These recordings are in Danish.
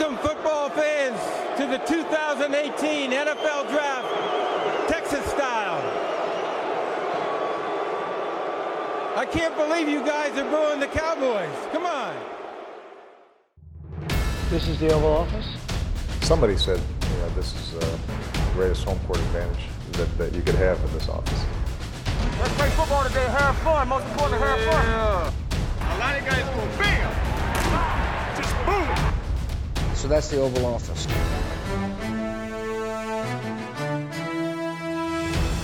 Welcome, football fans, to the 2018 NFL Draft, Texas style. I can't believe you guys are booing the Cowboys. Come on. This is the Oval Office. Somebody said, you know, this is uh, the greatest home court advantage that, that you could have in this office. Let's play football today. Have fun. Most important, have fun. A lot of guys go bam, just boom. So that's the Oval Office.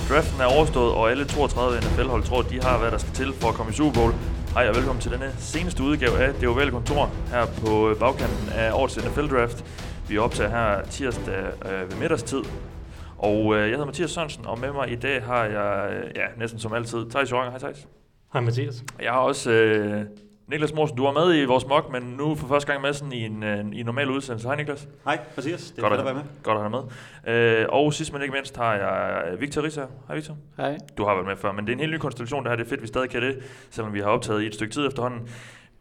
Draften er overstået, og alle 32 NFL-hold tror, de har, hvad der skal til for at komme i Super Bowl. Hej og velkommen til denne seneste udgave af Det Ovale Kontor her på bagkanten af årets NFL-draft. Vi optager her tirsdag øh, ved middagstid. Og øh, jeg hedder Mathias Sørensen, og med mig i dag har jeg, øh, ja, næsten som altid, Thijs Joranger. Hej Thijs. Hej Mathias. Jeg har også øh, Niklas Morsen. Du var med i vores mock, men nu for første gang med sådan i en, øh, i en normal udsendelse. Hej Niklas. Hej, Mathias. Det er Godt godt at, at være med. Godt at have med. Øh, og sidst men ikke mindst har jeg Victor Risa. Hej Victor. Hej. Du har været med før, men det er en helt ny konstellation, det her. Det er fedt, vi stadig kan det, selvom vi har optaget i et stykke tid efterhånden.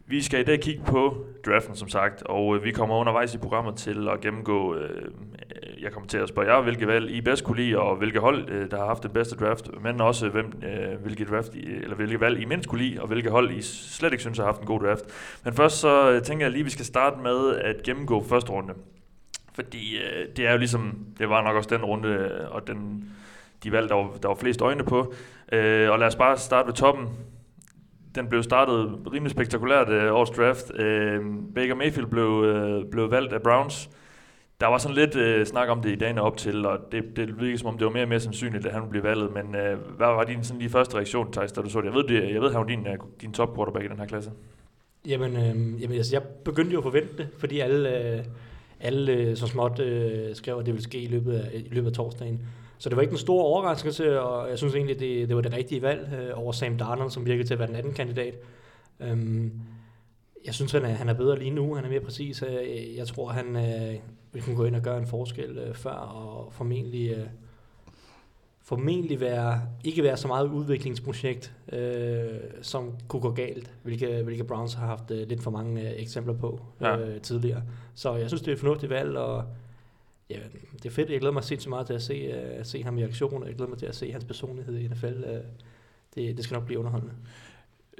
Vi skal i dag kigge på draften, som sagt, og øh, vi kommer undervejs i programmet til at gennemgå, øh, jeg kommer til at spørge jer, hvilke valg I bedst kunne lide, og hvilke hold, øh, der har haft den bedste draft, men også hvem, øh, hvilke, draft I, eller hvilke valg I mindst kunne lide, og hvilke hold I slet ikke synes har haft en god draft. Men først så øh, tænker jeg lige, at vi skal starte med at gennemgå første runde. Fordi øh, det er jo ligesom, det var nok også den runde, øh, og den, de valg, der var, der var flest øjne på. Øh, og lad os bare starte ved toppen. Den blev startet rimelig spektakulært øh, årets draft. Øh, Baker Mayfield blev, øh, blev valgt af Browns. Der var sådan lidt øh, snak om det i dagene op til, og det, det virkede som om, det var mere og mere sandsynligt, at han blev valgt. Men øh, hvad var din sådan lige første reaktion, Thijs, da du så det? Jeg ved, det, jeg ved han var din, øh, din top quarterback i den her klasse. Jamen, øh, jamen altså, jeg begyndte jo at forvente det, fordi alle, øh, alle øh, så småt øh, skrev, at det ville ske i løbet, af, i løbet af torsdagen. Så det var ikke en stor overraskelse, og jeg synes egentlig, det, det var det rigtige valg øh, over Sam Darnold, som virkede til at være den anden kandidat. Øhm, jeg synes, han er, han er bedre lige nu, han er mere præcis. Øh, jeg tror, han øh, vil kunne gå ind og gøre en forskel øh, før, og formentlig, øh, formentlig være, ikke være så meget udviklingsprojekt, øh, som kunne gå galt, hvilke, hvilke Browns har haft øh, lidt for mange øh, eksempler på øh, Ja. tidligere. Så jeg synes, det er et fornuftigt valg, og ja, det er fedt. Jeg glæder mig sindssygt meget til at se, uh, se ham i aktion, og jeg glæder mig til at se hans personlighed i NFL. Uh, øh, det, det skal nok blive underholdende.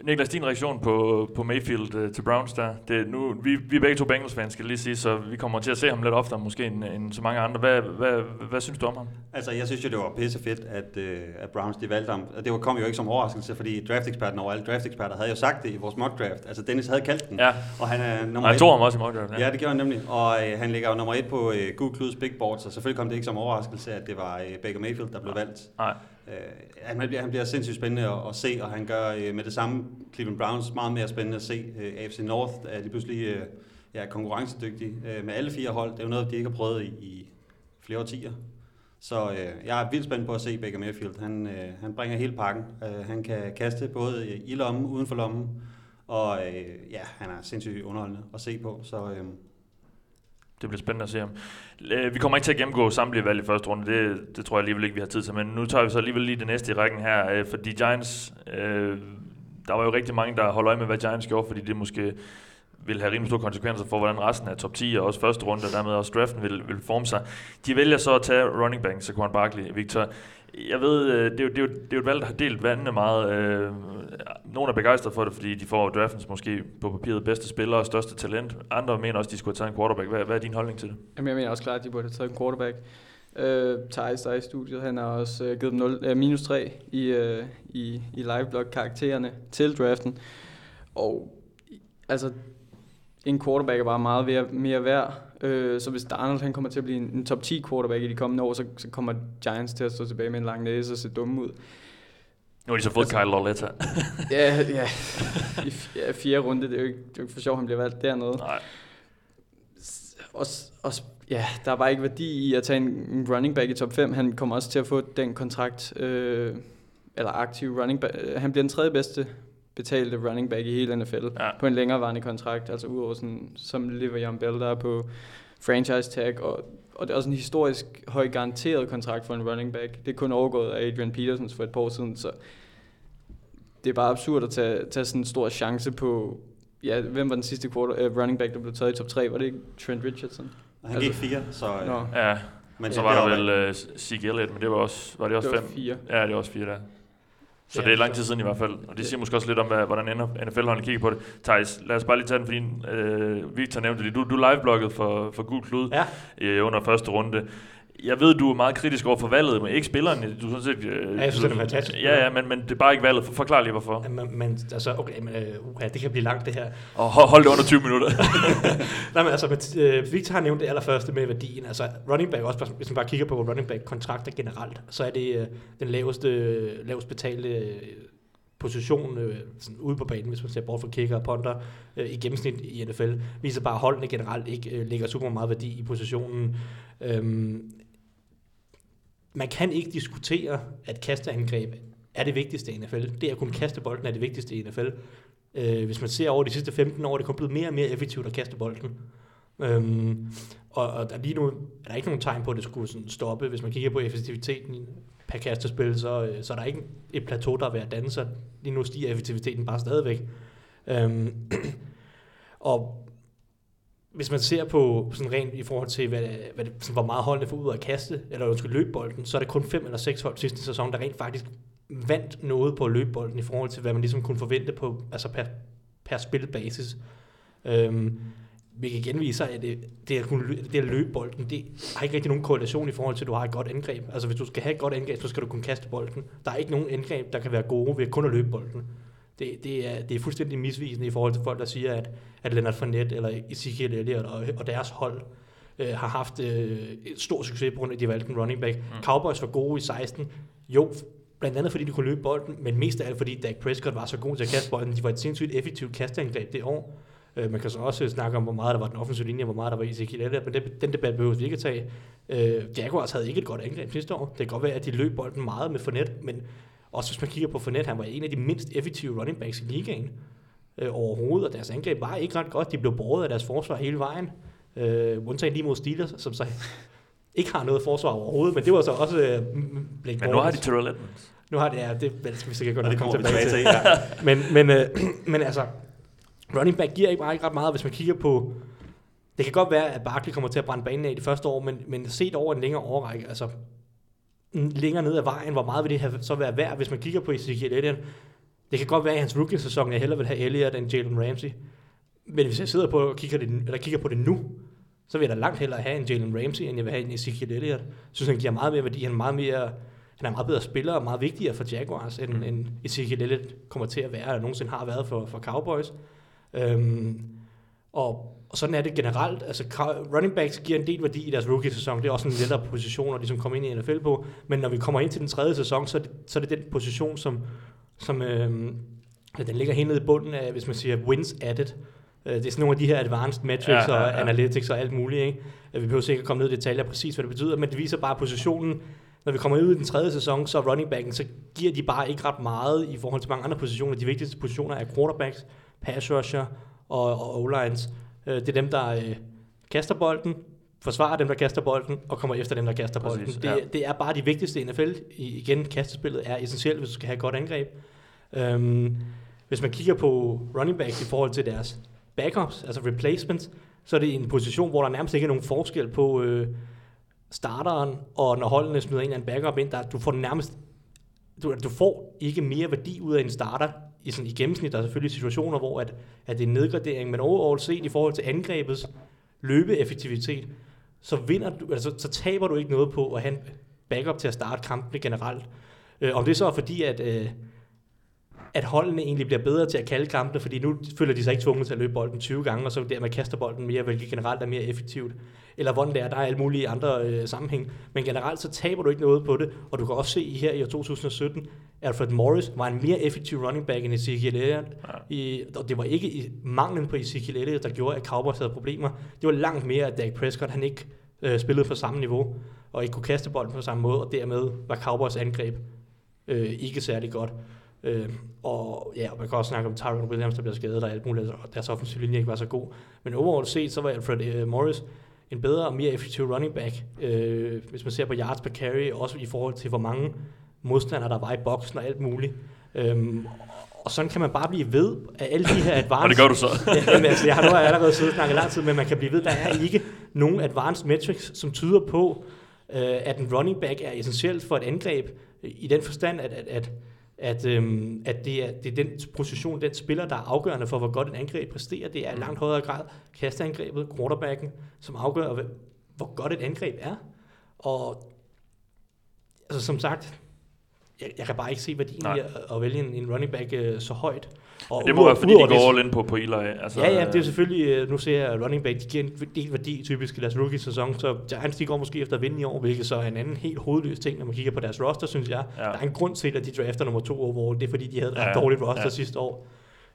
Niklas, din reaktion på, på Mayfield uh, til Browns der, det, nu, vi, vi er begge to Bengals-fans, skal lige sige, så vi kommer til at se ham lidt oftere måske end, end så mange andre. Hvad, hvad, hvad, hvad synes du om ham? Altså, jeg synes jo, det var pisse fedt, at, øh, at Browns de valgte ham. Og det var, kom jo ikke som overraskelse, fordi drafteksperten over alle drafteksperter havde jo sagt det i vores mock draft. Altså, Dennis havde kaldt den. Ja, Og han er nummer og han et. tog ham også i mock draft, Ja, det gjorde han nemlig. Og øh, han ligger jo nummer et på øh, Google Kluds Big Board, så selvfølgelig kom det ikke som overraskelse, at det var øh, Baker Mayfield, der blev valgt. Nej. Øh, han, bliver, han bliver sindssygt spændende at, at se, og han gør øh, med det samme Cleveland Browns meget mere spændende at se. Øh, AFC North er de pludselig øh, ja, konkurrencedygtige øh, med alle fire hold. Det er jo noget, de ikke har prøvet i, i flere årtier. Så øh, jeg er vildt spændt på at se Baker Mayfield. Han, øh, han bringer hele pakken. Øh, han kan kaste både øh, i lommen, uden for lommen, og øh, ja, han er sindssygt underholdende at se på. Så øh, det bliver spændende at se ham. Øh, vi kommer ikke til at gennemgå samtlige valg i første runde, det, det tror jeg alligevel ikke, vi har tid til, men nu tager vi så alligevel lige det næste i rækken her, øh, fordi Giants, øh, der var jo rigtig mange, der holdt øje med, hvad Giants gjorde, fordi det måske vil have rimelig store konsekvenser for, hvordan resten af top 10 og også første runde, og dermed også draften vil, vil forme sig. De vælger så at tage running back, Saquon Barkley, Victor. Jeg ved, øh, det er, jo, det, er jo, det er jo et valg, der har delt vandene meget. Øh, Nogle er begejstrede for det, fordi de får draftens måske på papiret bedste spiller og største talent. Andre mener også, at de skulle have taget en quarterback. Hvad, hvad er din holdning til det? Jamen, jeg mener også klart, at de burde have taget en quarterback. Øh, Thijs, der er i studiet, han har også øh, givet dem 0, øh, minus 3 i, øh, i, i liveblog-karaktererne til draften. Og altså, en quarterback er bare meget mere, mere værd. Øh, så hvis Darnold han kommer til at blive en, en top 10 quarterback i de kommende år, så, så kommer Giants til at stå tilbage med en lang næse og se dumme ud. Nu har de så fået Kyle Lauletta. Ja, ja. I f- ja, fjerde runde, det er jo ikke, det er jo ikke for sjovt, han bliver valgt dernede. Nej. også, også, ja, der er bare ikke værdi i at tage en, en running back i top 5. Han kommer også til at få den kontrakt, øh, eller aktiv running back. øh, Han bliver den tredje bedste betalte running back i hele NFL Ja. på en længerevarende kontrakt, altså udover sådan, som Le'Veon Bell, der er på franchise tag, og, og det er også en historisk høj garanteret kontrakt for en running back. Det er kun overgået af Adrian Petersons for et par år siden, så det er bare absurd at tage, tage sådan en stor chance på, ja, hvem var den sidste quarter, uh, running back, der blev taget i top 3? Var det ikke Trent Richardson? Han gik fire, så... Øh, Nå, Ja, men så ja, var der vel uh, Zeke Elliott, men det var også, var det også det var fem? fire. Ja, det er også fire der. Så det er lang tid siden i hvert fald. Og det siger måske også lidt om, hvad, hvordan NFL-holdene kigger på det. Thijs, lad os bare lige tage den, fordi øh, Victor nævnte det. Du, du live-blogget for, for Gul Klud Ja. øh, under første runde. Jeg ved, du er meget kritisk over for valget, men ikke spilleren. Du sådan set, øh, Ja, jeg synes, det er fantastisk. Ja, ja, men, men det er bare ikke valget. For, forklar lige, hvorfor. Ja, Men, men altså, okay, men, øh, uh, det kan blive langt det her. Og hold, hold det under 20 minutter. Nej, men altså, øh, Victor har nævnt det allerførste med værdien. Altså, running back, også, hvis man bare kigger på running back kontrakter generelt, så er det øh, den laveste, lavest betalte position øh, sådan ude på banen, hvis man ser bort fra kicker og punter, øh, i gennemsnit i NFL, viser bare, at holdene generelt ikke øh, lægger super meget værdi i positionen. Øhm, man kan ikke diskutere, at kasteangreb er det vigtigste i NFL. Det at kunne kaste bolden er det vigtigste i NFL. Øh, hvis man ser over de sidste 15 år, er det kun blevet mere og mere effektivt at kaste bolden. Øhm, og, og der lige nu er der ikke nogen tegn på, at det skulle sådan stoppe. Hvis man kigger på effektiviteten per kastespil, så, øh, så er der ikke et plateau, der er ved at danne sig. Lige nu stiger effektiviteten bare stadigvæk. Øhm, og hvis man ser på sådan rent i forhold til, hvad, hvad det, sådan, hvor meget holdene får ud af at kaste, eller undskyld, løbe bolden, så er det kun fem eller seks hold sidste sæson, der rent faktisk vandt noget på løbebolden i forhold til, hvad man ligesom kunne forvente på, altså per, per spilbasis. Øhm, vi kan genvise, at det, det, at kunne, det at løbe bolden, det har ikke rigtig nogen korrelation i forhold til, at du har et godt angreb. Altså hvis du skal have et godt angreb, så skal du kunne kaste bolden. Der er ikke nogen angreb, der kan være gode ved kun at løbe bolden. Det, det, er, det er fuldstændig misvisende i forhold til folk, der siger, at, at Leonard Fournette eller Ezekiel Elliott og, og deres hold øh, har haft øh, stor succes på grund af, at de valgte en running back. Mm. Cowboys var gode i 16. Jo, blandt andet fordi de kunne løbe bolden, men mest af alt fordi Dak Prescott var så god til at kaste bolden. De var et sindssygt effektivt kasteangreb det år. Øh, man kan så også snakke om, hvor meget der var den offensive linje, hvor meget der var Ezekiel Elliott, men den, den debat behøver vi ikke at tage. Øh, Jaguars havde ikke et godt angreb sidste år. Det kan godt være, at de løb bolden meget med Fournette, men også hvis man kigger på Fournette, han var en af de mindst effektive running backs i ligaen øh, overhovedet, og deres angreb var ikke ret godt. De blev båret af deres forsvar hele vejen. Øh, undtagen lige mod Steelers, som så ikke har noget forsvar overhovedet, men det var så også øh, Blake men nu har de. Terrell Edmonds. Nu har det, ja, det, det skal vi sikkert godt det nok komme tilbage til. til, ja. Men, men, øh, men altså, running back giver ikke bare ikke ret meget, hvis man kigger på... Det kan godt være, at Barkley kommer til at brænde banen af i de første år, men, men set over en længere overrække, altså længere ned ad vejen, hvor meget vil det have, så være værd, hvis man kigger på Ezekiel Elliott? Det kan godt være, at i hans rookie-sæson, jeg hellere vil have Elliott end Jalen Ramsey. Men hvis jeg sidder på og kigger, det, eller kigger på det nu, så vil jeg da langt hellere have en Jalen Ramsey, end jeg vil have en Ezekiel Elliott. Jeg synes, han giver meget mere værdi. Han er meget mere han er en meget bedre spiller og meget vigtigere for Jaguars, end, mm. end Ezekiel Elliott kommer til at være, eller nogensinde har været for, for Cowboys. Øhm, og, og sådan er det generelt. Altså, running backs giver en del værdi i deres rookie-sæson. Det er også en lettere position at ligesom komme ind i NFL på. Men når vi kommer ind til den tredje sæson, så er det, så er det den position, som, som ja, den ligger helt nede i bunden af, hvis man siger wins added. Øh, Det er sådan nogle af de her advanced metrics ja, ja, ja. og analytics og alt muligt. Ikke? Øh, Vi behøver sikkert komme ned i detaljer præcis, hvad det betyder, men det viser bare positionen. Når vi kommer ud i den tredje sæson, så running backen, så giver de bare ikke ret meget i forhold til mange andre positioner. De vigtigste positioner er quarterbacks, pass rusher og, og O-lines. Øh, Det er dem, der øh, kaster bolden, forsvarer dem, der kaster bolden, og kommer efter dem, der kaster bolden. Præcis, Det, ja. det er bare de vigtigste i NFL. I, igen, kastespillet er essentielt, hvis du skal have et godt angreb. Øhm, hvis man kigger på running backs i forhold til deres backups, altså replacements, så er det en position, hvor der nærmest ikke er nogen forskel på øh, starteren, og når holdene smider en eller anden backup ind, der, du får nærmest du, du får ikke mere værdi ud af en starter i, sådan, i gennemsnit. Der er selvfølgelig situationer, hvor at, at det er en nedgradering, men overall set i forhold til angrebets løbeeffektivitet, så, vinder du, altså, så taber du ikke noget på at have en backup til at starte kampene generelt. Øh, om det så er fordi, at, øh, at holdene egentlig bliver bedre til at kalde kampene, fordi nu føler de sig ikke tvunget til at løbe bolden 20 gange, og så dermed kaster bolden mere, hvilket generelt er mere effektivt. Eller hvordan det er, der er alle mulige andre øh, sammenhæng. Men generelt så taber du ikke noget på det, og du kan også se her i år 2017, Alfred Morris var en mere effektiv running back end Ezekiel Elliott. I, og det var ikke i manglen på Ezekiel Elliott, der gjorde, at Cowboys havde problemer. Det var langt mere, at Dak Prescott han ikke øh, spillede på samme niveau, og ikke kunne kaste bolden på samme måde, og dermed var Cowboys angreb øh, ikke særlig godt. Øh, og ja, og man kan også snakke om Tyron Williams, der bliver skadet og alt muligt, og deres offensive linje ikke var så god. Men overall set, så var Alfred øh, Morris en bedre og mere effektiv running back, øh, hvis man ser på yards per carry, også i forhold til, hvor mange modstandere der var i boksen og alt muligt. Øhm, Og sådan kan man bare blive ved af alle de her advanced... Og det gør du så. ja, jamen, altså, jeg har nu allerede siddet og snakket lang tid, men man kan blive ved. Der er ikke nogen advanced metrics, som tyder på, øh, at en running back er essentielt for et angreb, i den forstand, at, at, at, at, øhm, at det, er, det er den position, den spiller, der er afgørende for, hvor godt et angreb præsterer. Det er i langt højere grad kasteangrebet, quarterbacken, som afgør, hvor- godt et angreb er. Og altså, som sagt, jeg, jeg kan bare ikke se værdien i at, at vælge en, en running back øh, så højt. Og Det må være, fordi de går all in på, på Eli. Altså, Ja, ja, det er selvfølgelig, øh, nu ser jeg, running back, de giver en del værdi typisk i deres rookie-sæson, så Giants, de går måske efter at vinde i år, hvilket så er en anden helt hovedløs ting, når man kigger på deres roster, synes jeg. Ja. Der er en grund til, at de drafter nummer to overall, det er fordi, de havde et Ja, dårligt roster ja. sidste år.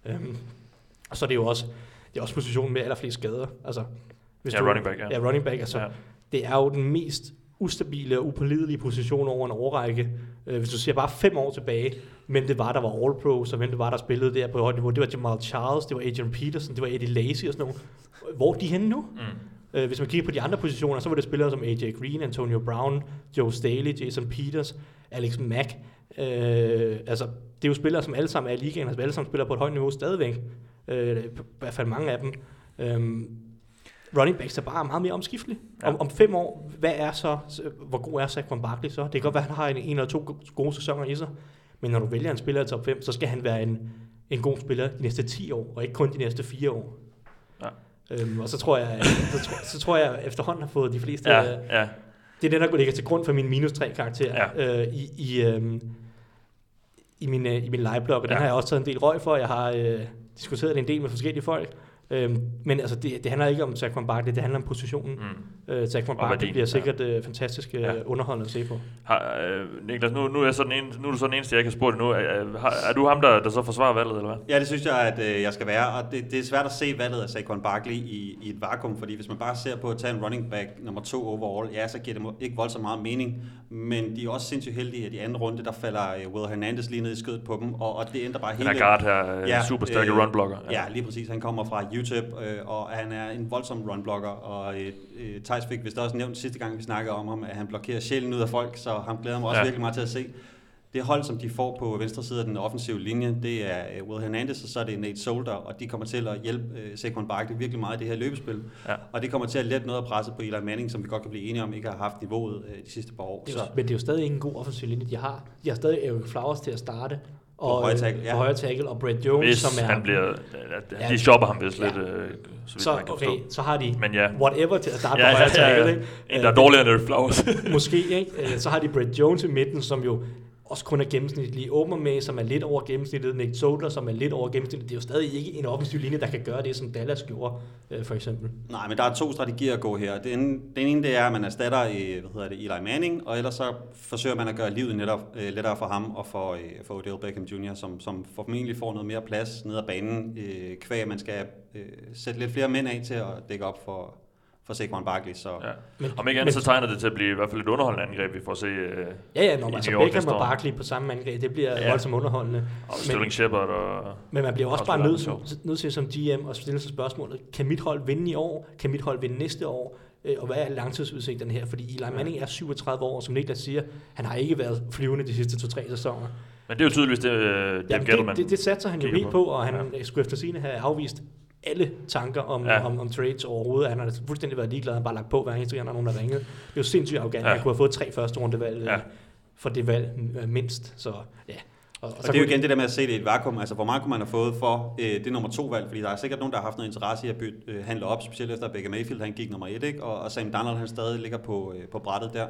Um, og så er det jo også, det er også positionen med allerflest skader. Altså, hvis Ja, running back, ja. Ja, running back, altså, Ja. det er jo den mest ustabile og upålidelige position over en årrække. Øh, hvis du ser bare fem år tilbage, men det var, der var All-Pro, så hvem det var, der spillede der på højt niveau. Det var Jamal Charles, det var Adrian Peterson, det var Eddie Lacy og sådan noget. Hvor er de henne nu? Mm. Øh, hvis man kigger på de andre positioner, så var det spillere som AJ Green, Antonio Brown, Joe Staley, Jason Peters, Alex Mack. Øh, altså, det er jo spillere, som alle sammen er i ligaen, altså alle sammen spiller på et højt niveau stadigvæk. Øh, I hvert fald mange af dem. Øh, running backs er bare meget mere omskiftelig. Ja. Ja. Om, om fem år, hvad er så, hvor god er Saquon Barkley så? Det kan godt være, at han har en, en eller to gode sæsoner i sig, men når du vælger en spiller i top 5, så skal han være en, en god spiller de næste 10 år, og ikke kun de næste 4 år. Ja. Øhm, og så tror jeg, så, tror, så tror jeg efterhånden har fået de fleste... Ja, øh, ja. Det er den, der ligger til grund for min minus 3 karakter Ja. øh, i, i, øhm, i min, øh, i min liveblog, og den Ja. har jeg også taget en del røg for. Jeg har øh, diskuteret det en del med forskellige folk. Øhm, men altså, det, det handler ikke om Saquon Barkley, det handler om positionen. Mm. Øh, Saquon Barkley bliver ja. sikkert øh, fantastisk øh, Ja. underholdende at se på. Har, øh, Niklas, nu, nu, er jeg så den en, nu er du så den eneste, jeg ikke har spurgt endnu. Er, er, har- er du ham, der, der så forsvarer valget, eller hvad? Ja, det synes jeg, at øh, jeg skal være, og det, det er svært at se valget af Saquon Barkley i, i et vakuum, fordi hvis man bare ser på at tage en running back nummer to overall, ja, så giver det ikke voldsomt meget mening, men de er også sindssygt heldige, at i anden runde, der falder øh, Will Hernandez lige ned i skødet på dem, og, og det ændrer bare hele... er guard her, ja, super stærke øh, runblocker. Ja. ja, lige præcis. Han kommer fra UTEP, øh, og han er en voldsom runblocker, og øh, øh, Thijs fik vist også nævnt sidste gang, vi snakkede om ham, at han blokerer sjælen ud af folk, så ham glæder mig også ja. virkelig meget til at se. Det hold, som de får på venstre side af den offensive linje, det er øh, Will Hernandez, og så er det Nate Solder, og de kommer til at hjælpe øh, Saquon Barkley virkelig meget i det her løbespil. Ja. Og det kommer til at lette noget af presset på Eli Manning, som vi godt kan blive enige om, ikke har haft niveauet øh, de sidste par år. Det er, Så, men det er jo stadig ikke en god offensiv linje, de har. De har stadig Eric Flowers til at starte. Og, På højre øh, tackle, ja. På højre tackle, og Brett Jones, Hvis som er... han bliver... Ja. De shopper ham vist Ja. lidt, øh, så vidt så, man kan okay, forstå. så har de Men ja. whatever til at starte Ja, på ja, højre ja, ja. tackle. ikke? En, der er dårligere end Eric Flowers. Måske, ikke? Øh, Så har de Brett Jones i midten, som jo også kun er gennemsnitlige. Åbner med, som er lidt over gennemsnittet. Nick Solder, som er lidt over gennemsnittet. Det er jo stadig ikke en offensiv linje, der kan gøre det, som Dallas gjorde, øh, for eksempel. Nej, men der er to strategier at gå her. Den, den ene det er, at man erstatter i, hvad hedder det, Eli Manning, og ellers så forsøger man at gøre livet netop, øh, lettere for ham og for, øh, for Odell Beckham Jr., som, som formentlig får noget mere plads ned ad banen, øh, kvæg, man skal øh, sætte lidt flere mænd af til at dække op for, for Saquon Barkley. Så, Ja. Men, Om ikke andet, så tegner det til at blive i hvert fald et underholdende angreb, vi får se. Øh, Ja, ja, når man, altså Beckham og. Barkley på samme angreb, det bliver Ja. ja. voldsomt underholdende. og Sterling Shepard og... Men man bliver også, Også bare nødt, sjovt. nødt til som GM at stille sig spørgsmålet, kan mit hold vinde i år? Kan mit hold vinde næste år? Øh, Og hvad er langtidsudsigterne her? Fordi Eli Manning er 37 år, og som Niklas siger, han har ikke været flyvende de sidste to-tre sæsoner. Men det er jo tydeligvis det, øh, Dave Gettleman det, det, det satser han jo helt på, og han Ja. ja. skulle efter sine have afvist alle tanker om, Ja. om, om trades overhovedet. Han har fuldstændig været ligeglad, han har bare lagt på hver eneste gang, der er nogen, der ringede. Det er jo sindssygt arrogant. Ja. Han kunne have fået tre første rundevalg Ja. ja. for det valg øh, mindst. Så ja. Og, Og det er jo igen det der med at se det i et vakuum. Altså, hvor meget kunne man have fået for øh, det nummer to valg? Fordi der er sikkert nogen, der har haft noget interesse i at bytte, øh, handle op, specielt efter at Baker Mayfield han gik nummer et, ikke? Og, og Sam Darnold han stadig ligger på, øh, på brættet der.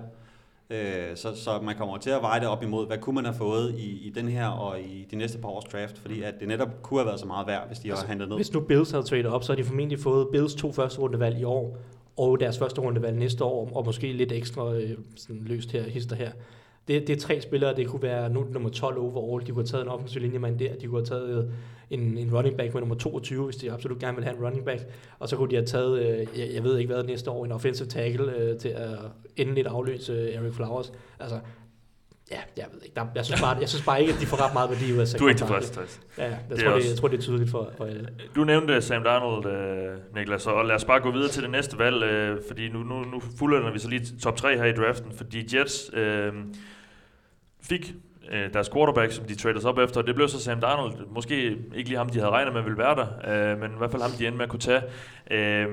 Øh, så, så man kommer til at veje det op imod, hvad kunne man have fået i, i den her og i de næste par års draft, fordi at det netop kunne have været så meget værd, hvis de har handlet ned. Hvis nu Bills havde tradet op, så har de formentlig fået Bills to første rundevalg i år, og deres første rundevalg næste år, og måske lidt ekstra øh, sådan løst her, hister her. Det, det er tre spillere, det kunne være nu nummer 12 overall, de kunne have taget en offensiv linjemand der, de kunne have taget øh, en, en running back med nummer 22, hvis de absolut gerne vil have en running back, og så kunne de have taget, øh, jeg, jeg ved ikke hvad næste år, en offensive tackle øh, til at endeligt afløse øh, Eric Flowers. Altså, ja, jeg ved ikke. Der, jeg, synes bare, jeg synes bare ikke, at de får ret meget værdi ud af Du er ikke tilfreds. Thijs. Ja, jeg, Det tror, det, jeg tror, det er tydeligt for, for alle. Du nævnte Sam Darnold, øh, Niklas, og lad os bare gå videre til det næste valg, øh, fordi nu, nu, nu fuldender vi så lige top 3 her i draften, fordi Jets øh, fik øh, deres quarterback, som de traded op efter. Det blev så Sam Darnold. Måske ikke lige ham, de havde regnet med ville være der, øh, men i hvert fald ham, de endte med at kunne tage. Øh,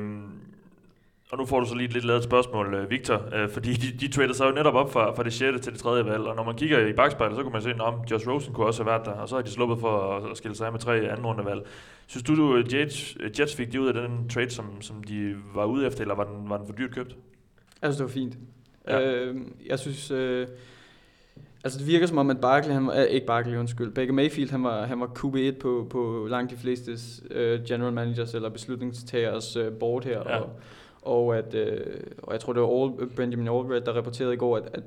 og nu får du så lige et lidt lavet spørgsmål, øh, Victor, øh, fordi de, de traded sig jo netop op fra, fra det 6. til det 3. valg, og når man kigger i bagspejlet, så kunne man se, at Josh Rosen kunne også have været der, og så har de sluppet for at, at skille sig af med tre anden rundevalg. Synes du, du Jets, Jets fik de ud af den trade, som, som de var ude efter, eller var den, var den for dyrt købt? Altså, det var fint. Ja. Øh, jeg synes... Øh, altså, det virker som om, at Barkley, han var, øh, ikke Barkley, undskyld, Baker Mayfield, han var, han var QB1 på, på langt de fleste øh, general managers eller beslutningstagers øh, board her, Ja. og, og, at, øh, og jeg tror, det var All, Benjamin Albright, der rapporterede i går, at, at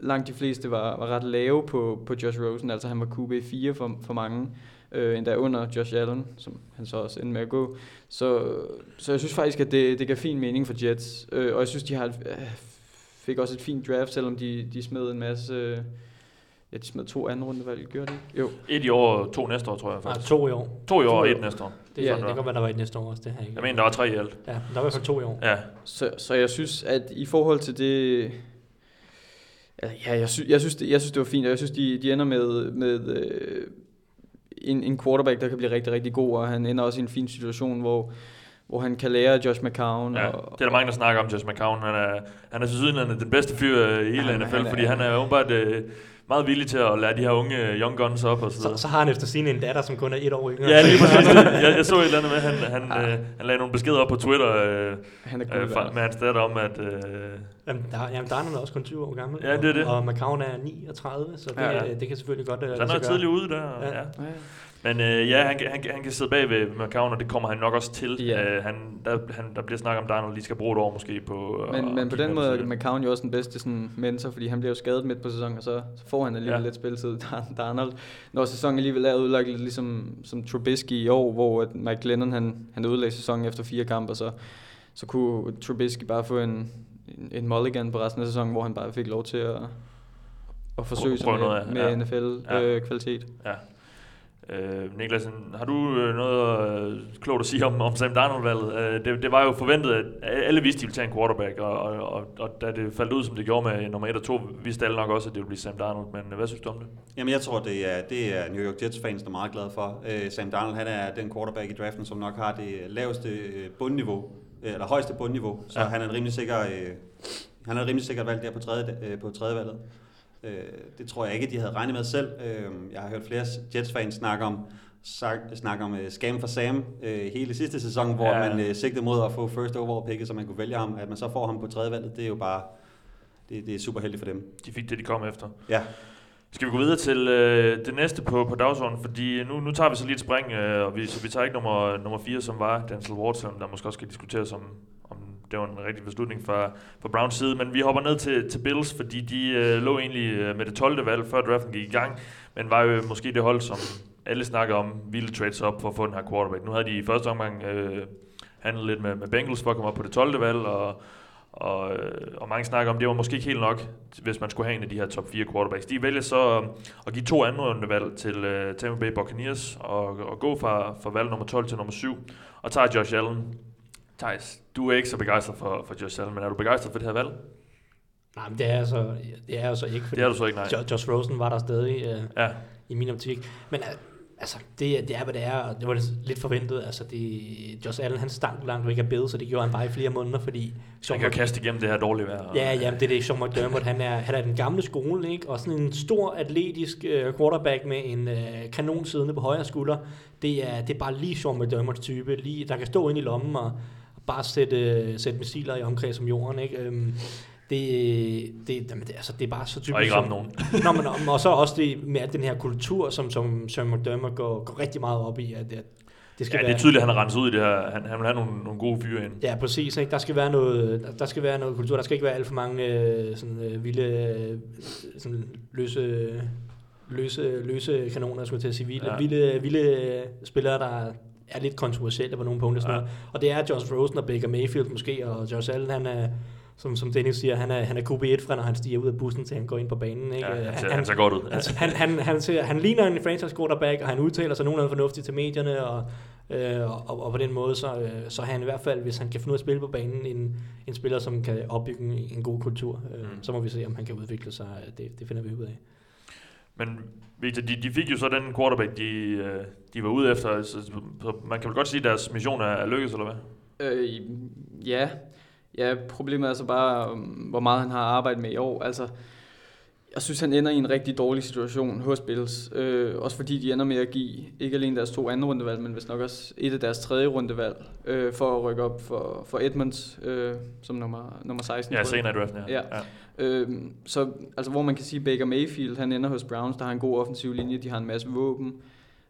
langt de fleste var, var ret lave på, på Josh Rosen, altså han var QB4 for, for mange, øh, endda under Josh Allen, som han så også endte med at gå. Så, så jeg synes faktisk, at det, det gav fin mening for Jets, øh, og jeg synes, de har, et- øh, fik også et fint draft, selvom de, de smed en masse... Øh, ja, de smed to anden rundevalg, gjorde de ikke? Jo. Et i år og to næste år, tror jeg Nej, faktisk. to i år. To i år To og et år. næste år. Det, Ja, ja, det kan godt være, der var et næste år også. Det jeg ikke. Jeg mener, der var tre i alt. Ja, der var i hvert fald to i år. Ja, Så, så jeg synes, at i forhold til det... Ja, jeg, sy- jeg, synes, det, jeg synes, det var fint, og jeg synes, de, de ender med, med øh, en, en quarterback, der kan blive rigtig, rigtig god, og han ender også i en fin situation, hvor, hvor han kan lære Josh McCown. ja. Og, Det er der mange, der snakker om, Josh McCown. Han er, han er tilsyneladende den bedste fyr øh, i hele Han- NFL, han er- fordi han er åbenbart øh, meget villig til at lære de her unge øh, young guns op og så Så, videre. så har han efter sine en datter, som kun er et år yngre. Ja, lige præcis. jeg, jeg så et eller andet med, han, han, øh, han lagde nogle beskeder op på Twitter øh, han er øh, fra, med hans datter om, at... Øh, Jamen, der, jamen, Darnold er også kun 20 år gammel. Ja, det er det. Og, og McCown er 39, så det, Ja, ja, ja. det kan selvfølgelig godt uh, så han er tidligt ude der. og- Ja. Ja. Ja. Men øh, ja, han, kan- han, han kan sidde bag ved McCown, og det kommer han nok også til. Ja. Øh, han, der, han, der bliver snakket om, Darnold lige skal bruge et år måske på... at- Men, at men på den måde er McCown jo også den bedste sådan, mentor, fordi han bliver jo skadet midt på sæsonen, og så, så får han alligevel Ja. lidt spilletid, Darnold. Når sæsonen alligevel er udlagt lidt ligesom som Trubisky i år, hvor at Mike Glennon han, han ødelagde sæsonen efter fire kampe, og så, så kunne Trubisky bare få en, en, en mulligan på resten af sæsonen, hvor han bare fik lov til at, at forsøge sig med, med ja. Ja. Øh, Niklas, har du øh, noget øh, klogt at sige om, om Sam Darnold-valget? Øh, det, det var jo forventet, at alle vidste, at de ville tage en quarterback, og, og, og, og da det faldt ud, som det gjorde med nummer 1 og 2, vidste alle nok også, at det ville blive Sam Darnold. Men øh, hvad synes du om det? Jamen, jeg tror, det er, det er New York Jets-fans, der er meget glade for. Øh, Sam Darnold, han er den quarterback i draften, som nok har det laveste bundniveau, eller højeste bundniveau, så Ja. han er en rimelig sikker, øh, han er rimelig sikkert valg der på tredje, øh, på tredje valget. Øh, det tror jeg ikke, de havde regnet med selv. Øh, jeg har hørt flere Jets-fans snakke om, snakke om uh, scam for Sam øh, hele sidste sæson, hvor Ja. man øh, sigtede mod at få first overall picket, så man kunne vælge ham. At man så får ham på tredje valget, det er jo bare, det, det er super heldigt for dem. De fik det, de kom efter. Ja. Skal vi gå videre til øh, det næste på, på dagsordenen? Fordi nu, nu tager vi så lige et spring, øh, og vi, så vi tager ikke nummer, nummer 4, som var Denzel Ward, der måske også skal diskuteres, om, om det var en rigtig beslutning fra, fra Browns side. Men vi hopper ned til, til Bills, fordi de øh, lå egentlig øh, med det 12. valg, før draften gik i gang, men var jo måske det hold, som alle snakker om, ville trades op for at få den her quarterback. Nu havde de i første omgang øh, handlet lidt med, med Bengals for at komme op på det 12. valg, og og, øh, og mange snakker om, det var måske ikke helt nok, hvis man skulle have en af de her top 4 quarterbacks. De vælger så øh, at give to andre rundevalg til uh, Tampa Bay Buccaneers og, og gå fra, fra valg nummer 12 til nummer 7 og tager Josh Allen. Thijs, du er ikke så begejstret for, for Josh Allen, men er du begejstret for det her valg? Nej, men det er, så, det er så ikke, fordi Det er du så ikke, nej. Jo- Josh Rosen var der stadig øh, Ja, i min optik. Men øh, altså, det, det er, hvad det er, og det var lidt forventet. Altså, det, Josh Allen, han stank langt væk af bedre, så det gjorde han bare i flere måneder, fordi... han kan kaste igennem det her dårlige vejr. og- Ja, ja, det er det. Sean McDermott, han er, han er den gamle skole, ikke? Og sådan en stor atletisk øh, quarterback med en øh, kanon siddende på højre skulder. Det er, det er bare lige Sean McDermotts type, lige, der kan stå ind i lommen og bare sætte, sætte missiler i omkreds om jorden, ikke? Øhm, det, det, jamen, det, altså, det er bare så typisk. Og ikke ramme som- nogen. Nå, men, og- og så også det med den her kultur, som, som Sean McDermott går, går rigtig meget op i, at, at det skal Ja, være... det er tydeligt, at han har renset ud i det her. Han, han vil have nogle, nogle gode fyre ind. Ja, præcis. Ikke? Der, skal være noget, der skal være noget kultur. Der skal ikke være alt for mange øh, sådan, øh, vilde, øh, sådan løse, løse, løse kanoner, skulle til at sige. Vilde, ja. vilde, vilde spillere, der er lidt kontroversielle på nogle punkter. Sådan Ja. noget. Og det er Josh Rosen og Baker Mayfield måske, og Josh Allen, han er, som, som Dennis siger, han er, han er QB1 fra, når han stiger ud af bussen, til han går ind på banen. Ikke? Ja, han, ser, han ser godt ud. Altså, han, han, han, ser, han ligner en franchise quarterback, og han udtaler sig nogenlunde fornuftigt til medierne, og, øh, og, og på den måde, så, øh, så er han i hvert fald, hvis han kan finde ud af at spille på banen, en, en spiller, som kan opbygge en, en god kultur. Øh, Mm. Så må vi se, om han kan udvikle sig. Det, det finder vi ud af. Men Victor, de, de fik jo så den quarterback, de, øh, de var ude efter. Så, så man kan vel godt sige, at deres mission er, er lykkedes, eller hvad? Øh, ja. ja, problemet er så bare, hvor meget han har arbejdet med i år. Altså, jeg synes, han ender i en rigtig dårlig situation hos Bills. Øh, også fordi de ender med at give ikke alene deres to andre rundevalg, men hvis nok også et af deres tredje rundevalg øh, for at rykke op for, for Edmonds øh, som nummer, nummer 16. Ja, senere i draften, ja. ja. ja. Øh, så altså, hvor man kan sige, Baker Mayfield, han ender hos Browns, der har en god offensiv linje, de har en masse våben.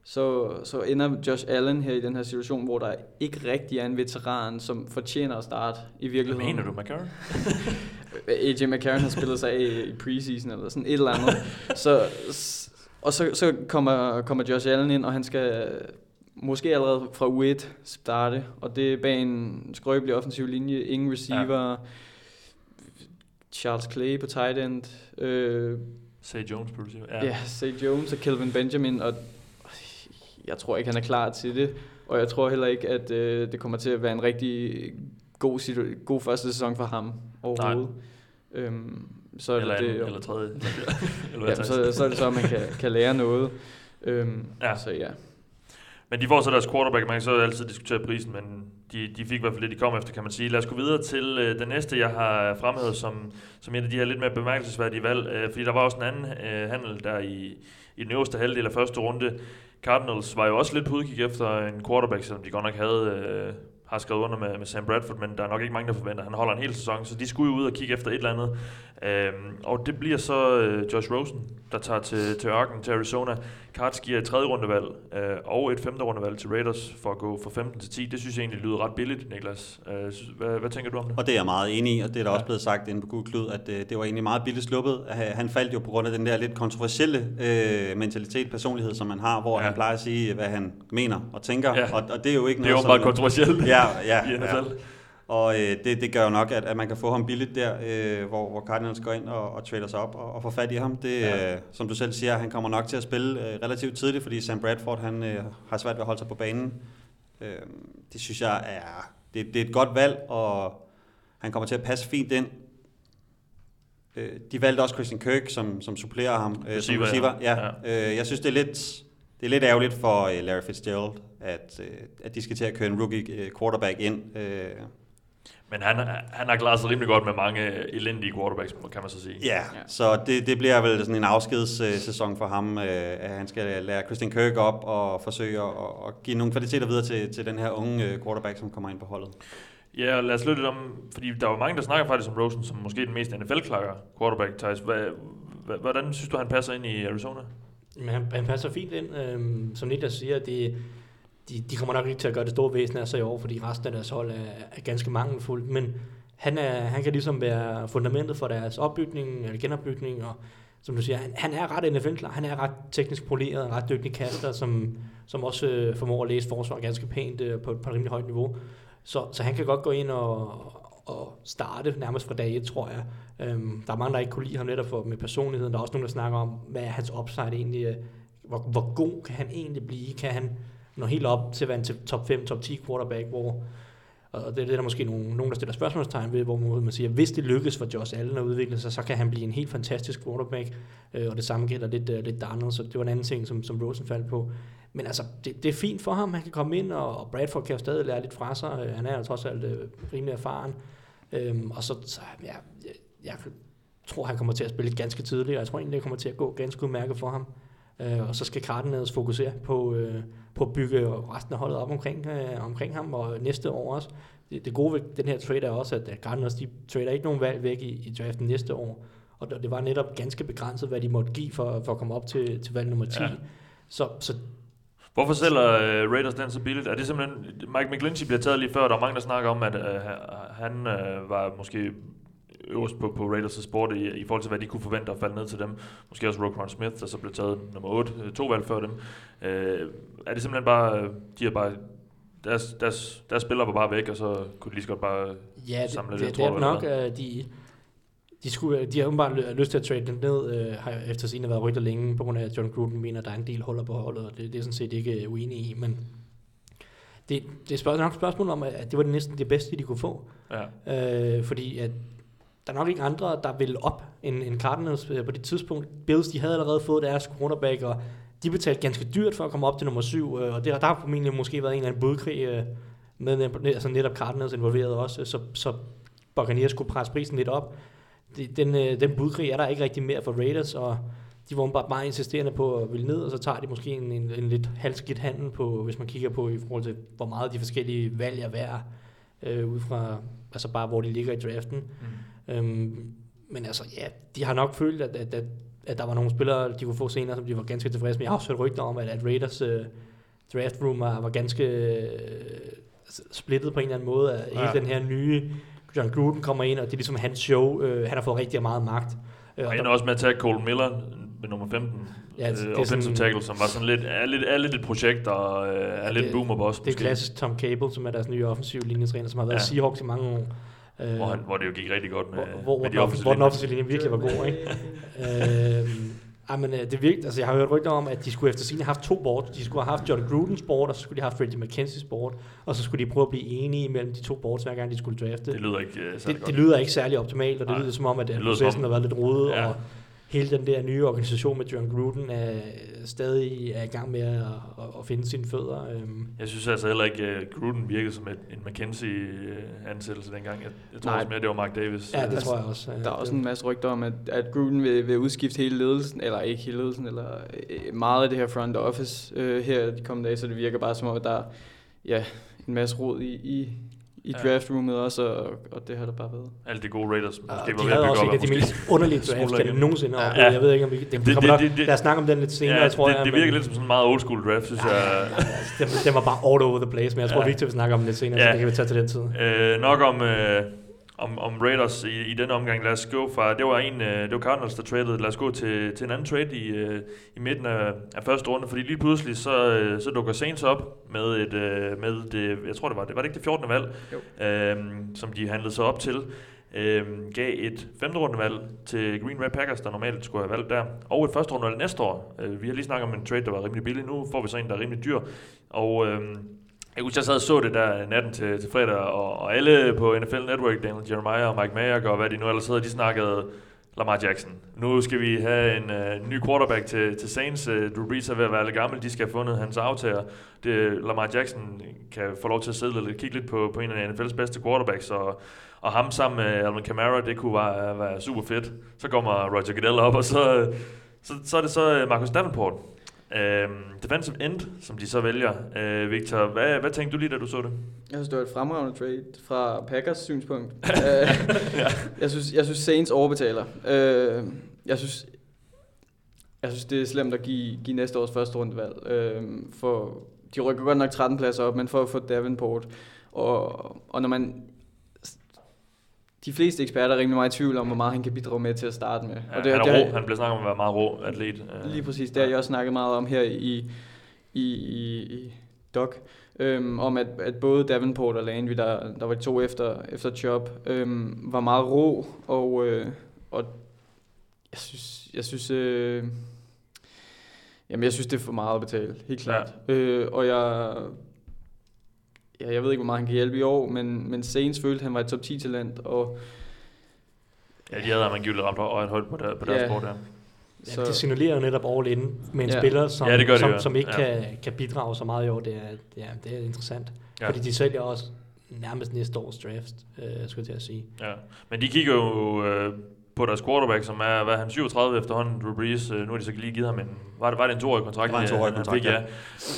Så, så ender Josh Allen her i den her situation, hvor der ikke rigtig er en veteran, som fortjener at starte i virkeligheden. Hvad mener du, McCarron? AJ McCarron har spillet sig af i preseason eller sådan et eller andet. så, og så, så kommer, kommer Josh Allen ind, og han skal måske allerede fra U1 starte, og det er bag en skrøbelig offensiv linje, ingen receiver, ja. Charles Clay på tight end. Øh, Say Jones på receiver. Ja, ja Say Jones og Kelvin Benjamin, og jeg tror ikke, han er klar til det, og jeg tror heller ikke, at øh, det kommer til at være en rigtig god, god første sæson for ham overhovedet. Øhm, så er eller det, anden, eller tredje. eller ja, så, så er det så, at man kan, kan lære noget. Øhm, ja. Så ja. Men de får så deres quarterback, man kan så altid diskutere prisen, men de, de fik i hvert fald det, de kom efter, kan man sige. Lad os gå videre til øh, den næste, jeg har fremhævet som, som en af de her lidt mere bemærkelsesværdige valg, øh, fordi der var også en anden øh, handel der i, i den øverste halvdel af første runde. Cardinals var jo også lidt på udkig efter en quarterback, selvom de godt nok havde øh, har skrevet under med, med Sam Bradford, men der er nok ikke mange, der forventer, at han holder en hel sæson, så de skulle jo ud og kigge efter et eller andet. Øhm, og det bliver så øh, Josh Rosen, der tager til, til Ørken, til Arizona. Cards giver et tredje rundevalg øh, og et femte rundevalg til Raiders for at gå fra 15 til 10. Det synes jeg egentlig lyder ret billigt, Niklas. Øh, hvad, hvad tænker du om det? Og det er jeg meget enig i, og det er der ja. også blevet sagt inde på Gud Klud, at øh, det var egentlig meget billigt sluppet. Han faldt jo på grund af den der lidt kontroversielle øh, mentalitet, personlighed, som man har, hvor ja. han plejer at sige, hvad han mener og tænker, ja. og, og det er jo ikke noget, Det er jo meget kontroversielt ja, ja, i NFL. Ja. Og øh, det, det gør jo nok, at, at man kan få ham billigt der, øh, hvor, hvor Cardinals går ind og, og trader sig op og, og får fat i ham. Det, ja. øh, som du selv siger, han kommer nok til at spille øh, relativt tidligt, fordi Sam Bradford han, øh, har svært ved at holde sig på banen. Øh, det synes jeg er, det, det er et godt valg, og han kommer til at passe fint ind. Øh, de valgte også Christian Kirk, som, som supplerer ham øh, som receiver. Ja. Ja. Øh, jeg synes, det er lidt, det er lidt ærgerligt for øh, Larry Fitzgerald, at, øh, at de skal til at køre en rookie øh, quarterback ind. Men han, han har klaret sig rimelig godt med mange elendige quarterbacks, kan man så sige. Ja, ja. så det, det bliver vel sådan en afskedssæson for ham, øh, at han skal lære Christian Kirk op og forsøge at, at give nogle kvaliteter videre til, til den her unge øh, quarterback, som kommer ind på holdet. Ja, og lad os lytte lidt om, fordi der var mange, der snakker faktisk om Rosen som måske den mest NFL-klare quarterback, Thijs. Hvordan synes du, han passer ind i Arizona? Men han, han passer fint ind. Øhm, som Niklas siger, det, de, de kommer nok ikke til at gøre det store væsen af sig i år, fordi resten af deres hold er, er ganske mangelfuldt, men han, er, han kan ligesom være fundamentet for deres opbygning, eller genopbygning, og som du siger, han, han er ret nfl klar han er ret teknisk poleret, ret dygtig kaster, som, som også øh, formår at læse forsvar ganske pænt øh, på, på et rimelig højt niveau. Så, så han kan godt gå ind og, og starte nærmest fra dag 1, tror jeg. Øhm, der er mange, der ikke kunne lide ham netop for, med personligheden. Der er også nogen, der snakker om, hvad er hans upside egentlig? Hvor, hvor god kan han egentlig blive? Kan han når helt op til at være en top 5, top 10 quarterback, hvor og det er det, der måske nogen, nogen, der stiller spørgsmålstegn ved, hvor man siger, hvis det lykkes for Josh Allen at udvikle sig, så kan han blive en helt fantastisk quarterback, øh, og det samme gælder lidt, øh, lidt Darnold, så det var en anden ting, som, som Rosen faldt på. Men altså, det, det er fint for ham, han kan komme ind, og, og Bradford kan jo stadig lære lidt fra sig, øh, han er jo trods alt øh, rimelig erfaren, øhm, og så, så ja, jeg, jeg tror, han kommer til at spille ganske tidligt, og jeg tror egentlig, det kommer til at gå ganske udmærket for ham. Øh, og så skal Cardinals fokusere på, øh, på at bygge resten af holdet op omkring, øh, omkring ham, og næste år også. Det, det gode ved den her trade er også, at Cardinals de trader ikke nogen valg væk i, i draften næste år, og det var netop ganske begrænset, hvad de måtte give for, for at komme op til, til valg nummer 10. Ja. Så, så Hvorfor sælger uh, Raiders den så billigt? Er det simpelthen... Mike McGlinchey bliver taget lige før, der er mange, der snakker om, at uh, han uh, var måske øverst på, på Raiders' board i, i forhold til, hvad de kunne forvente at falde ned til dem. Måske også Roquan Smith, der så blev taget nummer 8, øh, to valg før dem. Øh, er det simpelthen bare, de har bare deres, deres, deres spillere var bare væk, og så kunne de lige så godt bare ja, det, samle det. Ja, det, det er nok, at de, de, skulle, de har åbenbart lyst til at trade dem ned, øh, har efter sigende været rygter længe, på grund af, at John Gruden mener, at der er en del huller på holdet, og det, det er sådan set ikke uenig i, men det, det er spørgsmål, nok et spørgsmål om, at det var det næsten det bedste, de kunne få. Ja. Øh, fordi at der er nok ikke andre, der vil op end, end Cardinals øh, på det tidspunkt. Bills, de havde allerede fået deres cornerback, og de betalte ganske dyrt for at komme op til nummer syv, øh, og det, der har formentlig måske været en eller anden budkrig øh, med altså netop Cardinals involveret også, så, så Buccaneers kunne presse prisen lidt op. Det, den, den budkrig er der ikke rigtig mere for Raiders, og de var bare meget insisterende på at ville ned, og så tager de måske en, en, en lidt halskidt handel på, hvis man kigger på i forhold til, hvor meget de forskellige valg er værd, øh, ud fra altså bare, hvor de ligger i draften. Mm. Øhm, men altså, ja, de har nok følt, at, at, at, at der var nogle spillere, de kunne få senere, som de var ganske tilfredse med. Jeg har også hørt rygter om, at, at Raiders uh, draft room var, var ganske uh, splittet på en eller anden måde. At ja. Hele den her nye John Gruden kommer ind, og det er ligesom hans show. Uh, han har fået rigtig meget magt. Og han er også med at tage Cole Miller med nummer 15. Ja, det, øh, det offensive sådan, tackle, som var sådan lidt, er lidt, er lidt et projekt, og øh, er lidt boomer boss. Det er klassisk Tom Cable, som er deres nye offensive linjetræner, som har været ja. Seahawks i mange år. Øh, hvor, han, hvor det jo gik rigtig godt med, hvor, med de offensive Hvor den offensive linje virkelig var god, ikke? øh, ej, men, det virkt, altså, jeg har hørt rygter om, at de skulle efter sine have haft to board. De skulle have haft John Grudens board, og så skulle de have haft Freddie McKenzie's board, og så skulle de prøve at blive enige mellem de to boards, hver gang de skulle drafte. Det lyder ikke uh, særlig det, godt. Det lyder ikke særlig optimalt, og det Nej. lyder som om, at processen har været lidt rodet, ja. og hele den der nye organisation med John Gruden er stadig er i gang med at, at, finde sine fødder. Øhm. Jeg synes altså heller ikke, at Gruden virkede som et, en McKenzie-ansættelse dengang. Jeg, jeg tror Nej. også mere, det var Mark Davis. Ja, det altså, tror jeg også. Der er også en masse rygter om, at, at Gruden vil, vil udskifte hele ledelsen, eller ikke hele ledelsen, eller øh, meget af det her front office øh, her de kommende dage, så det virker bare som om, at der er ja, en masse rod i, i, i ja. draftroomet også, og, og det har der bare været. Alle de gode Raiders, måske ja, var de havde også en af de mest underlige drafts, jeg nogensinde har ja. Jeg ved ikke, om vi det, det, det, det, det, lad os snakke om den lidt senere, ja, tror det, jeg. Det virker lidt som sådan en meget old school draft, synes ja, jeg. Ja, den, den, var bare all over the place, men jeg tror, ja. Victor vil snakke om den lidt senere, ja. så det kan vi tage til den tid. Øh, nok om... Øh, om, om Raiders i, i den omgang. Lad os gå fra, det var en, øh, det var Cardinals, der traded. Lad os gå til, til en anden trade i, øh, i midten af, af første runde, fordi lige pludselig så, øh, så dukker Saints op med et, med det, jeg tror det var, det var det ikke det 14. valg, øhm, som de handlede sig op til. Øhm, gav et femte rundevalg til Green Bay Packers, der normalt skulle have valgt der, og et første rundevalg næste år. Øh, vi har lige snakket om en trade, der var rimelig billig. Nu får vi så en, der er rimelig dyr. Og øhm, jeg husker, jeg sad og så det der natten til, til fredag, og, og alle på NFL Network, Daniel Jeremiah og Mike Mayock og hvad de nu ellers hedder, de snakkede Lamar Jackson. Nu skal vi have en uh, ny quarterback til, til Saints. Uh, Drew Brees er ved at være lidt gammel. De skal have fundet hans aftager. Det, Lamar Jackson kan få lov til at sidde og kigge lidt på, på en af NFL's bedste quarterbacks. Og, og ham sammen med Alvin Kamara, det kunne være, være super fedt. Så kommer Roger Goodell op, og så, så, så er det så øh, Marcus Davenport, Uh, defensive end, som de så vælger. Uh, Victor, hvad, hvad tænkte du lige, da du så det? Jeg synes, det var et fremragende trade fra Packers synspunkt. uh, ja. jeg, synes, jeg synes, Saints overbetaler. Uh, jeg synes, jeg synes, det er slemt at give, give næste års første rundevalg. Uh, for, de rykker godt nok 13 pladser op, men for at få Davenport. Og, og når man de fleste eksperter er rimelig meget i tvivl om, hvor meget han kan bidrage med til at starte med. Ja, og det, han er det, rå. Han bliver snakket om at være meget rå atlet. Øh. Lige præcis. Det har jeg også snakket meget om her i, i, i, i Doc. Øhm, om at, at både Davenport og Landry, der, der var de to efter, efter job, øhm, var meget rå, og, øh, og jeg synes, jeg synes, øh, jamen jeg synes, det er for meget at betale, helt klart. Ja. Øh, og jeg ja, jeg ved ikke, hvor meget han kan hjælpe i år, men, men Saints følte, at han var et top 10-talent, og Ja, de havde angiveligt ramt øjet højt på, der, på deres ja. sport, ja. Ja, det signalerer jo netop all in med en ja. spiller, som, ja, det det, som, som ikke ja. kan, kan bidrage så meget i år. Det er, ja, det er interessant. Ja. Fordi de sælger også nærmest næste års draft, øh, skulle jeg til at sige. Ja, men de kigger jo øh, på deres quarterback, som er, hvad han, 37 efterhånden, Drew Brees. Øh, nu har de så lige givet ham en, var det, var det en toårig kontrakt? Det var en toårig kontrakt, fik,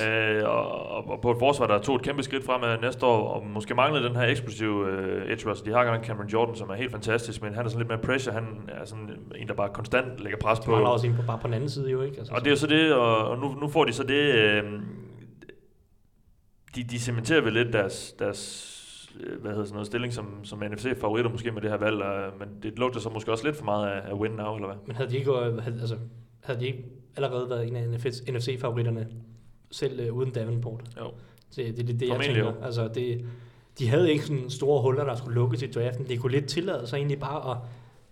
ja. Øh, og, og, på et forsvar, der tog et kæmpe skridt frem næste år, og måske manglede den her eksplosive uh, edge rush. De har godt Cameron Jordan, som er helt fantastisk, men han er sådan lidt mere pressure. Han er sådan en, der bare konstant lægger pres på. Han også en på, bare på den anden side jo, ikke? Altså, og det er jo så det, og, og nu, nu får de så det... Øh, de, de cementerer vel lidt deres, deres Øh, hvad hedder sådan noget, stilling som, som NFC-favoritter måske med det her valg, uh, men det lugter så måske også lidt for meget af, af win now, eller hvad? Men havde de ikke, havde, altså, havde de ikke allerede været en af NFC-favoritterne selv uh, uden Davenport? Jo. Det, det, det, det jeg tænker. Jo. Altså, det, de havde ikke sådan store huller, der skulle lukkes i draften. De kunne lidt tillade sig egentlig bare at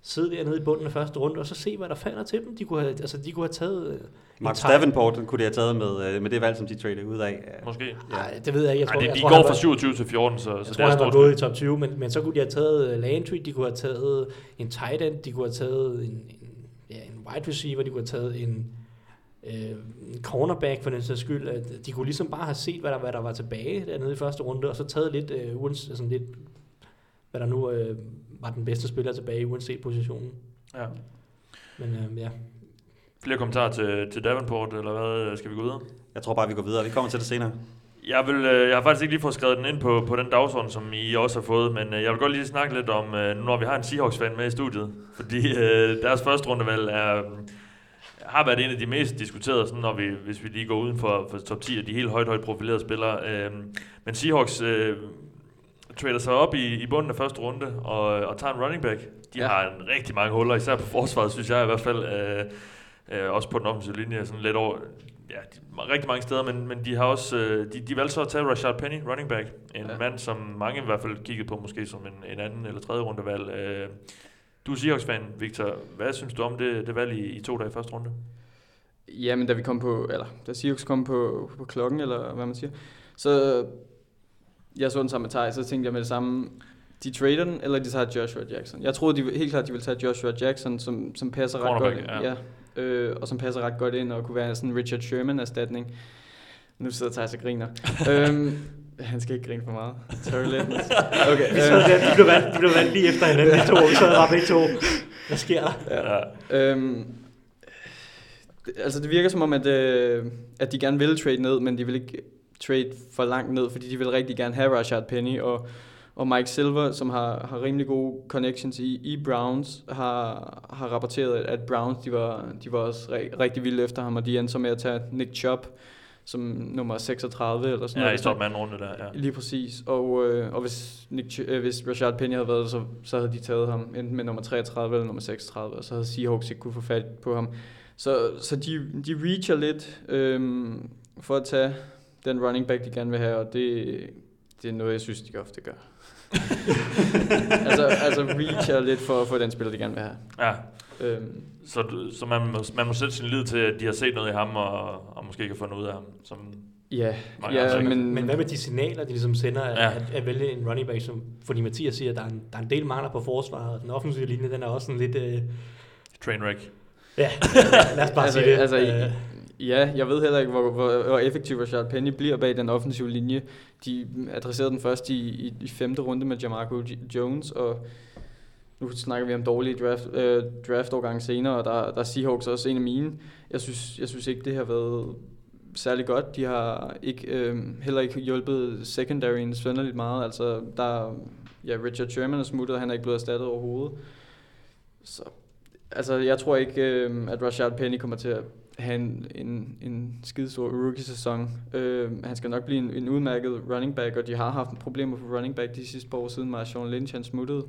sidde dernede i bunden af første runde, og så se, hvad der falder til dem. De kunne have, altså, de kunne have taget... øh, Mark en tight- Davenport kunne de have taget med, øh, med det valg, som de tradede ud af. Måske. Nej, det ved jeg ikke. Jeg Ej, tror, det, jeg de tror, går fra var- 27 til 14, så, Jeg så tror, det er han var stort. gået i top 20, men, men så kunne de have taget øh, Landry, de kunne have taget en tight end, de kunne have taget en, en, ja, en wide receiver, de kunne have taget en, øh, en cornerback for den sags skyld. De kunne ligesom bare have set, hvad der, hvad der var tilbage dernede i første runde, og så taget lidt, øh, sådan lidt hvad der nu øh, var den bedste spiller tilbage, uanset positionen. Ja. Men øh, ja, Flere kommentarer til, til Davenport, eller hvad? Skal vi gå videre? Jeg tror bare, vi går videre. Vi kommer til det senere. Jeg, vil, øh, jeg har faktisk ikke lige fået skrevet den ind på, på den dagsorden, som I også har fået, men øh, jeg vil godt lige snakke lidt om, øh, nu når vi har en Seahawks-fan med i studiet, fordi øh, deres første rundevalg er, har været en af de mest diskuterede, sådan, når vi, hvis vi lige går uden for, for top 10 af de helt højt, højt profilerede spillere. Øh, men Seahawks øh, trader sig op i, i bunden af første runde og, og tager en running back. De Ja. har en rigtig mange huller, især på forsvaret, synes jeg i hvert fald. Øh, øh, også på den offensive linje, sådan lidt over, ja, de, rigtig mange steder, men, men de har også, øh, de, de valgte så at tage Rashad Penny, running back, en ja. mand, som mange i hvert fald kiggede på måske som en, en anden eller tredje rundevalg. Øh, du er Seahawks-fan, Victor. Hvad synes du om det, det valg i, i to dage i første runde? Jamen, da vi kom på, eller da Seahawks kom på, på klokken, eller hvad man siger, så jeg så den sammen med Thaj, så tænkte jeg med det samme, de trader den, eller de tager Joshua Jackson. Jeg troede de, helt klart, de ville tage Joshua Jackson, som, som passer ret godt ind. ja. Ja, øh, og som passer ret godt ind, og kunne være sådan en Richard Sherman-erstatning. Nu sidder Thijs og griner. øhm, han skal ikke grine for meget. Terry Lennon. Okay, vi sad der, de blev valgt, de blev valgt lige efter hinanden, de to, vi sad bare begge to. Hvad sker der? Ja. Øhm, det, altså det virker som om, at, øh, at de gerne vil trade ned, men de vil ikke trade for langt ned, fordi de vil rigtig gerne have Rashad Penny, og, og Mike Silver, som har, har rimelig gode connections i, i Browns, har, har rapporteret, at Browns de var, de var også re, rigtig vilde efter ham, og de endte så med at tage Nick Chubb som nummer 36 eller sådan Ja, i noget. top anden runde der, ja. Lige præcis. Og, øh, og hvis, Nick, øh, hvis Rashad Penny havde været der, så, så havde de taget ham enten med nummer 33 eller nummer 36, og så havde Seahawks ikke kunne få fat på ham. Så, så de, de reacher lidt øhm, for at tage den running back, de gerne vil have, og det, det er noget, jeg synes, de ofte gør. altså, altså reacher lidt for at få den spiller, de gerne vil have. ja. Øhm, Så, så man, må, man må sætte sin lid til, at de har set noget i ham, og, og måske ikke har fundet ud af ham. Som, ja, Mange andre ja men, Men hvad med de signaler, de ligesom sender, ja. at, at vælge en running back, som, fordi Mathias siger, at der er en, der er en del mangler på forsvaret, og den offensive linje, den er også sådan lidt... Øh, trainwreck. ja, lad os bare Altså, sige det. altså, Øh, Ja, jeg ved heller ikke, hvor, hvor, hvor effektiv Rashad Penny bliver bag den offensive linje. De adresserede den først i, i, i femte runde med Jamarco Jones, og nu snakker vi om dårlige draft, øh, draftårgange senere, og der, der er Seahawks også en af mine. Jeg synes, jeg synes ikke, det har været særlig godt. De har ikke, øh, heller ikke hjulpet secondaryen sønderligt meget. Altså, der, ja, Richard Sherman er smuttet, og han er ikke blevet erstattet overhovedet. Så, altså, jeg tror ikke, øh, at Rashad Penny kommer til at have en, en, en skidestor rookie-sæson. Øh, han skal nok blive en, en udmærket running back, og de har haft problemer på running back de sidste par år siden Marshawn Lynch han smuttede.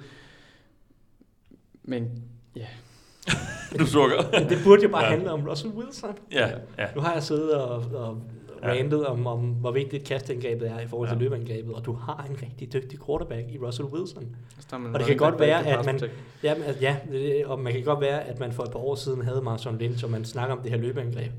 Men Du sukker. Det burde jo bare Ja. ja. handle om Russell Wilson. ja, ja. Nu har jeg siddet og, og Ja. randet om, om, hvor vigtigt kastangrebet er i forhold til Ja. løbeangrebet, og du har en rigtig dygtig quarterback i Russell Wilson. man Og det kan godt være, at man-. Ja, ja og man kan godt være, at man for et par år siden havde Marshawn Lynch, og man snakker om det her løbeangreb.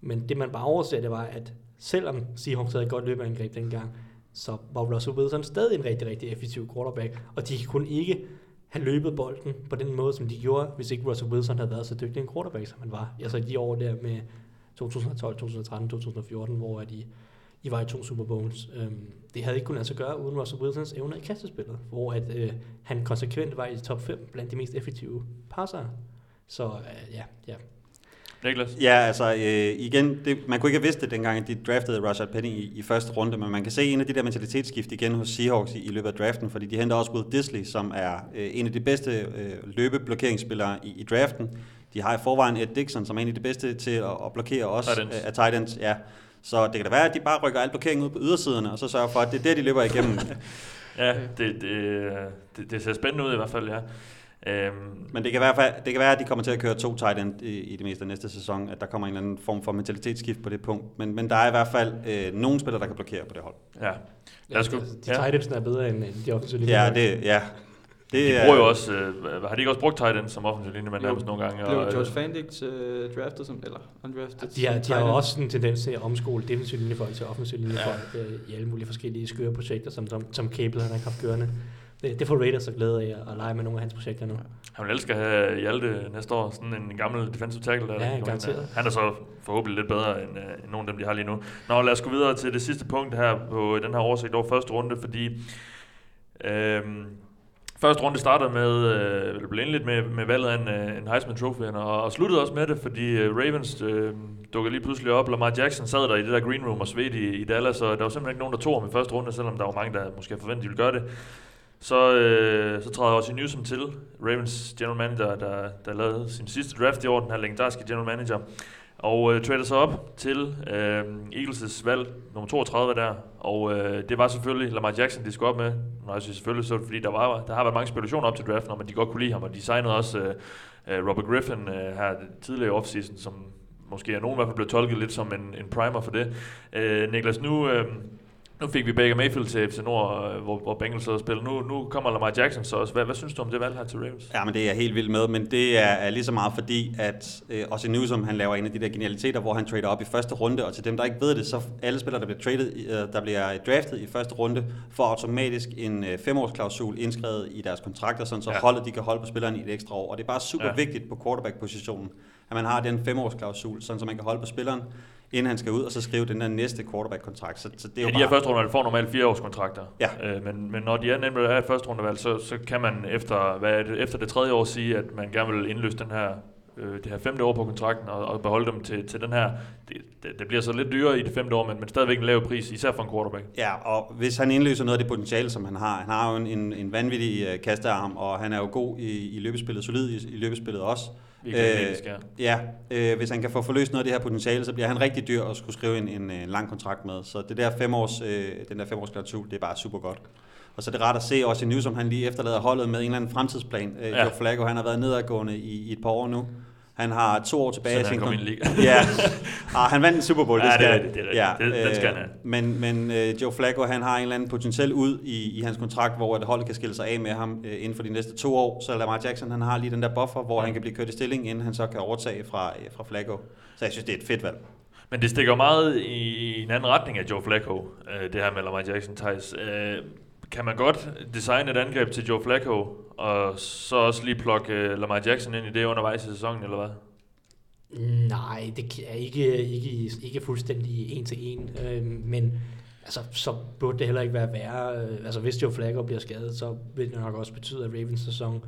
Men det man bare overser, det var, at selvom Seahawks havde et godt løbeangreb dengang, så var Russell Wilson stadig en rigtig, rigtig effektiv quarterback, og de kunne ikke have løbet bolden på den måde, som de gjorde, hvis ikke Russell Wilson havde været så dygtig en quarterback, som han var. Altså i de år der med 2012, 2013, 2014, hvor de, I var i to Super Bowls. Øhm, det havde ikke kunnet lade sig gøre uden Russell Wilsons evner i kastespillet, hvor at, øh, han konsekvent var i top 5 blandt de mest effektive passere. Så øh, ja, ja. Niklas? Ja, altså øh, igen, det, man kunne ikke have vidst det dengang, at de draftede Rashad Penny i, i første runde, men man kan se en af de der mentalitetsskift igen hos Seahawks i, i løbet af draften, fordi de henter også Will Disley, som er øh, en af de bedste øh, løbeblokeringsspillere i, i draften. De har i forvejen Ed Dixon, som er en af de bedste til at, at blokere også Tight ends. øh, af tight ends. Ja. Så det kan da være, at de bare rykker al blokering ud på ydersiderne, og så sørger for, at det er det, de løber igennem. Ja, det, det, det, det ser spændende ud i hvert fald, ja. Øhm, Men det kan, være, det kan være, at de kommer til at køre to tight end i, i det meste af næste sæson, at der kommer en eller anden form for mentalitetsskift på det punkt. Men, men der er i hvert fald øh, nogle spillere, der kan blokere på det hold. ja. Lad os gå. De Ja. tight ends er bedre end, end de offensive linjer. Ja, det, ja. Det de bruger jo også, øh, har de ikke også brugt tight end som offensiv linjemand nærmest nogle gange? Blev og, George Fandix øh, draftet som, eller undrafted? De har, de har også en tendens til at omskole defensiv linjefolk til offensiv linjefolk ja. øh, i alle mulige forskellige skøre projekter, som, som, som Cable han har haft kørende. Det, det får Raiders så glæde af at, lege med nogle af hans projekter nu. Han vil elske at have Hjalte næste år, sådan en gammel defensive tackle. Der ja, garanteret. Han er så forhåbentlig lidt bedre end, uh, end nogle af dem, de har lige nu. Nå, lad os gå videre til det sidste punkt her på den her oversigt over første runde, fordi øh, Første runde startede med, øh, det blev indledt med, med valget af en, øh, en Heisman Trophy, og, og sluttede også med det, fordi øh, Ravens øh, dukkede lige pludselig op. Lamar Jackson sad der i det der green room og svedte i, i Dallas, og der var simpelthen ikke nogen, der tog ham i første runde, selvom der var mange, der måske forventede, de ville gøre det. Så, øh, så træder også Newsom til, Ravens general manager, der, der lavede sin sidste draft i år, den her legendariske general manager. Og øh, trader sig op til øh, Eagles' valg, nummer 32 der. Og øh, det var selvfølgelig Lamar Jackson, de skulle op med. Nå, jeg selvfølgelig, så fordi der, var, der har været mange spekulationer op til draften om, at de godt kunne lide ham. Og de signede også øh, øh Robert Griffin øh, her tidligere i offseason, som måske er nogen i hvert fald blevet tolket lidt som en, en primer for det. Øh, Niklas, nu... Øh, nu fik vi Baker Mayfield til FC Nord, øh, hvor, hvor Bengals så spiller. Nu, nu kommer Lamar Jackson så også. Hvad, hvad synes du om det valg her til Ravens? Ja, men det er jeg helt vild med, men det er, er lige så meget fordi, at øh, også Newsom, han laver en af de der genialiteter, hvor han trader op i første runde, og til dem, der ikke ved det, så alle spillere, der bliver, traded, øh, der bliver draftet i første runde, får automatisk en øh, femårsklausul indskrevet i deres kontrakter, sådan så ja. holdet de kan holde på spilleren i et ekstra år. Og det er bare super ja. vigtigt på quarterback-positionen, at man har den femårsklausul, sådan så man kan holde på spilleren inden han skal ud og så skrive den der næste quarterback-kontrakt. Så, så det er ja, jo de her første rundevalg får normalt fire års kontrakter. Ja. Øh, men, men når de er nemlig er et første rundevalg, så, så kan man efter, hvad det, efter det tredje år sige, at man gerne vil indløse den her øh, det her femte år på kontrakten og, og beholde dem til, til den her. Det, det, det bliver så lidt dyrere i det femte år, men, men stadigvæk en lav pris, især for en quarterback. Ja, og hvis han indløser noget af det potentiale, som han har, han har jo en, en, en vanvittig uh, kastearm, og han er jo god i, i løbespillet, solid i, i løbespillet også. Øh, ja, øh, hvis han kan få forløst noget af det her potentiale, så bliver han rigtig dyr at skulle skrive en, en, en lang kontrakt med. Så det der fem års, øh, den der fem års klausul, det er bare super godt. Og så er det rart at se også i News, om han lige efterlader holdet med en eller anden fremtidsplan. Øh, ja. Joe Flacco, han har været nedadgående i, i et par år nu. Han har to år tilbage. Så han kom ind Ja, ah, han vandt en Super Bowl. Det skal, ja, det er det. det, er det. det, det skal han Men, men uh, Joe Flacco, han har en eller anden potentiel ud i, i hans kontrakt, hvor et hold kan skille sig af med ham uh, inden for de næste to år. Så Lamar Jackson, han har lige den der buffer, hvor ja. han kan blive kørt i stilling, inden han så kan overtage fra, uh, fra Flacco. Så jeg synes, det er et fedt valg. Men det stikker meget i en anden retning af Joe Flacco, uh, det her med Lamar Jackson, Thijs. Uh, kan man godt designe et angreb til Joe Flacco, og så også lige plukke øh, Lamar Jackson ind i det undervejs i sæsonen, eller hvad? Nej, det er ikke, ikke, ikke fuldstændig en til en, øh, men altså, så burde det heller ikke være værre. Øh, altså, hvis Joe Flacco bliver skadet, så vil det nok også betyde, at Ravens sæson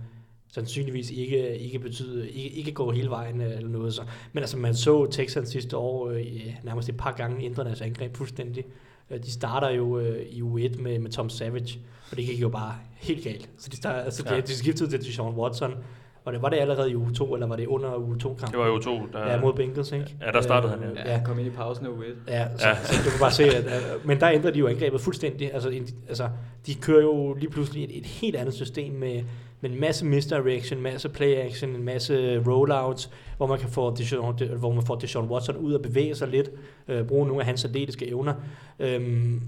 sandsynligvis ikke, ikke betyde, ikke, ikke går hele vejen øh, eller noget. Så. Men altså, man så Texans sidste år øh, nærmest et par gange ændre deres angreb fuldstændig. Øh, de starter jo øh, i U1 med, med Tom Savage, og det gik jo bare helt galt. Så de, starter, altså, ja. de, de skiftede til Deshaun Watson, var det, var det allerede i uge 2, eller var det under uge 2 kamp? Det var i uge 2. Der... Ja, mod Bengals, ikke? Ja, der startede øh, han, ja. Ja, kom ind i pausen af uge 1. Ja, så, ja. så, så du kan bare se, at, uh, men der ændrede de jo angrebet fuldstændig. Altså, en, altså, de kører jo lige pludselig et, et helt andet system med, men en masse misdirection, en masse play action, en masse rollouts, hvor man kan få Deshaun, hvor man får Deshaun Watson ud og bevæge sig lidt, øh, bruge nogle af hans atletiske evner. Øhm,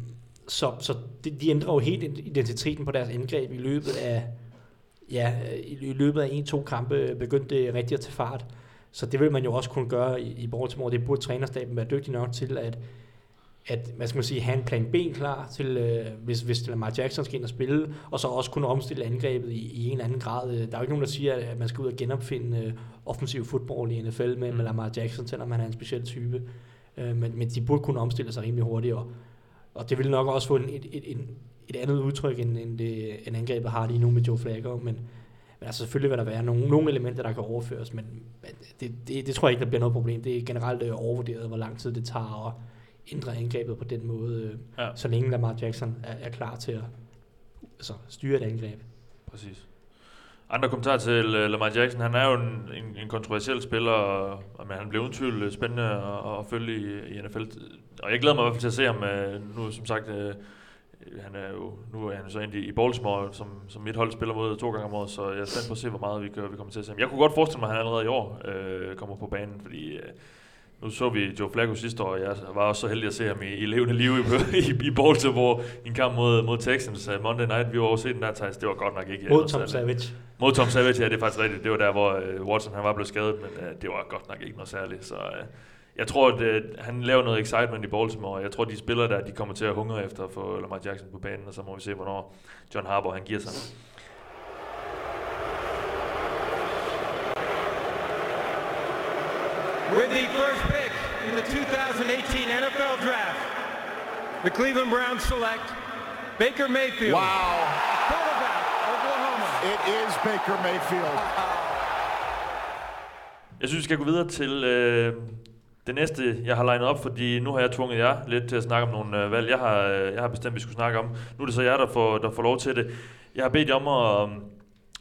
så så de, de ændrer jo helt identiteten på deres angreb i løbet af ja, i løbet af en-to kampe begyndte det rigtig at tage fart. Så det vil man jo også kunne gøre i, i Baltimore. Det burde trænerstaben være dygtig nok til at, at hvad skal man sige, have en plan B klar til, øh, hvis, hvis Lamar Jackson skal ind og spille, og så også kunne omstille angrebet i, i en eller anden grad. Der er jo ikke nogen, der siger, at man skal ud og genopfinde øh, offensiv fodbold i NFL med, med mm. Lamar Jackson, selvom han er en speciel type. Øh, men, men de burde kunne omstille sig rimelig hurtigt, og, og det vil nok også få en, et, et, en, et andet udtryk, end, end, det, end angrebet har lige nu med Joe Flacco, men, men altså selvfølgelig vil der være nogle, nogle elementer, der kan overføres, men, det, det, det tror jeg ikke, der bliver noget problem. Det er generelt øh, overvurderet, hvor lang tid det tager at ændre angrebet på den måde, øh, ja. så længe Lamar Jackson er, er klar til at altså, styre et angreb. Præcis. Andre kommentarer til uh, Lamar Jackson. Han er jo en, en, en kontroversiel spiller, og, og men han bliver uden tvivl spændende at, at følge i, i NFL. Og jeg glæder mig i hvert fald til at se ham nu, som sagt, han er jo, nu er han så egentlig i Baltimore, som, som mit hold spiller mod to gange om året, så jeg er spændt på at se, hvor meget vi, gør, vi kommer til at se. Jeg kunne godt forestille mig, at han allerede i år øh, kommer på banen, fordi øh, nu så vi Joe Flacco sidste år, og jeg var også så heldig at se ham i, i levende liv i, i, i Baltimore i en kamp mod, mod Texans uh, Monday Night. Vi var set den der, Thijs. Det var godt nok ikke... Mod noget Tom særligt. Savage. Mod Tom Savage, ja, det er faktisk rigtigt. Det var der, hvor uh, Watson han var blevet skadet, men uh, det var godt nok ikke noget særligt. Så uh, jeg tror, at uh, han laver noget excitement i Baltimore, og jeg tror, de spillere der, de kommer til at hungre efter at få Lamar Jackson på banen, og så må vi se, hvornår John Harbaugh han giver sig. With the first pick in the 2018 NFL Draft, the Cleveland Browns select Baker Mayfield, Wow. quarterback, Oklahoma. It is Baker Mayfield. Jeg synes, vi skal gå videre til øh, det næste, jeg har legnet op, fordi nu har jeg tvunget jer lidt til at snakke om nogle øh, valg, jeg har, øh, jeg har bestemt, vi skulle snakke om. Nu er det så jer, der får, der får lov til det. Jeg har bedt jer om at, øh,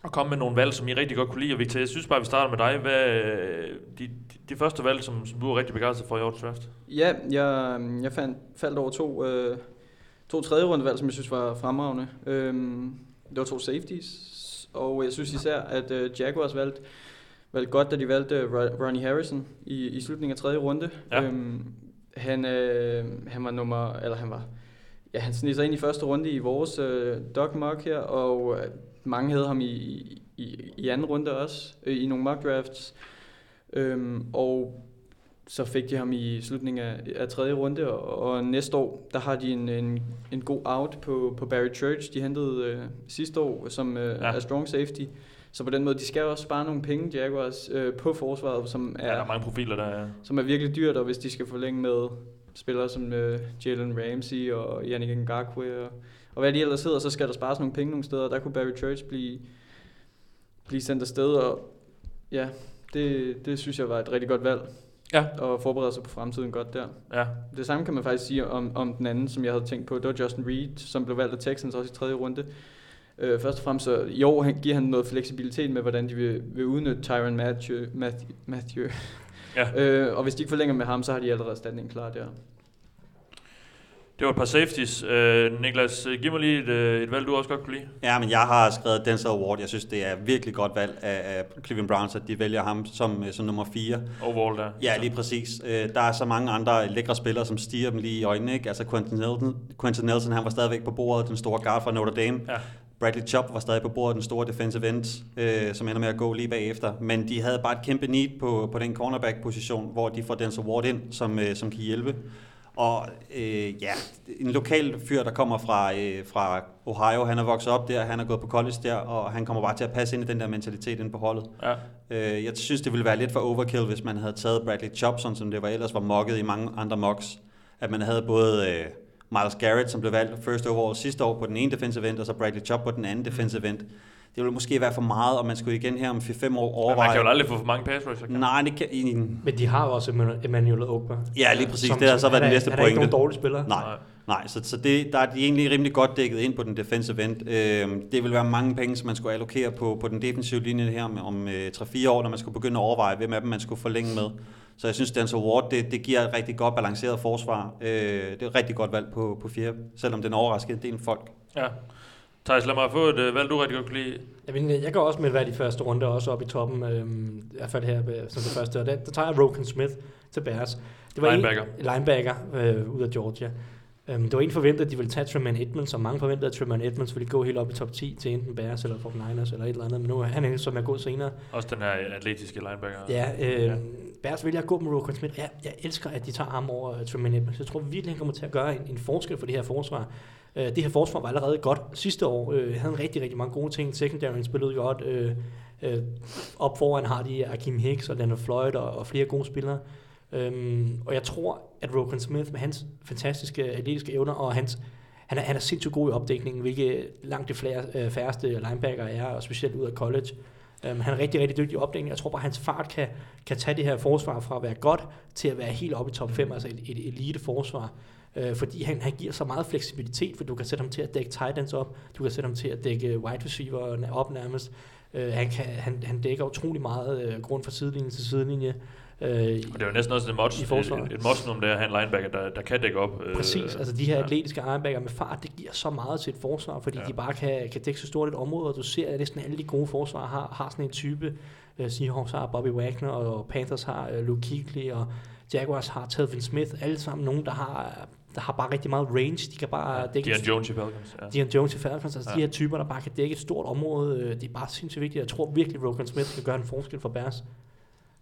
at komme med nogle valg, som I rigtig godt kunne lide. Og Victor, jeg synes bare, vi starter med dig. Hvad øh, de, de, første valg, som, som du er rigtig begejstret for i årets draft? Ja, jeg, jeg fandt, faldt over to, øh, to tredje rundevalg, som jeg synes var fremragende. Øhm, det var to safeties, og jeg synes især, at øh, Jaguars valgte, valgte godt, da de valgte Ro- Ronnie Harrison i, i slutningen af tredje runde. Ja. Øhm, han, øh, han var nummer, eller han var, ja, han sneg sig ind i første runde i vores øh, dog mock her, og øh, mange havde ham i, i, i anden runde også, øh, i nogle mock drafts. Øhm, og så fik de ham i slutningen af, af tredje runde, og, og næste år, der har de en, en, en god out på, på Barry Church, de hentede øh, sidste år som øh, Ja. er strong safety. Så på den måde, de skal også spare nogle penge, Jaguars, øh, på forsvaret, som Ja, der er, er mange profiler, der er... som er virkelig dyrt, og hvis de skal forlænge med spillere som øh, Jalen Ramsey og Yannick Ngakwe og, og hvad de ellers hedder, så skal der spares nogle penge nogle steder, og der kunne Barry Church blive, blive sendt afsted, og ja, det, det synes jeg var et rigtig godt valg. Ja. Og forberede sig på fremtiden godt der. Ja, Det samme kan man faktisk sige om, om den anden, som jeg havde tænkt på. Det var Justin Reed, som blev valgt af Texans også i tredje runde. Øh, først og fremmest så i år han, giver han noget fleksibilitet med, hvordan de vil, vil udnytte Tyron Matthew. Matthew, Matthew. Ja. øh, og hvis de ikke forlænger med ham, så har de allerede erstatningen klar der. Det var et par safeties. Øh, Niklas, øh, giv mig lige et, øh, et valg, du også godt kunne lide. Ja, men jeg har skrevet Denzel Ward. Jeg synes, det er virkelig godt valg af, af Cleveland Browns, at de vælger ham som, øh, som nummer 4. Overall der. Ja, lige præcis. Øh, Der er så mange andre lækre spillere, som stiger dem lige i øjnene. Ikke? Altså Quentin Nelson, Quentin Nelson, han var stadigvæk på bordet, den store guard fra Notre Dame. Ja. Bradley Chubb var stadig på bordet, den store defensive end, øh, som ender med at gå lige bagefter. Men de havde bare et kæmpe need på, på den cornerback-position, hvor de får Denzel Ward ind, som, øh, som kan hjælpe. Og øh, ja, en lokal fyr, der kommer fra, øh, fra Ohio, han er vokset op der, han er gået på college der, og han kommer bare til at passe ind i den der mentalitet ind på holdet. Ja. Øh, jeg synes, det ville være lidt for overkill, hvis man havde taget Bradley Chubb, sådan som det var ellers var mocket i mange andre mocks. At man havde både øh, Miles Garrett, som blev valgt first overall sidste år på den ene defensive end, og så Bradley Chubb på den anden defensive end. Det ville måske være for meget, og man skulle igen her om 4-5 år Men man overveje... kan jo aldrig få for mange pass rusher. kan? Nej, det kan... I, Men de har jo også Emmanuel- Ogba. ja, lige præcis. det har så været den næste Han er ikke pointe. nogen dårlig spiller. Nej, nej så, så det, der er de egentlig rimelig godt dækket ind på den defensive end. Øh, det vil være mange penge, som man skulle allokere på, på den defensive linje her med, om øh, 3-4 år, når man skulle begynde at overveje, hvem af dem man skulle forlænge med. Så jeg synes, Denzel Ward, det, det giver et rigtig godt balanceret forsvar. Øh, det er et rigtig godt valg på, på 4, selvom den overraskede en del folk. Ja. Thijs, lad mig få et øh, valg, du rigtig godt kunne lide. Jamen, jeg går også med et valg i første runde, og også op i toppen, øhm, i hvert fald her øh, som det første. Og der, der tager jeg Roken Smith til Bears. Det Linebacker. En, linebacker øh, ud af Georgia. Um, det var en forventet, at de ville tage Tremaine Edmonds, og mange forventede, at Tremaine Edmonds ville gå helt op i top 10 til enten Bears eller 49ers eller et eller andet, men nu er han en, som er gået senere. Også den her atletiske linebacker. Ja, øh, Ja. Bears vælger at gå med Roquan Smith. Jeg, jeg elsker, at de tager ham over uh, Tremaine Edmonds. Jeg tror virkelig, han kommer til at gøre en, en forskel for det her forsvar. Øh, det her forsvar var allerede godt sidste år. Øh, havde en rigtig, rigtig mange gode ting. Secondary spillede godt. Øh, øh, op foran har de Akim Hicks og Leonard Floyd og, og flere gode spillere. Øhm, og jeg tror, at Roquan Smith med hans fantastiske atletiske evner og hans han er, han er sindssygt god i opdækningen, hvilket langt de flere, øh, færreste linebacker er, og specielt ud af college. Um, han er rigtig, rigtig dygtig i opdækningen. Jeg tror bare, at hans fart kan, kan tage det her forsvar fra at være godt til at være helt oppe i top 5, altså et, et elite forsvar. Uh, fordi han, han giver så meget fleksibilitet, for du kan sætte ham til at dække tight ends op, du kan sætte ham til at dække wide receiver op nærmest. Uh, han, kan, han, han dækker utrolig meget uh, grund fra sidelinje til sidelinje. Uh, Og det er jo næsten også et, mods, forsvaret. et, et must-num, det er at have en linebacker, der, der kan dække op. øh, Præcis, altså de her ja. atletiske linebacker med fart, det giver så meget til et forsvar, fordi Ja. de bare kan, kan dække så stort et område, og du ser, at næsten alle de gode forsvar har, har sådan en type. Uh, Seahawks har Bobby Wagner, og Panthers har uh, Luke Kuechly, og Jaguars har Telvin Smith, alle sammen nogen, der har, der har bare rigtig meget range. De kan bare dække... Dion Jones i Falcons. Ja. Dion Jones i Falcons, altså Ja. ja. de her typer, der bare kan dække et stort område, øh, det er bare sindssygt vigtigt. Jeg tror virkelig, Rogan Smith kan gøre en forskel for Bears.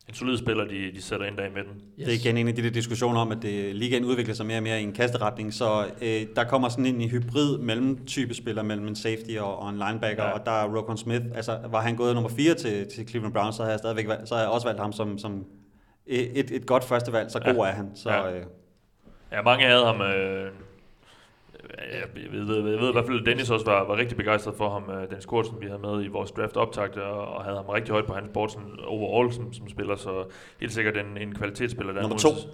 En solid spiller, de, de sætter ind der i midten. Yes. Det er igen en af de der diskussioner om, at det, ligaen udvikler sig mere og mere i en kasteretning, så øh, der kommer sådan en hybrid mellem type spiller mellem en safety og, og en linebacker, Ja. ja. og der er Roquan Smith, altså var han gået nummer 4 til, til Cleveland Browns, så har jeg stadigvæk valgt, så har jeg også valgt ham som, som et, et godt første valg, så Ja. god er han. Så, Ja. øh, Ja, mange havde ham... Øh, jeg, ved, jeg, ved, jeg ved i hvert fald, at Dennis også var, var rigtig begejstret for ham. Øh, Dennis Kortsen, vi havde med i vores draft optagt, og, og havde ham rigtig højt på hans board sådan overall som, som spiller, så helt sikkert en, en kvalitetsspiller. Der Nummer nu- to.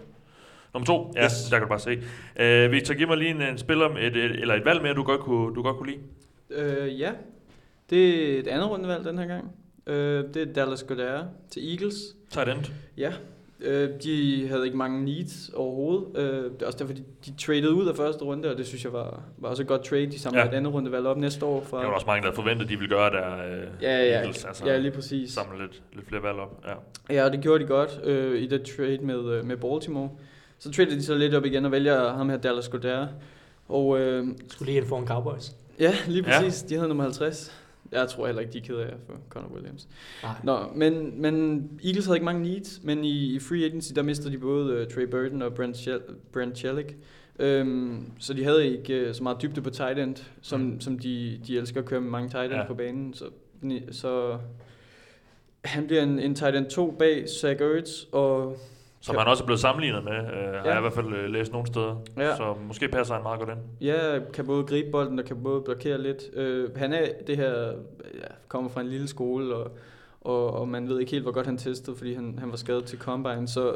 Nummer to, ja, yes. Yes. der kan du bare se. Øh, Victor, giv mig lige en, en spiller, et, et, eller et valg mere, du godt kunne, du godt kunne lide. Øh, ja, det er et andet rundevalg den her gang. Øh, det er Dallas Goddard til Eagles. Tight end. Ja, øh, de havde ikke mange needs overhovedet. Øh, det er også derfor, de, de traded ud af første runde, og det synes jeg var, var også et godt trade. De samler Ja. ja. et andet rundevalg op næste år. Fra, Der var også mange, der at de ville gøre der. Øh, Ja, ja, Eagles, altså, ja, lige præcis. Samle lidt, lidt flere valg op. Ja. Ja, og det gjorde de godt øh, i det trade med, øh, med Baltimore. Så traded de så lidt op igen og vælger ham her Dallas Goddard. Og øh, Skulle lige ind for en Cowboys. ja, lige Ja. præcis. De havde nummer 50. Jeg tror heller ikke, de er ked af for Conor Williams. Nej. Nå, men, men Eagles havde ikke mange needs, men i, i free agency, der mistede de både uh, Trey Burton og Brent, Shell- Brent Shellick. Um, så de havde ikke uh, så meget dybde på tight end, som, Mm. som de, de elsker at køre med mange tight ends Ja. på banen. Så, så han bliver en, en tight end 2 bag Zach Ertz, og Som han også er blevet sammenlignet med, øh, har Ja. jeg i hvert fald øh, læst nogle steder. Ja. Så måske passer han meget godt ind. Ja, kan både gribe bolden og kan både blokere lidt. Øh, han er det her, ja, kommer fra en lille skole, og, og, og man ved ikke helt, hvor godt han testede, fordi han, han var skadet til Combine. Så,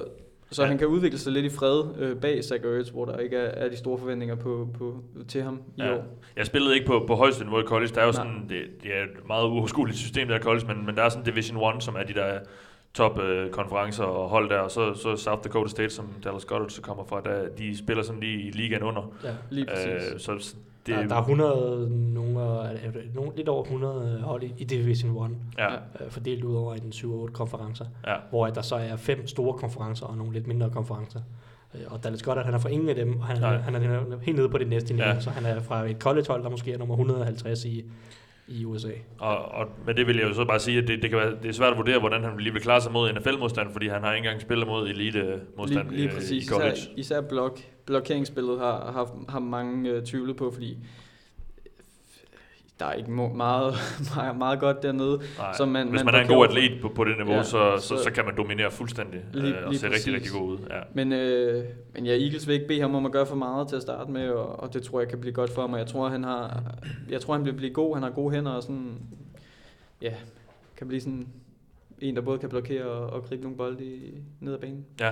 så Ja. ja. han kan udvikle sig lidt i fred øh, bag Zach Ertz, hvor der ikke er, er de store forventninger på, på, til ham i Ja. år. Jeg spillede ikke på, på højeste niveau i college. Der er jo Nej. sådan, det, det er et meget uoverskueligt system, der er college, men, men der er sådan Division 1, som er de der top øh, konferencer og hold der, og så, så South Dakota State, som Dallas Goddard så kommer fra, der, de spiller sådan lige i ligaen under. Ja. Lige præcis. Øh, så Det, der, der er 100, nogle, nogle, lidt over 100 hold i, i Division 1, ja, øh, fordelt ud over en 7-8 konferencer, ja, hvor at der så er fem store konferencer og nogle lidt mindre konferencer. Øh, Og Dallas Goddard, han er fra ingen af dem, og han, Nej. er, han er helt nede på det næste niveau, ja. så han er fra et collegehold, der måske er nummer 150 i, i USA. og, og med det vil jeg jo så bare sige, at det, det, kan være, det er svært at vurdere, hvordan han lige vil klare sig mod NFL-modstand, fordi han har ikke engang spillet mod elite-modstand Lige, lige i, præcis. i Især, college. især blok, blokeringsspillet har, har, har mange øh, tvivlet på, fordi der er ikke meget, meget, meget godt dernede. Nej, som man- hvis man man er en god atlet på, på det niveau, Ja, så, så, så- så kan man dominere fuldstændig Lige- øh, og lige se rigtig, præcis. rigtig god ud. Ja. Men, øh, men ja, Eagles vil ikke bede ham om at gøre for meget til at starte med, og, og det tror jeg kan blive godt for ham. Og jeg tror, han har, jeg tror, han vil blive god. Han har gode hænder og sådan, ja, kan blive sådan en, der både kan blokere og, og gribe nogle bolde i, ned ad banen. Ja.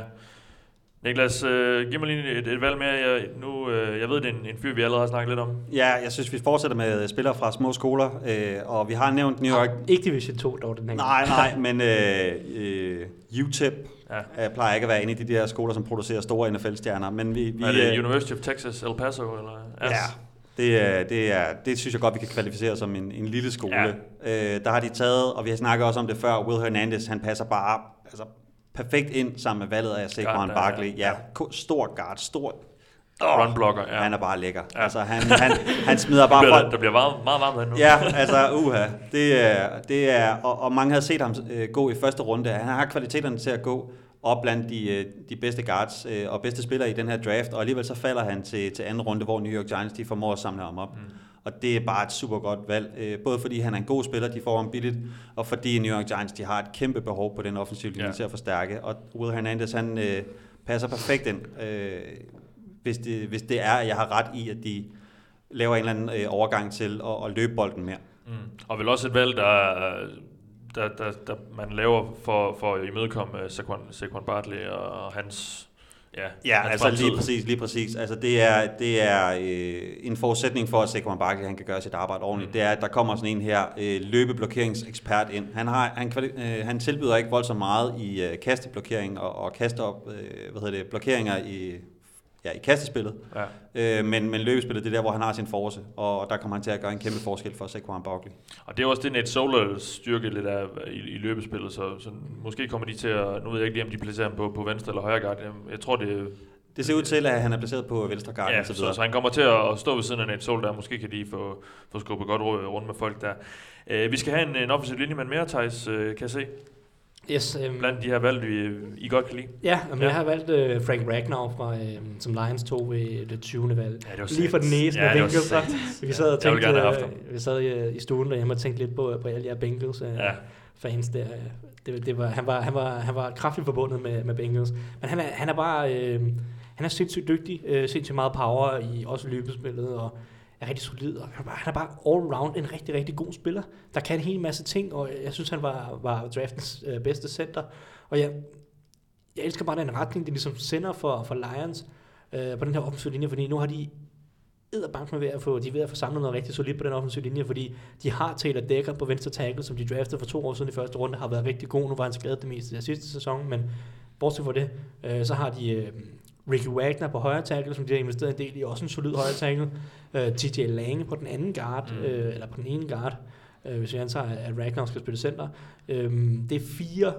Niklas, øh, giv mig lige et, et valg mere. Jeg, nu, øh, jeg ved, det er en, en fyr, vi allerede har snakket lidt om. ja, jeg synes, vi fortsætter med spillere fra små skoler, øh, og vi har nævnt New York. Ikke Division 2 dog, den her. Nej, nej, men øh, øh, UTEP Ja. øh, plejer ikke at være en af de der skoler, som producerer store NFL-stjerner, men vi... vi er det øh, University of Texas, El Paso? Eller? Ja, det, er, det, er, det synes jeg godt, vi kan kvalificere som en, en lille skole. Ja. Øh, der har de taget, og vi har snakket også om det før, Will Hernandez, han passer bare altså, perfekt ind sammen med valget af Saquon Barkley. ja. Stor guard, stor... Run blocker, ja. Han er bare lækker. Ja. Altså, han, han, han smider Der bare folk... der bliver meget, meget varmt derinde nu. Ja, altså uha. Det er, det er, og, og mange havde set ham øh, gå i første runde. Han har kvaliteterne til at gå op blandt de, øh, de bedste guards øh, og bedste spillere i den her draft, og alligevel så falder han til, til anden runde, hvor New York Giants de formår at samle ham op. Mm. Og det er bare et super godt valg, øh, både fordi han er en god spiller, de får ham billigt, og fordi New York Giants de har et kæmpe behov på den offensive linje Ja. til at forstærke. Og Will Hernandez, han øh, passer perfekt ind, øh, hvis, det, hvis det er, at jeg har ret i, at de laver en eller anden øh, overgang til at, at løbe bolden mere. Mm. Og vel også et valg, der, der, der, der man laver for, for at imødekomme uh, Saquon, Saquon Barkley og hans Ja, Ja, altså fremtid. lige præcis, lige præcis. Altså det er, det er øh, en forudsætning for, at Saquon Barkley han kan gøre sit arbejde ordentligt. Mm. Det er, at der kommer sådan en her øh, løbeblokeringsekspert ind. Han, har, han, øh, han tilbyder ikke voldsomt meget i øh, kasteblokering og, og kaste op, øh, hvad hedder det, blokeringer i, ja, i kastespillet. Ja. Øh, men, men løbespillet, det er der, hvor han har sin force, og der kommer han til at gøre en kæmpe forskel for Saquon Barkley. Og det er også det, Nate Solers styrke lidt af i, i løbespillet, så, så måske kommer de til at, nu ved jeg ikke lige, om de placerer ham på, på venstre eller højre guard. Jeg, tror, det Det ser ud til, at han er placeret på venstre guard ja, så så, så, han kommer til at, stå ved siden af Nate Sol der, måske kan de få, få skubbet godt ru- rundt med folk der. Uh, vi skal have en, en offensiv linjemand mere, Thijs, uh, kan jeg se, Yes, øhm, blandt de her valg, vi, I godt kan lide. Ja, men Ja. jeg har valgt øh, Frank Ragnar fra, øh, som Lions tog ved det 20. valg. Ja, det var Lige for den satans. næse Ja, var Bengals. Vi sad og tænkte, øh, vi sad i, i stuen derhjemme og tænkte lidt på, på alle her Bengals øh, Ja. fans der. Det, det var, han, var, han, var, han var kraftigt forbundet med, med Bengals. Men han er, han er bare... Øh, han er sindssygt dygtig, øh, sindssygt meget power i også løbespillet, og er rigtig solid, og han er bare, all-round en rigtig, rigtig god spiller, der kan en hel masse ting, og jeg synes, han var, var draftens øh, bedste center. Og jeg, jeg elsker bare den retning, de ligesom sender for, for Lions øh, på den her offensive linje, fordi nu har de edderbank med ved at få, de er ved at få samlet noget rigtig solidt på den offensive linje, fordi de har Taylor Decker på venstre tackle, som de draftede for to år siden i første runde, har været rigtig god. Nu var han skadet det meste af sidste sæson, men bortset fra det, øh, så har de øh, Ricky Wagner på højre tackle, som de har investeret en del i, også en solid højre tackle. Øh, TJ Lange på den anden guard, Mm. øh, eller på den ene guard, øh, hvis vi antager, at Ragnar skal spille center. Øh, det er fire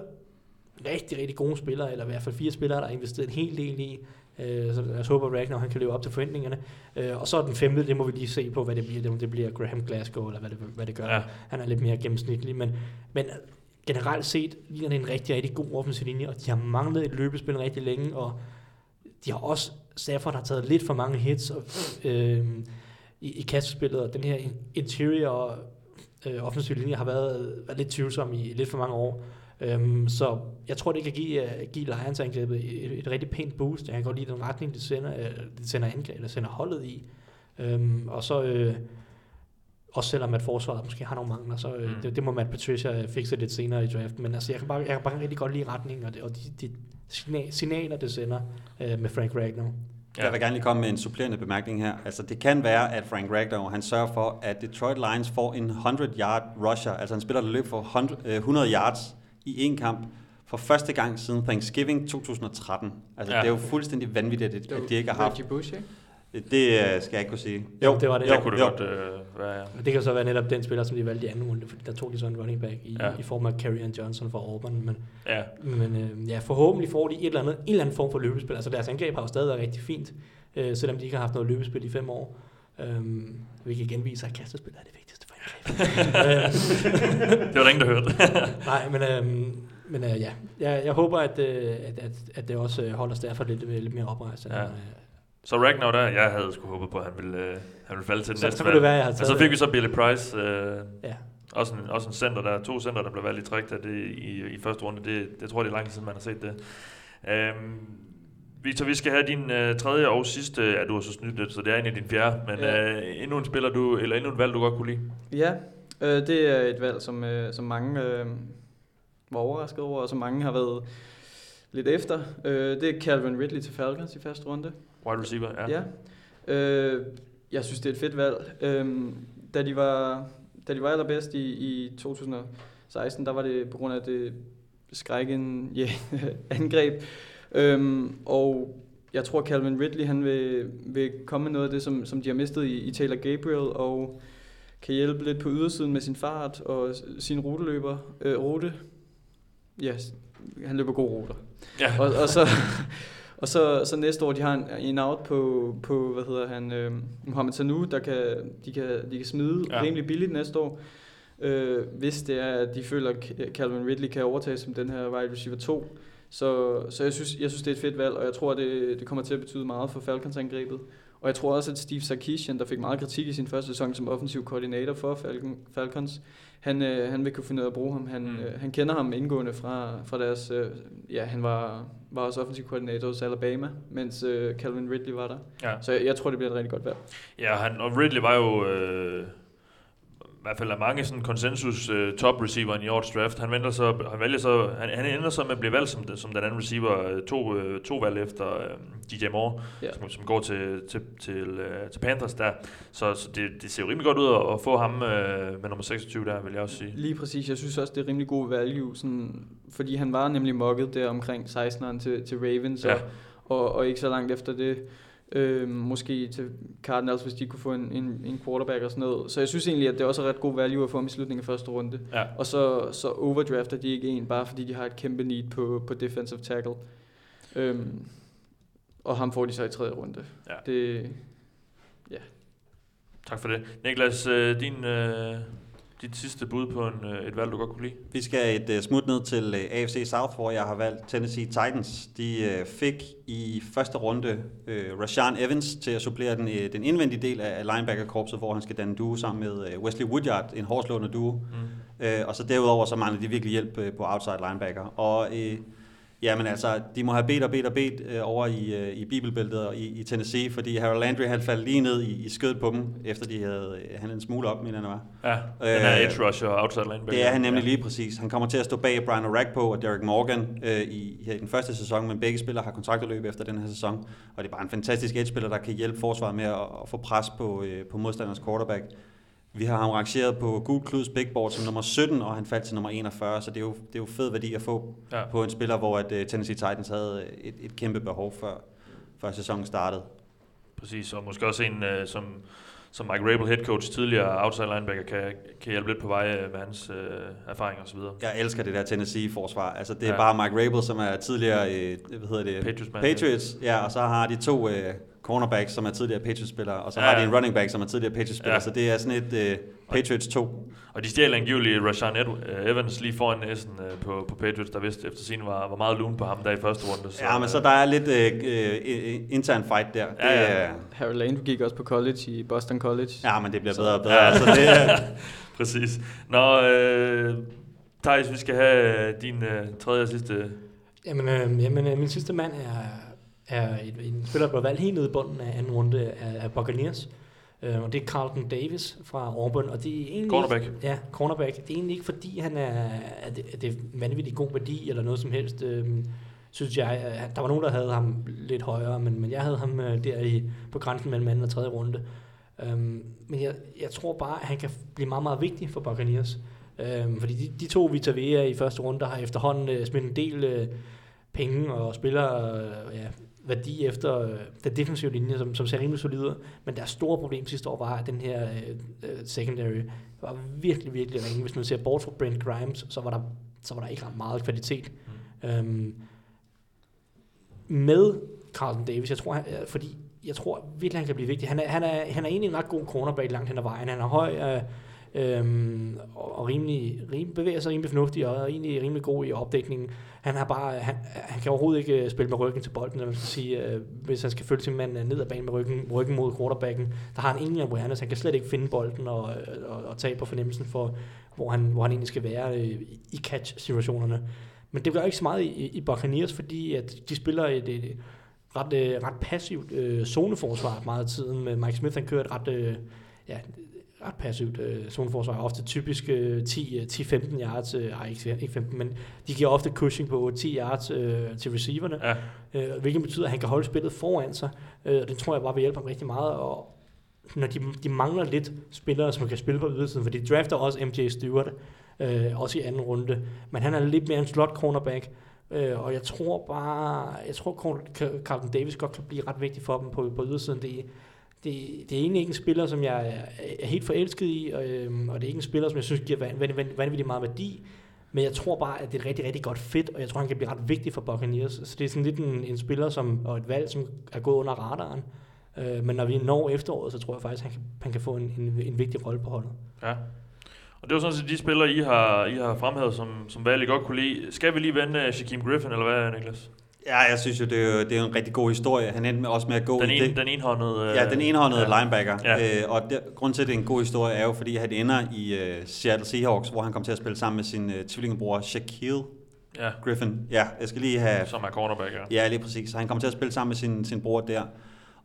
rigtig, rigtig gode spillere, eller i hvert fald fire spillere, der har investeret en hel del i. Øh, så jeg håber, at Ragnar han kan leve op til forventningerne. Øh, og så den femte, det må vi lige se på, hvad det bliver. Det, det bliver Graham Glasgow, eller hvad det, hvad det gør. Ja. Han er lidt mere gennemsnitlig, men, men generelt set ligner det en rigtig, rigtig god offensiv linje, og de har manglet et løbespil rigtig længe, og de har også, Stafford har taget lidt for mange hits og, øh, i, i kastespillet, og den her interior øh, offensiv linje har været, været lidt tvivlsom i lidt for mange år. Øhm, så jeg tror, det kan give, uh, give Lions-angrebet et, et rigtig pænt boost. Jeg kan godt lide den retning, det sender, uh, det sender, angreb, eller sender holdet i. Øhm, og så, øh, også selvom at forsvaret måske har nogle mangler, så øh, Mm. det, det, må Matt Patricia øh, fikse lidt senere i draften. Men altså, jeg kan bare, jeg kan bare rigtig godt lide retningen, og, det, og de, de signaler, det sender øh, med Frank Ragnar. Ja. Jeg vil gerne lige komme med en supplerende bemærkning her. Altså, det kan være, at Frank Ragnar, han sørger for, at Detroit Lions får en 100-yard rusher, altså en spiller, der løber for 100, øh, 100 yards i en kamp, for første gang siden Thanksgiving 2013. Altså, ja. det er jo fuldstændig vanvittigt, at, at de ikke har haft. Reggie Bush, ikke? Det øh, skal jeg ikke kunne sige. Jo, det var det. Det Jo, kunne det godt øh, være, ja. Men det kan så være netop den spiller, som de valgte i anden runde, fordi der tog de så en running back i, Ja. i form af Carrion Johnson fra Auburn. Men, ja. men øh, ja, forhåbentlig får de et eller andet, en eller anden form for løbespil. Altså deres angreb har jo stadig været rigtig fint, øh, selvom de ikke har haft noget løbespil i fem år. Øhm, hvilket genviser, at kastespil er det vigtigste for angreb. det var der ingen, der hørte. Nej, men, øhm, men øh, ja, jeg, jeg håber, at, øh, at, at, at det også holder Stafford lidt, lidt mere oprejst. Ja. øh, Så Ragnar der, jeg havde sgu håbet på, at han ville, øh, han ville falde til den Så- næste så det være, jeg havde Men så taget fik vi så Billy Price. Øh, Ja. Også en, også en center, der to center, der blev valgt i træk der, det, i, i første runde. Det, det tror jeg, det er lang tid siden, man har set det. Øhm, Victor, vi skal have din øh, tredje og sidste, ja, du har så snydt lidt, så det er egentlig din fjerde, men Ja. øh, endnu en spiller, du, eller endnu en valg, du godt kunne lide. Ja, øh, det er et valg, som, øh, som mange øh, var overrasket over, og som mange har været lidt efter. Øh, det er Calvin Ridley til Falcons i første runde. Wide receiver, ja. Ja. Øh, jeg synes, det er et fedt valg. Øh, da, de var, da de var allerbedst i, i 2016, der var det på grund af det skrækken ja, angreb. Øhm, og jeg tror, Calvin Ridley han vil, vil komme med noget af det, som, som de har mistet i, i Taylor Gabriel, og kan hjælpe lidt på ydersiden med sin fart og sin ruteløber. Øh, rute. Ja, s- han løber gode ruter. Ja. Og, og så... Og så, så næste år, de har en, en out på, på hvad hedder han, øh, Mohamed Sanu, der kan, de kan, de kan smide Ja. rimelig billigt næste år. Øh, hvis det er, at de føler, at Calvin Ridley kan overtage som den her wide receiver 2. Så, så jeg, synes, jeg synes, det er et fedt valg, og jeg tror, det, det kommer til at betyde meget for Falcons-angrebet. Og jeg tror også, at Steve Sarkisian, der fik meget kritik i sin første sæson som offensiv koordinator for Falcon, Falcons, han, øh, han vil kunne finde ud af at bruge ham. Han, Mm. øh, han kender ham indgående fra, fra deres... Øh, ja, han var, var også offensiv koordinator hos Alabama, mens øh, Calvin Ridley var der. Ja. Så jeg, jeg tror, det bliver et rigtig godt valg. Ja, han, og Ridley var jo øh, hvert fald af mange sådan konsensus øh, top receiver i årets draft. Han, venter så, han, vælger så, han, han ender så med at blive valgt som, den- som den anden receiver øh, to, øh, to valg efter øh, DJ Moore, Ja. som, som går til, til, til, øh, til Panthers der. Så, så det, det ser jo rimelig godt ud at, at få ham øh, med nummer 26 der, vil jeg også sige. Lige præcis. Jeg synes også, det er rimelig god value, sådan, fordi han var nemlig mokket der omkring 16'eren til, til Ravens, ja. og, og, og ikke så langt efter det Øh, måske til Cardinals, hvis de kunne få en, en, en quarterback og sådan noget. Så jeg synes egentlig, at det er også er ret god value at få ham i slutningen af første runde. Ja. Og så, så overdrafter de ikke en, bare fordi de har et kæmpe need på, på defensive tackle. Øhm, og ham får de så i tredje runde. Ja. Det, Tak for det. Niklas, øh, din, øh, dit sidste bud på en, øh, et valg, du godt kunne lide? Vi skal et uh, smut ned til uh, AFC South, hvor jeg har valgt Tennessee Titans. De uh, fik i første runde uh, Rashawn Evans til at supplere den, uh, den indvendige del af linebacker-korpset, hvor han skal danne duo sammen med uh, Wesley Woodyard, en hårdslående duo. Mm. Uh, og så derudover så mangler de virkelig hjælp uh, på outside linebacker. Og uh, Jamen altså, de må have bedt og bedt og bedt øh, over i, øh, i Bibelbæltet og i, i Tennessee, fordi Harold Landry han faldt lige ned i, i skødet på dem, efter de havde øh, han en smule op, mener jeg, var. Ja, den er Øh, edge rusher og outside linebacker. Det er han nemlig ja. lige præcis. Han kommer til at stå bag Brian Orakpo og Derek Morgan øh, i, her i den første sæson, men begge spillere har kontraktudløb efter den her sæson. Og det er bare en fantastisk edge-spiller, der kan hjælpe forsvaret med at, at få pres på, øh, på modstanders quarterback. Vi har ham rangeret på Gul Kluds Big Board som nummer 17, og han faldt til nummer 41, så det er jo, det er jo fed værdi at få Ja. på en spiller, hvor at, uh, Tennessee Titans havde et, et kæmpe behov før, før sæsonen startede. Præcis, og måske også en, øh, som, som Mike Rabel, head coach, tidligere outside linebacker, kan, kan hjælpe lidt på vej øh, med hans øh, erfaring og så videre. Jeg elsker det der Tennessee-forsvar. Altså, det er Ja. ja. bare Mike Rabel, som er tidligere øh, hvad hedder det? Patriots man. Patriots, ja, og så har de to øh, cornerbacks, som er tidligere Patriots-spillere, og så Ja. har de en running back, som er tidligere Patriots-spiller, Ja. så det er sådan et øh, Patriots 2. Og de stjal angiveligt Rashawn Ed- øh, Evans lige foran næsen øh, på, på Patriots, der vidste efter sin var, var meget lun på ham der i første runde. Så, ja, men så der er lidt øh, øh, intern fight der. Ja, ja. Det, er- Harold Landry gik også på college i Boston College. ja, men det bliver Så- bedre og bedre. Ja. Så det, er- Præcis. Nå, øh, Thijs, vi skal have din øh, tredje og sidste... Jamen, øh, jamen øh, min sidste mand er, er et, en spiller, der blev valgt helt nede i bunden af anden runde af, af Buccaneers. Øh, og det er Carlton Davis fra Auburn, og det er egentlig Cornerback. Ikke, ja, cornerback. Det er egentlig ikke fordi, han er, at det, at det er vanvittigt god værdi eller noget som helst. Øh, synes jeg, der var nogen, der havde ham lidt højere, men, men jeg havde ham øh, der i, på grænsen mellem anden og tredje runde. Øhm, men jeg, jeg tror bare, at han kan blive meget, meget vigtig for Buccaneers. Øhm, fordi de, de to Vita Vea i første runde, der har efterhånden øh, smidt en del øh, penge og spiller øh, ja, værdi efter øh, den defensive linje, som, som ser rimelig solid ud. Men deres store problem sidste år var, at den her øh, øh, secondary var virkelig, virkelig ringe. Hvis man ser bort fra Brent Grimes, så var der, så var der ikke ret meget kvalitet. Mm. Øhm, med Carlton Davis, jeg tror, han, øh, fordi jeg tror virkelig, han kan blive vigtig. Han er, han er, han er egentlig en ret god cornerback langt hen ad vejen. Han er høj øh, øhm, og, rimelig, rimelig, bevæger sig rimelig fornuftigt og er egentlig rimelig god i opdækningen. Han, har bare, han, han kan overhovedet ikke øh, spille med ryggen til bolden, eller man skal sige, øh, hvis han skal følge sin mand øh, ned ad banen med ryggen, ryggen mod quarterbacken. Der har han ingen awareness. Han kan slet ikke finde bolden og, øh, og, og tage på fornemmelsen for, hvor han, hvor han egentlig skal være øh, i catch-situationerne. Men det gør ikke så meget i, i Buccaneers, fordi at de spiller et, et ret, øh, ret passivt øh, zoneforsvar meget af tiden. Med Mike Smith, han kører et ret, øh, ja, ret passivt øh, zoneforsvar. Ofte typisk øh, 10, øh, 10-15 yards, øh, ej, ikke, ikke 15, men de giver ofte cushing på 10 yards øh, til receiverne, Ja, øh, hvilket betyder, at han kan holde spillet foran sig. Øh, og det tror jeg bare vil hjælpe ham rigtig meget. Og når de, de mangler lidt spillere, som kan spille på ydersiden, for de drafter også MJ Stewart, øh, også i anden runde. Men han er lidt mere en slot cornerback, øh, og jeg tror bare, jeg tror Carl- Carlton Davis godt kan blive ret vigtig for dem på, på ydersiden. Det, det, det er egentlig ikke en spiller, som jeg er, helt forelsket i, og, øhm, og det er ikke en spiller, som jeg synes giver van- van- van- vanvittigt meget værdi. Men jeg tror bare, at det er rigtig, rigtig godt fedt, og jeg tror, han kan blive ret vigtig for Buccaneers. Så det er sådan lidt en, en spiller som, og et valg, som er gået under radaren. Øh, men når vi når efteråret, så tror jeg faktisk, at han kan, han kan få en, en, en vigtig rolle på holdet. ja. Og det var sådan set de spillere, I har, I har fremhævet, som, som valget godt kunne lide. Skal vi lige vende øh, Shaquem Griffin, eller hvad, Niklas? Ja, jeg synes jo, det er, jo, det er en rigtig god historie. Han endte med, også med at gå Den, i en, det. den enhåndede... Øh, Ja, den enhåndede ja. linebacker. Ja. Øh, og der, grund til, at det er en god historie, er jo, fordi han ender i uh, Seattle Seahawks, hvor han kom til at spille sammen med sin uh, tvillingebror Shaquille Ja, Griffin. Ja, jeg skal lige have... som er cornerback, ja. Ja, lige præcis. Så han kommer til at spille sammen med sin, sin bror der.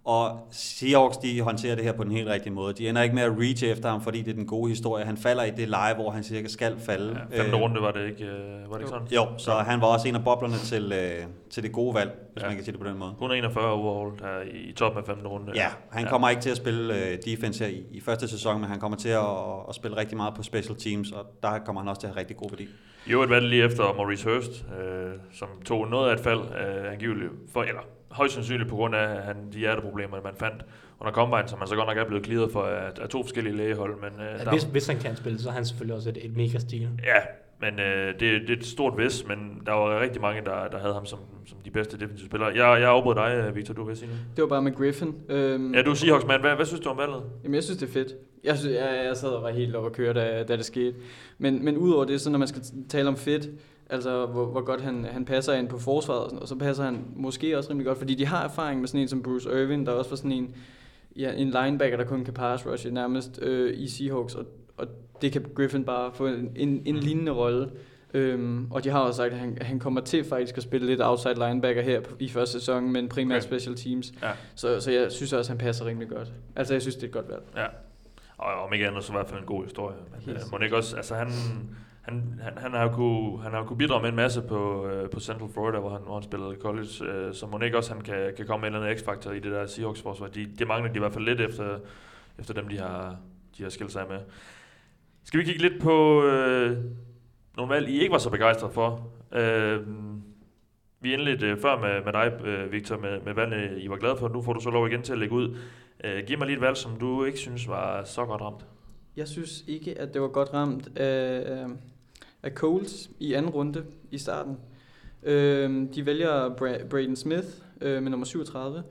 Og Seahawks, de håndterer det her på den helt rigtige måde. De ender ikke med at reach efter ham, fordi det er den gode historie. Han falder i det leje, hvor han cirka skal falde. ja femte Øh, runde var det ikke, øh, var det ikke sådan? Jo, så han var også en af boblerne til, øh, til det gode valg, hvis Ja. ja. man kan sige det på den måde. 141 overall der i, toppen af femte runde. Ja, han kommer ikke til at spille øh, defense her i, i første sæson, men han kommer til at, at spille rigtig meget på special teams, og der kommer han også til at have rigtig god værdi. Øvrigt var det lige efter Maurice Hurst, øh, som tog noget af et fald, øh, angiveligt, for, eller højst sandsynligt på grund af han, de hjerteproblemer, man fandt under Combine, som man så godt nok er blevet clearet for af, af to forskellige lægehold. Men, øh, Ja, der, hvis, hvis han kan spille, så er han selvfølgelig også et, et mega stil. Ja, men øh, det, det er et stort vis, men der var rigtig mange, der, der havde ham som, som de bedste defensive spillere. Jeg, jeg afbrød dig, øh, Victor, du vil sige noget? Det var bare med Griffin. Øhm, Ja, du er Seahawks-mand. Hvad, hvad synes du om valget? Jamen, jeg synes, det er fedt. Jeg, synes, jeg, jeg sad og var helt over at køre, da, da det skete. Men, men udover det, så når man skal tale om fedt, altså hvor, hvor godt han, han passer ind på forsvaret, og, sådan, og så passer han måske også rimelig godt, fordi de har erfaring med sådan en som Bruce Irvin, der også var sådan en, ja, en linebacker, der kun kan pass rushe nærmest øh, i Seahawks, og, og det kan Griffin bare få en, en, en lignende rolle. Øhm, og de har også sagt, at han, han kommer til faktisk at spille lidt outside linebacker her i første sæson, men primært Okay. special teams. Ja. Så, så jeg synes også, at han passer rimelig godt. Altså, jeg synes, det er et godt valg. Ja. Og om ikke andet, så i hvert fald en god historie. Men øh, det ikke også, altså han, han, han, han har jo kunne, han har kunne bidrage med en masse på, øh, på Central Florida, hvor han, hvor han spillede college, øh, så må ikke også, han kan, kan komme med en eller anden x-faktor i det der Seahawks-forsvar. De, det mangler de i hvert fald lidt efter, efter dem, de har, de har skilt sig med. Skal vi kigge lidt på øh, nogle valg, I ikke var så begejstret for? Øh, vi indledte øh, før med, med dig, øh, Victor, med, med valgene, I var glade for. Nu får du så lov igen til at lægge ud. Øh, giv mig lige et valg, som du ikke synes var så godt ramt. Jeg synes ikke, at det var godt ramt Øh, øh af Coles i anden runde i starten. Øhm, de vælger Bra- Braden Smith øh, med nummer 37.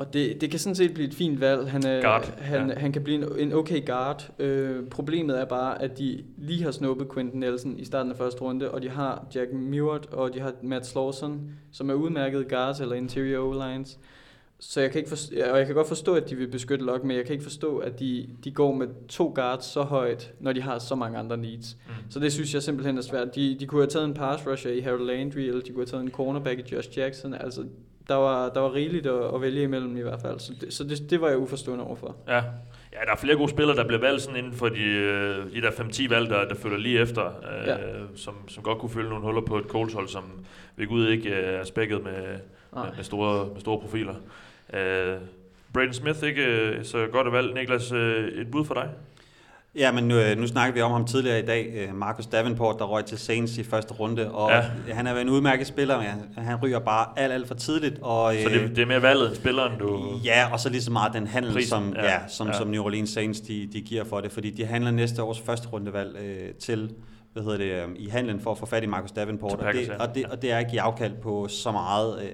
Og det, det kan sådan set blive et fint valg. Han, er, Guard, han, ja. han kan blive en, en okay guard. Øh, problemet er bare, at de lige har snuppet Quentin Nelson i starten af første runde, og de har Jack Mewart, og de har Matt Slauson, som er udmærket guards eller interior O-lines. Så jeg kan ikke forstå, og jeg kan godt forstå, at de vil beskytte Locke, men jeg kan ikke forstå, at de, de går med to guards så højt, når de har så mange andre needs. Mm. Så det synes jeg simpelthen er svært. De, de kunne have taget en pass rusher i Harold Landry, eller de kunne have taget en cornerback i Josh Jackson. Altså, der var, der var rigeligt at, at vælge imellem i hvert fald. Så det, så det, det var jeg uforstående overfor. Ja. ja, der er flere gode spillere, der bliver valgt sådan inden for de, øh, de der 5-10 valg, der, der følger lige efter, øh, Ja. som, som godt kunne fylde nogle huller på et Coles-hold, som ved Gud ikke øh, er spækket med, med, med, store, med store profiler. Øh, Braden Smith, ikke øh, så godt et valg. Niklas, øh, et bud for dig? Ja, men nu, øh, nu snakkede vi om ham tidligere i dag. Marcus Davenport, der røg til Saints i første runde. Og Ja. han er en udmærket spiller, men han, ryger bare alt, alt for tidligt. Og, Så det, det er mere valget end spilleren, du... Ja, og så lige så meget den handel, Prisen, som, ja. ja, som, Ja. som New Orleans Saints de, de giver for det. Fordi de handler næste års første rundevalg øh, til hvad hedder det, øh, i handlen for at få fat i Marcus Davenport. Og det, og, det, og det er at give afkald på så meget øh,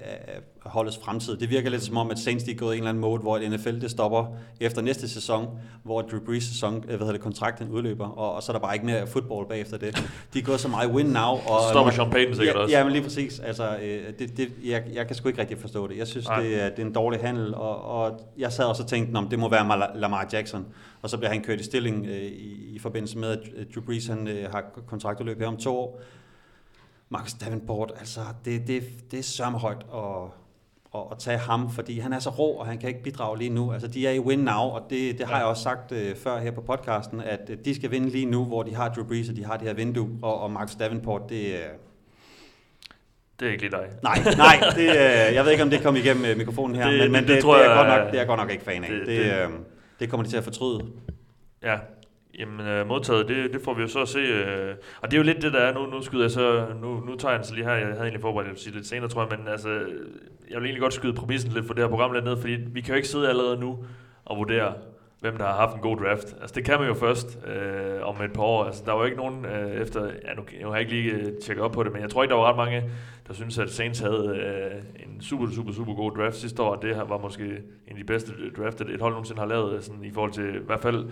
holdets fremtid. Det virker lidt som om, at Saints de er gået i en eller anden mode, hvor NFL det stopper efter næste sæson, hvor Drew Brees sæson, øh, hvad hedder det, kontrakten udløber, og, og så er der bare ikke mere fodbold bagefter det. De er gået så meget win now. Og, stopper Sean Payton sikkert ja, også. Ja, men lige præcis. Altså, øh, det, det, jeg, jeg kan sgu ikke rigtig forstå det. Jeg synes, det er, det er en dårlig handel, og, og jeg sad også og tænkte, om det må være Lamar Jackson, og så bliver han kørt i stilling øh, i, i forbindelse med, at Drew Brees han, øh, har kontraktudløb her om to år. Marcus Davenport, altså, det, det, det er sørme højt at, at, at tage ham, fordi han er så rå, og han kan ikke bidrage lige nu. Altså, de er i win now, og det, det har Ja. jeg også sagt øh, før her på podcasten, at øh, de skal vinde lige nu, hvor de har Drew Brees, og de har det her vindue, og, og Marcus Davenport, det, øh, Det er ikke lige dig. Nej, nej, det, øh, jeg ved ikke, om det kom igennem øh, mikrofonen her, Det- men, men det- det, tror det, er jeg- godt nok, det er jeg godt nok ikke fan af. det- Det, det- det, øh, det kommer de til at fortryde. Ja, jamen øh, modtaget, det, det får vi jo så at se. Øh, og det er jo lidt det, der er nu. Nu skyder jeg så, nu, nu tager jeg den så lige her. Jeg havde egentlig forberedt, jeg sige lidt senere, tror jeg, men altså, jeg vil egentlig godt skyde præmissen lidt for det her program lidt ned, fordi vi kan jo ikke sidde allerede nu og vurdere, hvem der har haft en god draft. Altså det kan man jo først øh, om et par år. Altså der var jo ikke nogen øh, efter, ja nu, nu har jeg ikke lige øh, tjekket op på det, men jeg tror ikke, der var ret mange, der synes at Saints havde øh, en super, super, super god draft sidste år, og det her var måske en af de bedste draftet, et hold nogensinde har lavet, øh, sådan, i forhold til i hvert fald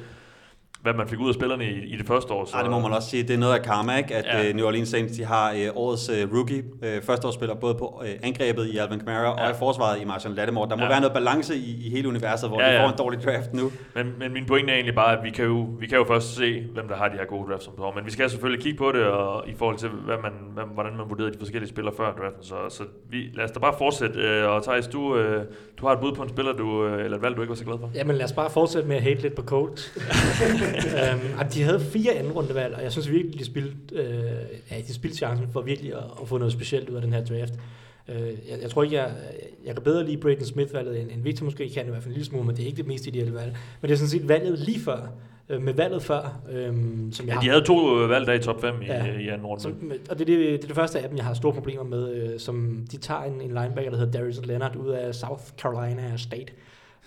hvad man fik ud af spillerne i, i det første år. Så, Nej, det må man også sige. Det er noget af karma, ikke? at Ja. ja. New Orleans Saints de har øh, årets øh, rookie, øh, førsteårsspiller, både på øh, angrebet i Alvin Kamara Ja. og i forsvaret i Marshall Lattimore. Der må Ja. være noget balance i, i hele universet, hvor Ja, ja, de får en dårlig draft nu. Men, men min pointe er egentlig bare, at vi kan, jo, vi kan jo først se, hvem der har de her gode drafts som år. Men vi skal selvfølgelig kigge på det, og i forhold til, hvad man, hvad, hvordan man vurderede de forskellige spillere før draften. Så, så vi, lad os da bare fortsætte. Øh, og Thijs, du, øh, du har et bud på en spiller, du, øh, eller et valg, du ikke var så glad for. Jamen lad os bare fortsætte med at hate lidt på Colts. um, de havde fire anden rundevalg, og jeg synes virkelig, de spildte, øh, ja, de spildte chancen for virkelig at, at få noget specielt ud af den her draft. Øh, jeg, jeg tror ikke, jeg, jeg kan bedre lide Braden Smith-valget, end, end Victor måske kan, i hvert fald en lille smule, men det er ikke det mest ideelle valg. Men det er sådan set valget lige før, øh, med valget før, øh, som jeg Ja, har... de havde to øh, valg der i top 5 i, Ja. ja. i anden runde. Som, og det er det, det er det første af dem, jeg har store problemer med, øh, som de tager en, en linebacker, der hedder Darius Leonard ud af South Carolina State.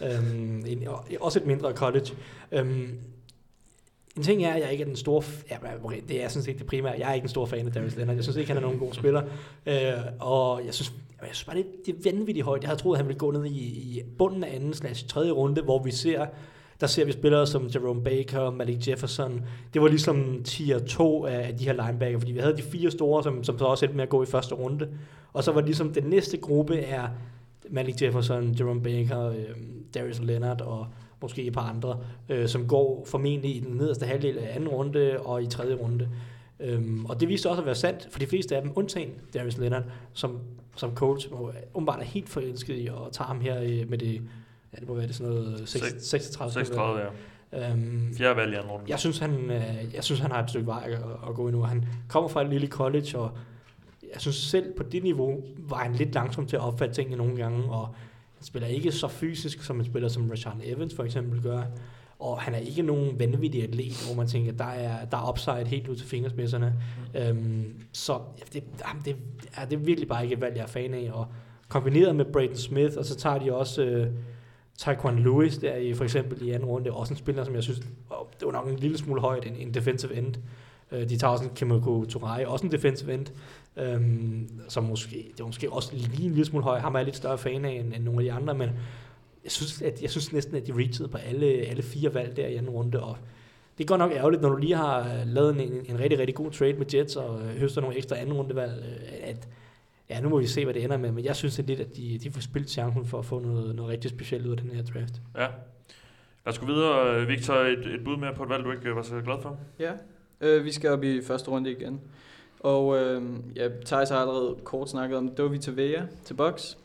Øhm, en, og, også et mindre college. Øhm, en ting er, at jeg ikke er den store... f- Ja, okay, det er sådan set det primære. Jeg er ikke en stor fan af Darius Leonard. Jeg synes ikke, han er nogen god spiller. Øh, og jeg synes, jeg synes bare, det, det er vanvittigt højt. Jeg havde troet, at han ville gå ned i, i bunden af anden slash tredje runde, hvor vi ser der ser vi spillere som Jerome Baker, Malik Jefferson. Det var ligesom tier 2 af de her linebacker, fordi vi havde de fire store, som, som så også endte med at gå i første runde. Og så var ligesom den næste gruppe er Malik Jefferson, Jerome Baker, øh, Darius Leonard og måske et par andre, øh, som går formentlig i den nederste halvdel af anden runde og i tredje runde. Øhm, og det viste også at være sandt for de fleste af dem, undtagen Darius Leonard, som, som coach åbenbart er helt forelsket i at tage ham her øh, med det, ja, det må være det sådan noget 6, 36. 36, ja. Øhm, Fjerde valg i anden runde. jeg synes, han, øh, jeg synes, han har et stykke vej at, at gå endnu. Han kommer fra et lille college, og jeg synes selv på det niveau, var han lidt langsom til at opfatte tingene nogle gange, og spiller ikke så fysisk, som en spiller som Rashan Evans for eksempel gør. Og han er ikke nogen vanvittig atlet, hvor man tænker, der er, der er upside helt ud til fingerspidserne. Mm. Øhm, så ja, det, jamen, det, ja, det er virkelig bare ikke et valg, jeg er fan af. Og kombineret med Braden Smith, og så tager de også øh, Taekwon Lewis der i, for eksempel i anden runde. Det er også en spiller, som jeg synes, oh, det var nok en lille smule højt, en, en defensive end. Øh, de tager også en Kimiko Turai, også en defensive end, øhm, som måske, det var måske også lige en lille smule høj. Ham er jeg lidt større fan af end, end nogle af de andre, men jeg synes, at, jeg synes næsten, at de reachede på alle, alle fire valg der i anden runde, og det er godt nok ærgerligt, når du lige har øh, lavet en, en, en rigtig, rigtig god trade med Jets, og øh, høster nogle ekstra anden rundevalg, øh, at ja, nu må vi se, hvad det ender med, men jeg synes lidt, at de, de får spillet chancen for at få noget, noget rigtig specielt ud af den her draft. Ja. Lad os gå videre. Victor, et, et bud mere på et valg, du ikke var så glad for? Ja, øh, vi skal op i første runde igen. Og øh, ja, Thijs har allerede kort snakket om Dovi Tavea til Bucks.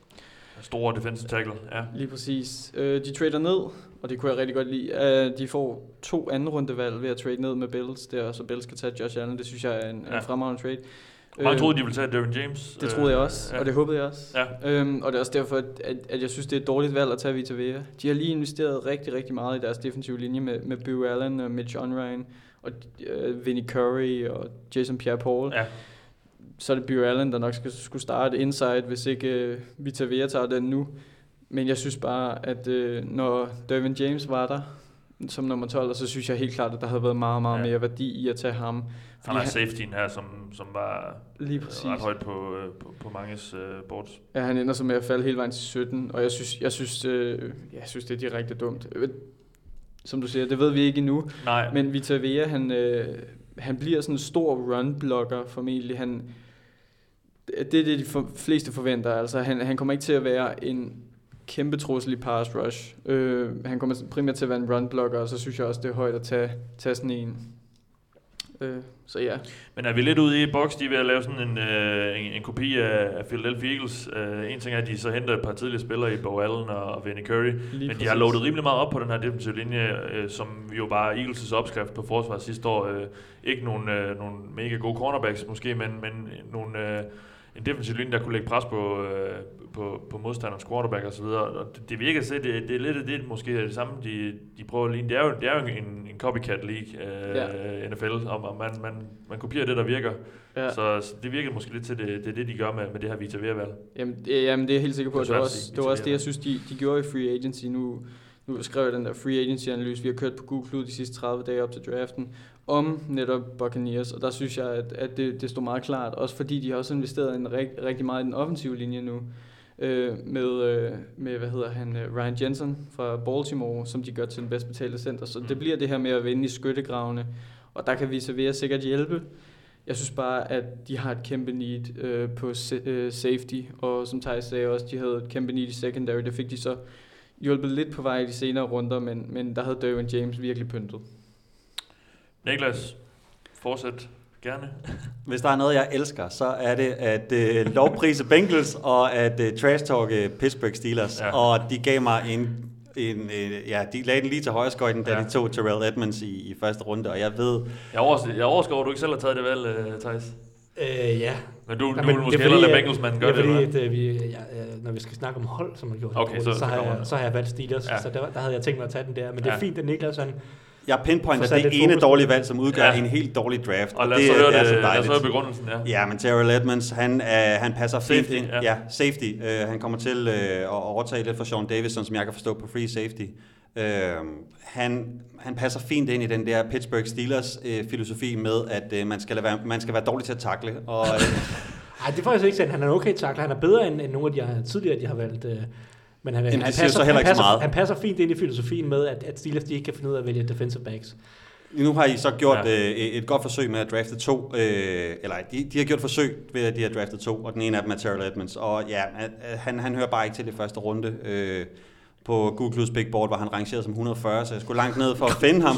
Store defensive tackle, ja. Lige præcis. Øh, de trader ned, og det kunne jeg rigtig godt lide. Øh, de får to anden rundevalg ved at trade ned med Bills, der, så Bills kan tage Josh Allen. Det synes jeg er en, ja. En fremragende trade. Mange Øh, troede, de ville tage Derwin James. Det troede jeg også, ja. og det håbede jeg også. Ja. Øhm, og det er også derfor, at, at, jeg synes, det er et dårligt valg at tage Vita Vea. De har lige investeret rigtig, rigtig meget i deres defensive linje med, med Bill Allen og Mitch Unrein og øh, Vinnie Curry og Jason Pierre-Paul. Ja. Så er det Bill Allen, der nok skal skulle starte inside, hvis ikke øh, Vita Vea tager den nu. Men jeg synes bare, at øh, når Dervin James var der som nummer 12, så synes jeg helt klart, at der havde været meget, meget Ja. mere værdi i at tage ham. Han er safetyen her, som, som var Lige præcis. ret højt på, øh, på, på manges øh, boards. Ja, han ender så med at falde hele vejen til 17, og jeg synes, jeg synes, øh, jeg synes det er direkte dumt. Som du siger, det ved vi ikke endnu, Nej, men Vita Vea, han, øh, han bliver sådan en stor run-blocker formentlig. Han, det er det, de for, fleste forventer. Altså, han, han kommer ikke til at være en kæmpe trussel i pass rush. Øh, han kommer primært til at være en run-blocker, og så synes jeg også, det er højt at tage, tage sådan en. Øh, så ja, Men er vi lidt ude i boks, de er ved at lave sådan en, øh, en, en kopi af, af Philadelphia Eagles. Øh, en ting er, at de så henter et par tidligere spillere i Bo Allen og Vinnie Curry, lige men de har loadet rimelig meget op på den her defensive linje, øh, som jo var Eagles' opskrift på forsvaret sidste år. Øh, ikke nogle, øh, nogle mega gode cornerbacks måske, men, men nogle, øh, en defensiv linje, der kunne lægge pres på, øh, på, på modstanderens quarterback og så videre. Og det, det virker til, at det, det er lidt af det, måske er det samme, de, de prøver at ligne. Det er jo, det er jo en, en copycat league, øh, ja. NFL, og og man, man, man kopierer det, der virker. ja. Så, så det virker måske lidt til, det, det er det, de gør med, med det her Vita Vea-valg. Jamen, det, jamen, det er jeg helt sikker på. Det Det, var også, det, var også det, jeg synes, de, de gjorde i free agency. Nu, nu skrev jeg den der free agency-analyse, vi har kørt på Google de sidste 30 dage op til draften, om netop Buccaneers, og der synes jeg, at, at det, det stod meget klart, også fordi de har også investeret en rig, rigtig meget i den offensive linje nu, øh, med, øh, med, hvad hedder han, øh, Ryan Jensen fra Baltimore, som de gør til den bedst betalte center, så det bliver det her med at vinde i skyttegravene, og der kan vi servere sikkert hjælpe, jeg synes bare, at de har et kæmpe need øh, på se- øh, safety, og som Thijs sagde også, de havde et kæmpe need i secondary. Det fik de så hjulpet lidt på vej i de senere runder, men, men der havde Derwin James virkelig pyntet. Niklas, fortsæt gerne. Hvis der er noget, jeg elsker, så er det at øh, lovprise Bengals og at øh, trash-talke Pittsburgh Steelers. Ja. Ja. Og de gav mig en, en øh, ja, de lagde den lige til højre skøjten, da Ja. ja. de tog Terrell Edmonds i, i første runde, og jeg ved, Jeg overrasker, jeg overrasker over, at du ikke selv har taget det valg, uh, Thijs. Øh, ja. Men du, du men vil det måske er hellere lade fordi, Bengals manden det gøre er det, fordi, eller at, øh, vi, ja, øh, når vi skal snakke om hold, som man gjorde, Okay, så, så- så, har jeg, så har jeg valgt Steelers, Ja. ja. så der, der havde jeg tænkt mig at tage den der. Men det er Ja. fint, at Niklas han, Jeg pinpointer det lidt ene dårlige det. valg, som udgør Ja. en helt dårlig draft. Og lad os det, så høre, det er det, så lad os dejligt. høre begrundelsen, ja. Ja, men Terrell Edmonds, han, øh, han passer fint Safety, ind. ja. Ja, safety. Øh, han kommer til øh, at overtage lidt for Sean Davison, som jeg kan forstå på free safety. Øh, han, han passer fint ind i den der Pittsburgh Steelers øh, filosofi med, at øh, man, skal lade være, man skal være dårlig til at takle. Og, øh, Ej, det er faktisk ikke sandt. Han er okay takler. Han er bedre end, end nogle af de tidligere, de har valgt. Øh, men han, Jamen, han, passer, så heller han, ikke så passer, meget. han passer fint ind i filosofien med, at, at Steelers de ikke kan finde ud af at vælge defensive backs. Nu har I så gjort Ja. øh, et godt forsøg med at drafte to, øh, eller de, de har gjort forsøg ved, at de har draftet to, og den ene af dem er Terrell Edmonds, og ja, han, han hører bare ikke til i første runde. Øh, på Google's Big Board var han rangeret som 140, så jeg skulle langt ned for at finde ham.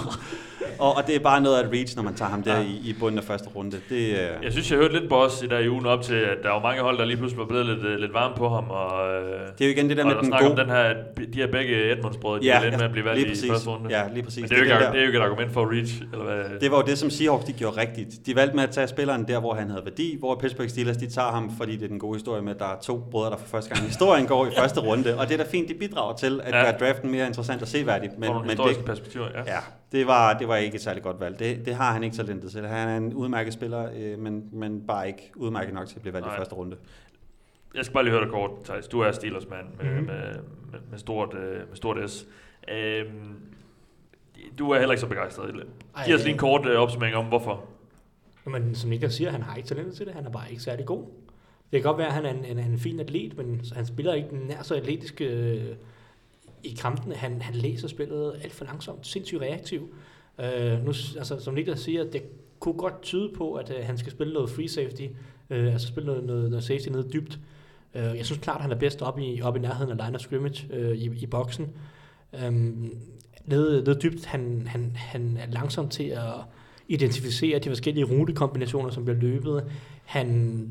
Og, og det er bare noget af et reach, når man tager ham der Ja. i, i bunden af første runde. Det, øh, Jeg synes, jeg hørte lidt på os i der i ugen op til, at der var mange hold, der lige pludselig var blevet lidt, øh, lidt varme på ham. Og, øh, det er jo igen det der med der den snak om gode... den her, de her begge Edmunds-brødre, de Ja, er lidt med at blive valgt i første runde. Ja, lige præcis. Men det er, jo Det ikke, den det er jo ikke et argument for reach, eller hvad? Det var jo det, som Seahawks de gjorde rigtigt. De valgte med at tage spilleren der, hvor han havde værdi, hvor Pittsburgh Steelers de tager ham, fordi det er den gode historie med, at der er to brødre, der for første gang i historien går i første runde. Og det er da fint, de bidrager til at Ja. gøre draften mere interessant og seværdig. Men, Men, det, perspektiver, ja. ja, det var, det var ikke et særligt godt valg. Det, det har han ikke talentet til. Han er en udmærket spiller, øh, men, men bare ikke udmærket nok til at blive valgt Nej. i første runde. Jeg skal bare lige høre dig kort, Thijs. Du er Steelers mand med, Mhm. mm-hmm. med, med, med, stort, øh, med stort S. Øhm, du er heller ikke så begejstret. Ej, Giv os lige en kort øh, opsummering om, hvorfor. Men som Niklas siger, han har ikke talent til det. Han er bare ikke særlig god. Det kan godt være, at han er en, en, en fin atlet, men han spiller ikke nær så atletisk øh, i kampene. Han, han læser spillet alt for langsomt, sindssygt reaktiv. Øh, nu, altså, som Niklas siger, det kunne godt tyde på, at øh, han skal spille noget free safety, øh, altså spille noget, noget, noget safety nede dybt. Øh, jeg synes klart, at han er bedst oppe i, op i nærheden af line of scrimmage øh, i, i boksen. Øh, nede, nede dybt, han, han, han er langsom til at identificere de forskellige rutekombinationer, som bliver løbet. Han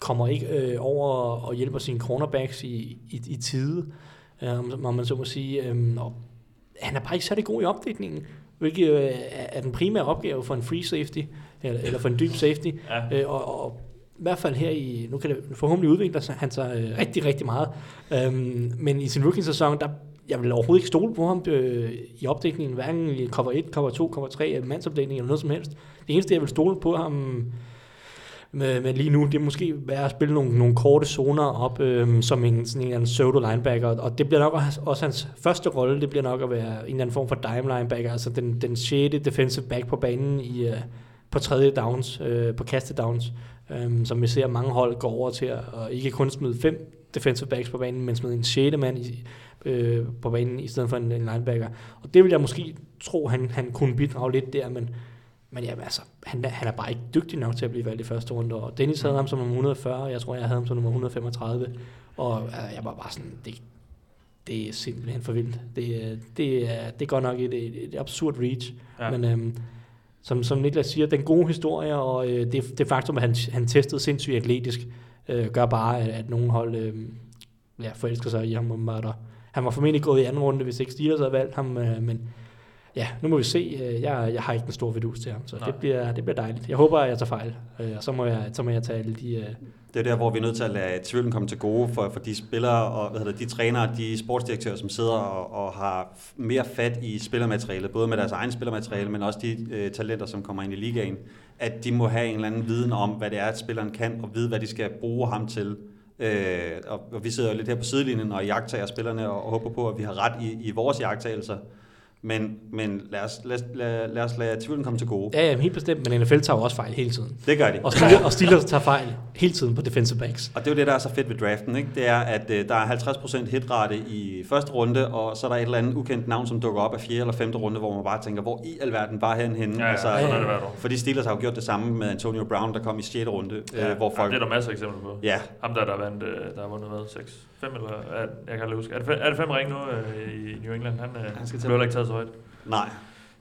kommer ikke øh, over og hjælper sine cornerbacks i, i, i tide, øh, om man så må sige. Øh, og han er bare ikke særlig god i opdækningen, hvilket øh, er er den primære opgave for en free safety, eller, eller for en dyb safety. Ja. Øh, og, og i hvert fald her i, nu kan det forhåbentlig udvikle sig, han sig øh, rigtig, rigtig meget. Øhm, men i sin rookie-sæson, der jeg vil overhovedet ikke stole på ham øh, i opdækningen, hverken i cover 1, cover 2, cover 3, mandsopdækning eller noget som helst. Det eneste, jeg vil stole på ham men, men lige nu, det er måske være at spille nogle, nogle korte zoner op øh, som en, sådan en eller anden pseudo linebacker, og det bliver nok også, hans første rolle, det bliver nok at være en eller anden form for dime linebacker, altså den, den sjette defensive back på banen i, øh, på tredje downs, øh, på kaste downs, øh, som vi ser mange hold går over til at og ikke kun smide fem defensive backs på banen, men smide en sjette mand i, øh, på banen i stedet for en, en linebacker. Og det vil jeg måske tro, han, han kunne bidrage lidt der, men, men jamen, altså, han, er- han er bare ikke dygtig nok til at blive valgt i første runde. Og Dennis havde ham som nummer 140, og jeg tror, jeg havde ham som nummer 135. Og øh, jeg var bare sådan, det, det er simpelthen for vildt. Det, er- det, er, det er godt nok et, et, et absurd reach. Ja. Men øhm, som, som Niklas siger, den gode historie, og øh, det, det faktum, at han, han testede sindssygt atletisk, øh, gør bare, at, at nogle hold øh, ja, forelsker sig i ham. Og Han var formentlig gået i anden runde, hvis ikke Steelers havde valgt ham, øh, men ja, nu må vi se. Øh, Jeg, jeg har ikke den store vidus til ham, så Nej. det bliver, det bliver dejligt. Jeg håber, at jeg tager fejl, øh, og så må jeg, så må jeg tage alle de... Øh, Det er der, hvor vi er nødt til at lade tvivlen komme til gode for, for de spillere og hvad hedder de trænere, de sportsdirektører, som sidder og, og har mere fat i spillermaterialet, både med deres egen spillermateriale, men også de øh, talenter, som kommer ind i ligaen, at de må have en eller anden viden om, hvad det er, at spilleren kan, og vide, hvad de skal bruge ham til. Øh, og, og vi sidder jo lidt her på sidelinjen og jagtager spillerne og, og håber på, at vi har ret i, i vores jagttagelser. Men, men lad, os, lad, os- lad, lad os lade tvivlen komme til gode. ja, ja, helt bestemt, men NFL tager jo også fejl hele tiden. Det gør de. Og Steelers, og Steelers tager fejl hele tiden på defensive backs. Og det er jo det, der er så fedt ved draften, ikke? Det er, at øh, der er 50% hitrate i første runde, og så er der et eller andet ukendt navn, som dukker op af fjerde eller femte runde, hvor man bare tænker, hvor i alverden var han henne? Altså, Ja, ja, er det hvert år. Fordi Steelers har jo gjort det samme med Antonio Brown, der kom i 6. runde, Ja, øh, hvor ja, folk... det er der masser af eksempler på. Ja, Ham der, der vandt, øh, der har vundet hvad, 6, 5 eller, er, jeg kan aldrig huske. Er det, fem, er det fem ring nu øh, i New England? Han, øh, Han skal blev ikke taget så højt. nej.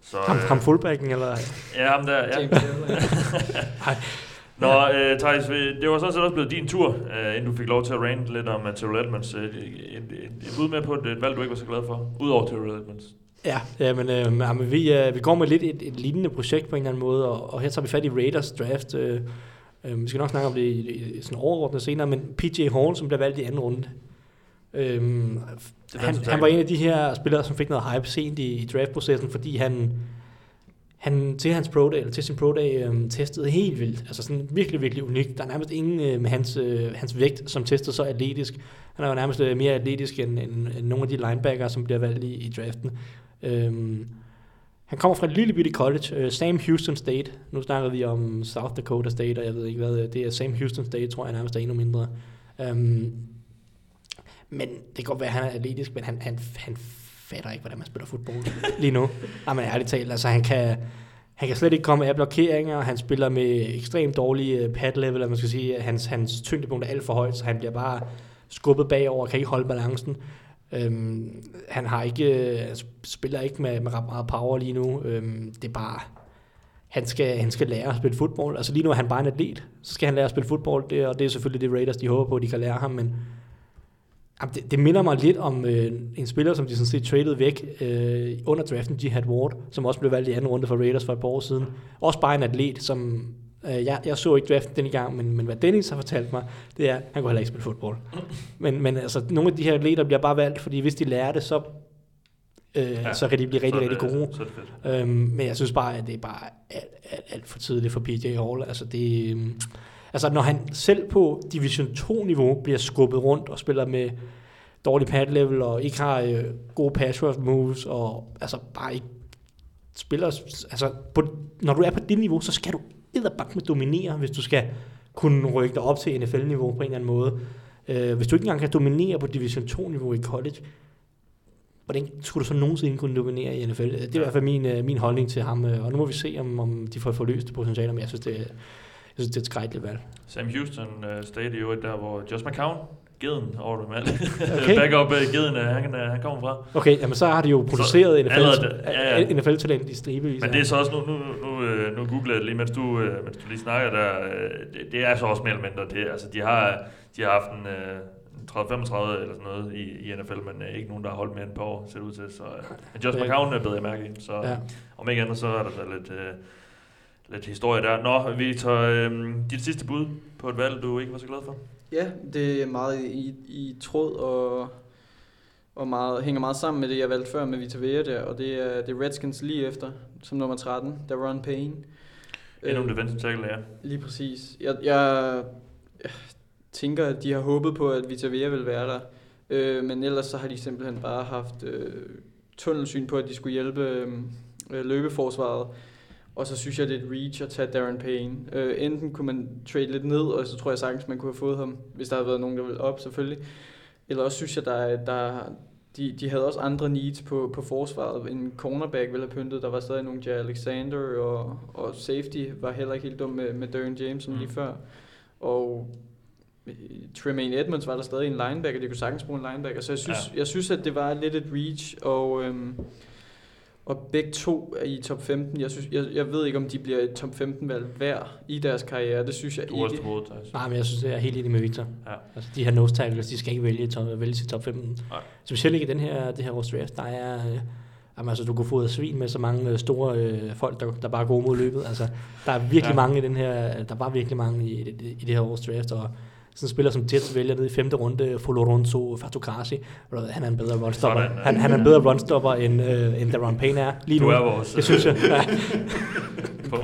Så, Ham, ham fullbacken, eller... Ja, ham der, ja. Taylor. Nå, øh, Thijs, øh, det var sådan set også blevet din tur, øh, inden du fik lov til at rant lidt om uh, Terrell Edmonds. Øh, et, et, et bud med på et, et valg, du ikke var så glad for, udover Terrell Edmonds. Ja, ja men, øh, ja, men vi, øh, vi går med lidt et, et lignende projekt på en eller anden måde, og, og her tager vi fat i Raiders draft, øh, Øh, vi skal nok snakke om det i, i sådan overordnet senere, men PJ Hall, som blev valgt i anden runde, Øhm, han, han var en af de her spillere, som fik noget hype sent i, i draftprocessen, fordi han, han til hans pro day, eller til sin pro day, øhm, testede helt vildt. Altså sådan virkelig, virkelig unik. Der er nærmest ingen øh, med hans, øh, hans vægt, som testede så atletisk. Han er jo nærmest øh, mere atletisk end, end, end nogle af de linebacker, som bliver valgt i, i draften. Øhm, han kommer fra et lille bitte college, øh, Sam Houston State. Nu snakker vi om South Dakota State, og jeg ved ikke hvad, det er Sam Houston State, tror jeg nærmest er endnu mindre. Øhm, men det kan godt være, at han er atletisk, men han, han, han fatter ikke, hvordan man spiller fodbold lige nu. Jamen ærligt talt, altså han kan, han kan slet ikke komme af blokeringer, han spiller med ekstremt dårlige pad level, man skal sige, hans, hans tyngdepunkt er alt for højt, så han bliver bare skubbet bagover, kan ikke holde balancen. Øhm, han har ikke, spiller ikke med, med ret meget power lige nu. Øhm, det er bare, han skal, han skal lære at spille fodbold. Altså lige nu er han bare en atlet, så skal han lære at spille fodbold, det, og det er selvfølgelig det Raiders, de håber på, at de kan lære ham, men Jamen, det, det minder mig lidt om øh, en spiller, som de sådan set traded væk øh, under draften, Jihad Ward, som også blev valgt i anden runde for Raiders for et par år siden. Også bare en atlet, som øh, jeg, jeg så ikke draften den i gang, men, men hvad Dennis har fortalt mig, det er, at han kunne heller ikke spille fodbold. Men, men altså, nogle af de her atleter bliver bare valgt, fordi hvis de lærer det, så øh, ja, så kan de blive rigtig, rigtig gode. Så øhm, men jeg synes bare, at det er bare alt, alt, alt for tidligt for PJ Hall. Altså det, øh, Altså når han selv på Division 2-niveau bliver skubbet rundt og spiller med dårlig pad level og ikke har øh, gode pass rush moves og altså bare ikke spiller, altså på, når du er på det niveau, så skal du edderbak med dominere, hvis du skal kunne rykke dig op til NFL-niveau på en eller anden måde. Øh, hvis du ikke engang kan dominere på Division 2-niveau i college, hvordan skulle du så nogensinde kunne dominere i NFL? Det er i hvert fald min, øh, min holdning til ham, øh, og nu må vi se, om, om de får forløst potentiale, men jeg synes, det, synes, det er et skrækkeligt valg. Sam Houston uh, stayed i øvrigt der, hvor Josh McCown, Geden over dem alle. Okay. Backup uh, Geden, uh, han, uh, han kommer fra. Okay, jamen så har de jo produceret NFL, ja, ja. NFL-talent i stribevis. Men det er så også, nu, nu, nu, nu googler jeg lige, mens du, mens du lige snakker der, det, det, er så også mere eller mindre det. Altså, de har, de har haft en, uh, 30-35 eller sådan noget i, i NFL, men uh, ikke nogen, der har holdt mere end et par år, ser ud til. Så, men Josh McCown er bedre mærke i, så ja. om ikke andet, så er der så lidt... Uh, lidt historie der. Nå, vi tager øh, dit sidste bud på et valg, du ikke var så glad for. Ja, det er meget i, i tråd og, og meget, hænger meget sammen med det, jeg valgte før med Vita Vea der, og det er, det er Redskins lige efter, som nummer 13, der Ron Payne. Endnu øh, defensive tackle, ja. Lige præcis. Jeg, jeg, jeg tænker, at de har håbet på, at Vita Vea vil være der, øh, men ellers så har de simpelthen bare haft øh, tunnelsyn på, at de skulle hjælpe øh, løbeforsvaret og så synes jeg, det er et reach at tage Darren Payne. Øh, enten kunne man trade lidt ned, og så tror jeg sagtens, man kunne have fået ham, hvis der havde været nogen, der ville op selvfølgelig. Eller også synes jeg, der, der de, de havde også andre needs på, på forsvaret. En cornerback ville have pyntet. Der var stadig nogle Jay Alexander, og, og safety var heller ikke helt dum med, med Darren James som mm. lige før. Og øh, Tremaine Edmonds var der stadig en linebacker. De kunne sagtens bruge en linebacker. Så jeg synes, ja. jeg synes at det var lidt et reach, og... Øhm, og begge to er i top 15. Jeg, synes, jeg, jeg ved ikke, om de bliver et top 15 valg hver i deres karriere. Det synes jeg du ikke. Du Nej, men jeg synes, jeg er helt enig med Victor. Ja. Altså, de her nose tackles, de skal ikke vælge, top, vælge til top 15. Nej. Specielt ikke i den her, det her års draft. Der er, øh, jamen, altså, du kunne få svin med så mange øh, store øh, folk, der, der bare går mod løbet. Altså, der er virkelig ja. mange i den her, der var virkelig mange i, i, i det her års draft, og sådan en spiller som Jets vælger ned i femte runde, Foloronzo Fatokrasi. Han er en bedre runstopper. Han, han er en bedre runstopper, end, øh, end Daron Payne er lige nu. Du er vores... Det synes jeg. Ja. Nå,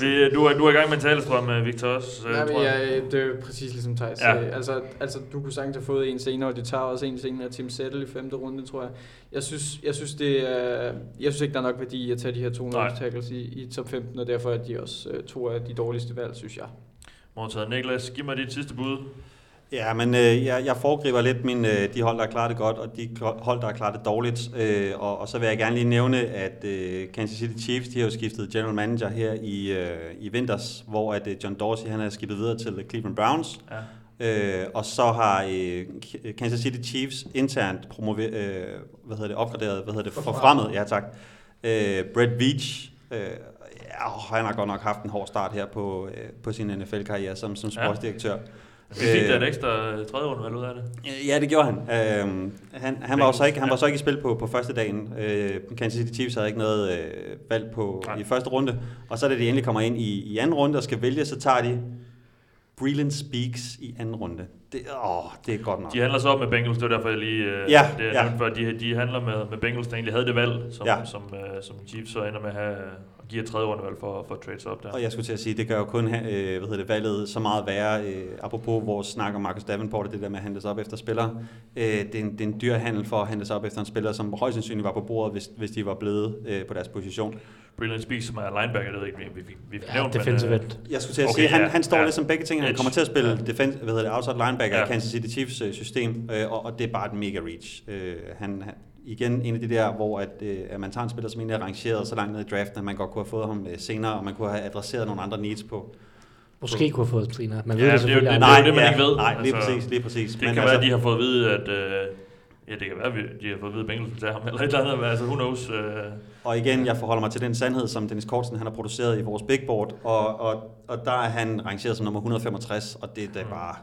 vi, du, er, du er i gang med en talestrøm, øh, Victor også. Nej, men jeg, det er præcis ligesom Thijs ja. Altså, altså, du kunne sagtens have fået en senere, og det tager også en senere Tim Settle i femte runde, tror jeg. Jeg synes, jeg synes, det er, jeg synes ikke, der er nok værdi i at tage de her to tackles i, i top 15, og derfor er de også to af de dårligste valg, synes jeg. Modtaget. Niklas, giv mig dit sidste bud. Ja, men øh, jeg, jeg foregriber lidt min, øh, de hold, der har klaret det godt, og de hold, der har klaret det dårligt. Øh, og, og så vil jeg gerne lige nævne, at øh, Kansas City Chiefs, de har jo skiftet general manager her i, øh, i vinters, hvor at, øh, John Dorsey han er skiftet videre til Cleveland Browns. Ja. Øh, og så har øh, Kansas City Chiefs internt promover, øh, hvad hedder det, opgraderet, hvad hedder det, forfremmet, ja tak, øh, Brett Veach, øh, ja, han har godt nok haft en hård start her på, øh, på sin NFL-karriere som, som sportsdirektør. Vi fik da Øh, et ekstra øh, tredje runde ud af det. Ja, det gjorde han. Øhm, han, han, var så ikke, han var så ikke i spil på, på første dagen. Øh, Kansas City Chiefs havde ikke noget øh, valg på Nej. i første runde. Og så da de endelig kommer ind i, i anden runde og skal vælge, så tager de Breland Speaks i anden runde. Det, åh, det er godt nok. De handler så op med Bengals, det var derfor jeg lige... Øh, Ja, det, jeg ja. nævnte før, de, de handler med, med Bengals, der egentlig havde det valg, som, Ja. som, øh, som Chiefs så ender med at have, og giver et tredje rundevalg for, for at trade sig op der. Og jeg skulle til at sige, det gør jo kun øh, hvad hedder det, valget så meget værre, øh, apropos vores snak om Marcus Davenport, og det der med at handle sig op efter spillere. Øh, det, er en, det er en dyr handel for at handle sig op efter en spiller, som højst sandsynligt var på bordet, hvis, hvis de var blevet øh, på deres position. Brilliant Speaks, som er linebacker, det ved jeg ikke, vi, vi, vi Ja, nævnt, defensive men, end. Jeg skulle til at Okay, sige, han, ja, han står ja. lidt som begge ting. Han Edge. kommer til at spille Ja. defense, hvad hedder det, outside linebacker Ja. i Kansas City Chiefs øh, system, øh, og, og det er bare et mega reach. Øh, han, han, igen en af de der, hvor at, øh, at man tager en spiller, som egentlig er rangeret så langt ned i draften, at man godt kunne have fået ham øh, senere, og man kunne have adresseret nogle andre needs på. Måske kunne have fået senere. Man ved Ja, det det er selvfølgelig det, det, er jo det, man ikke ved. Nej, lige Altså, præcis, lige præcis. det kan være, at de har fået at vide, at... Øh, ja, det kan være, at de har fået at vide, at Bengals vil tage ham, eller et eller andet, men altså, who knows. Øh, Og igen, jeg forholder mig til den sandhed, som Dennis Kortsen han har produceret i vores big board, og, og, og der er han rangeret som nummer 165, og det er da bare...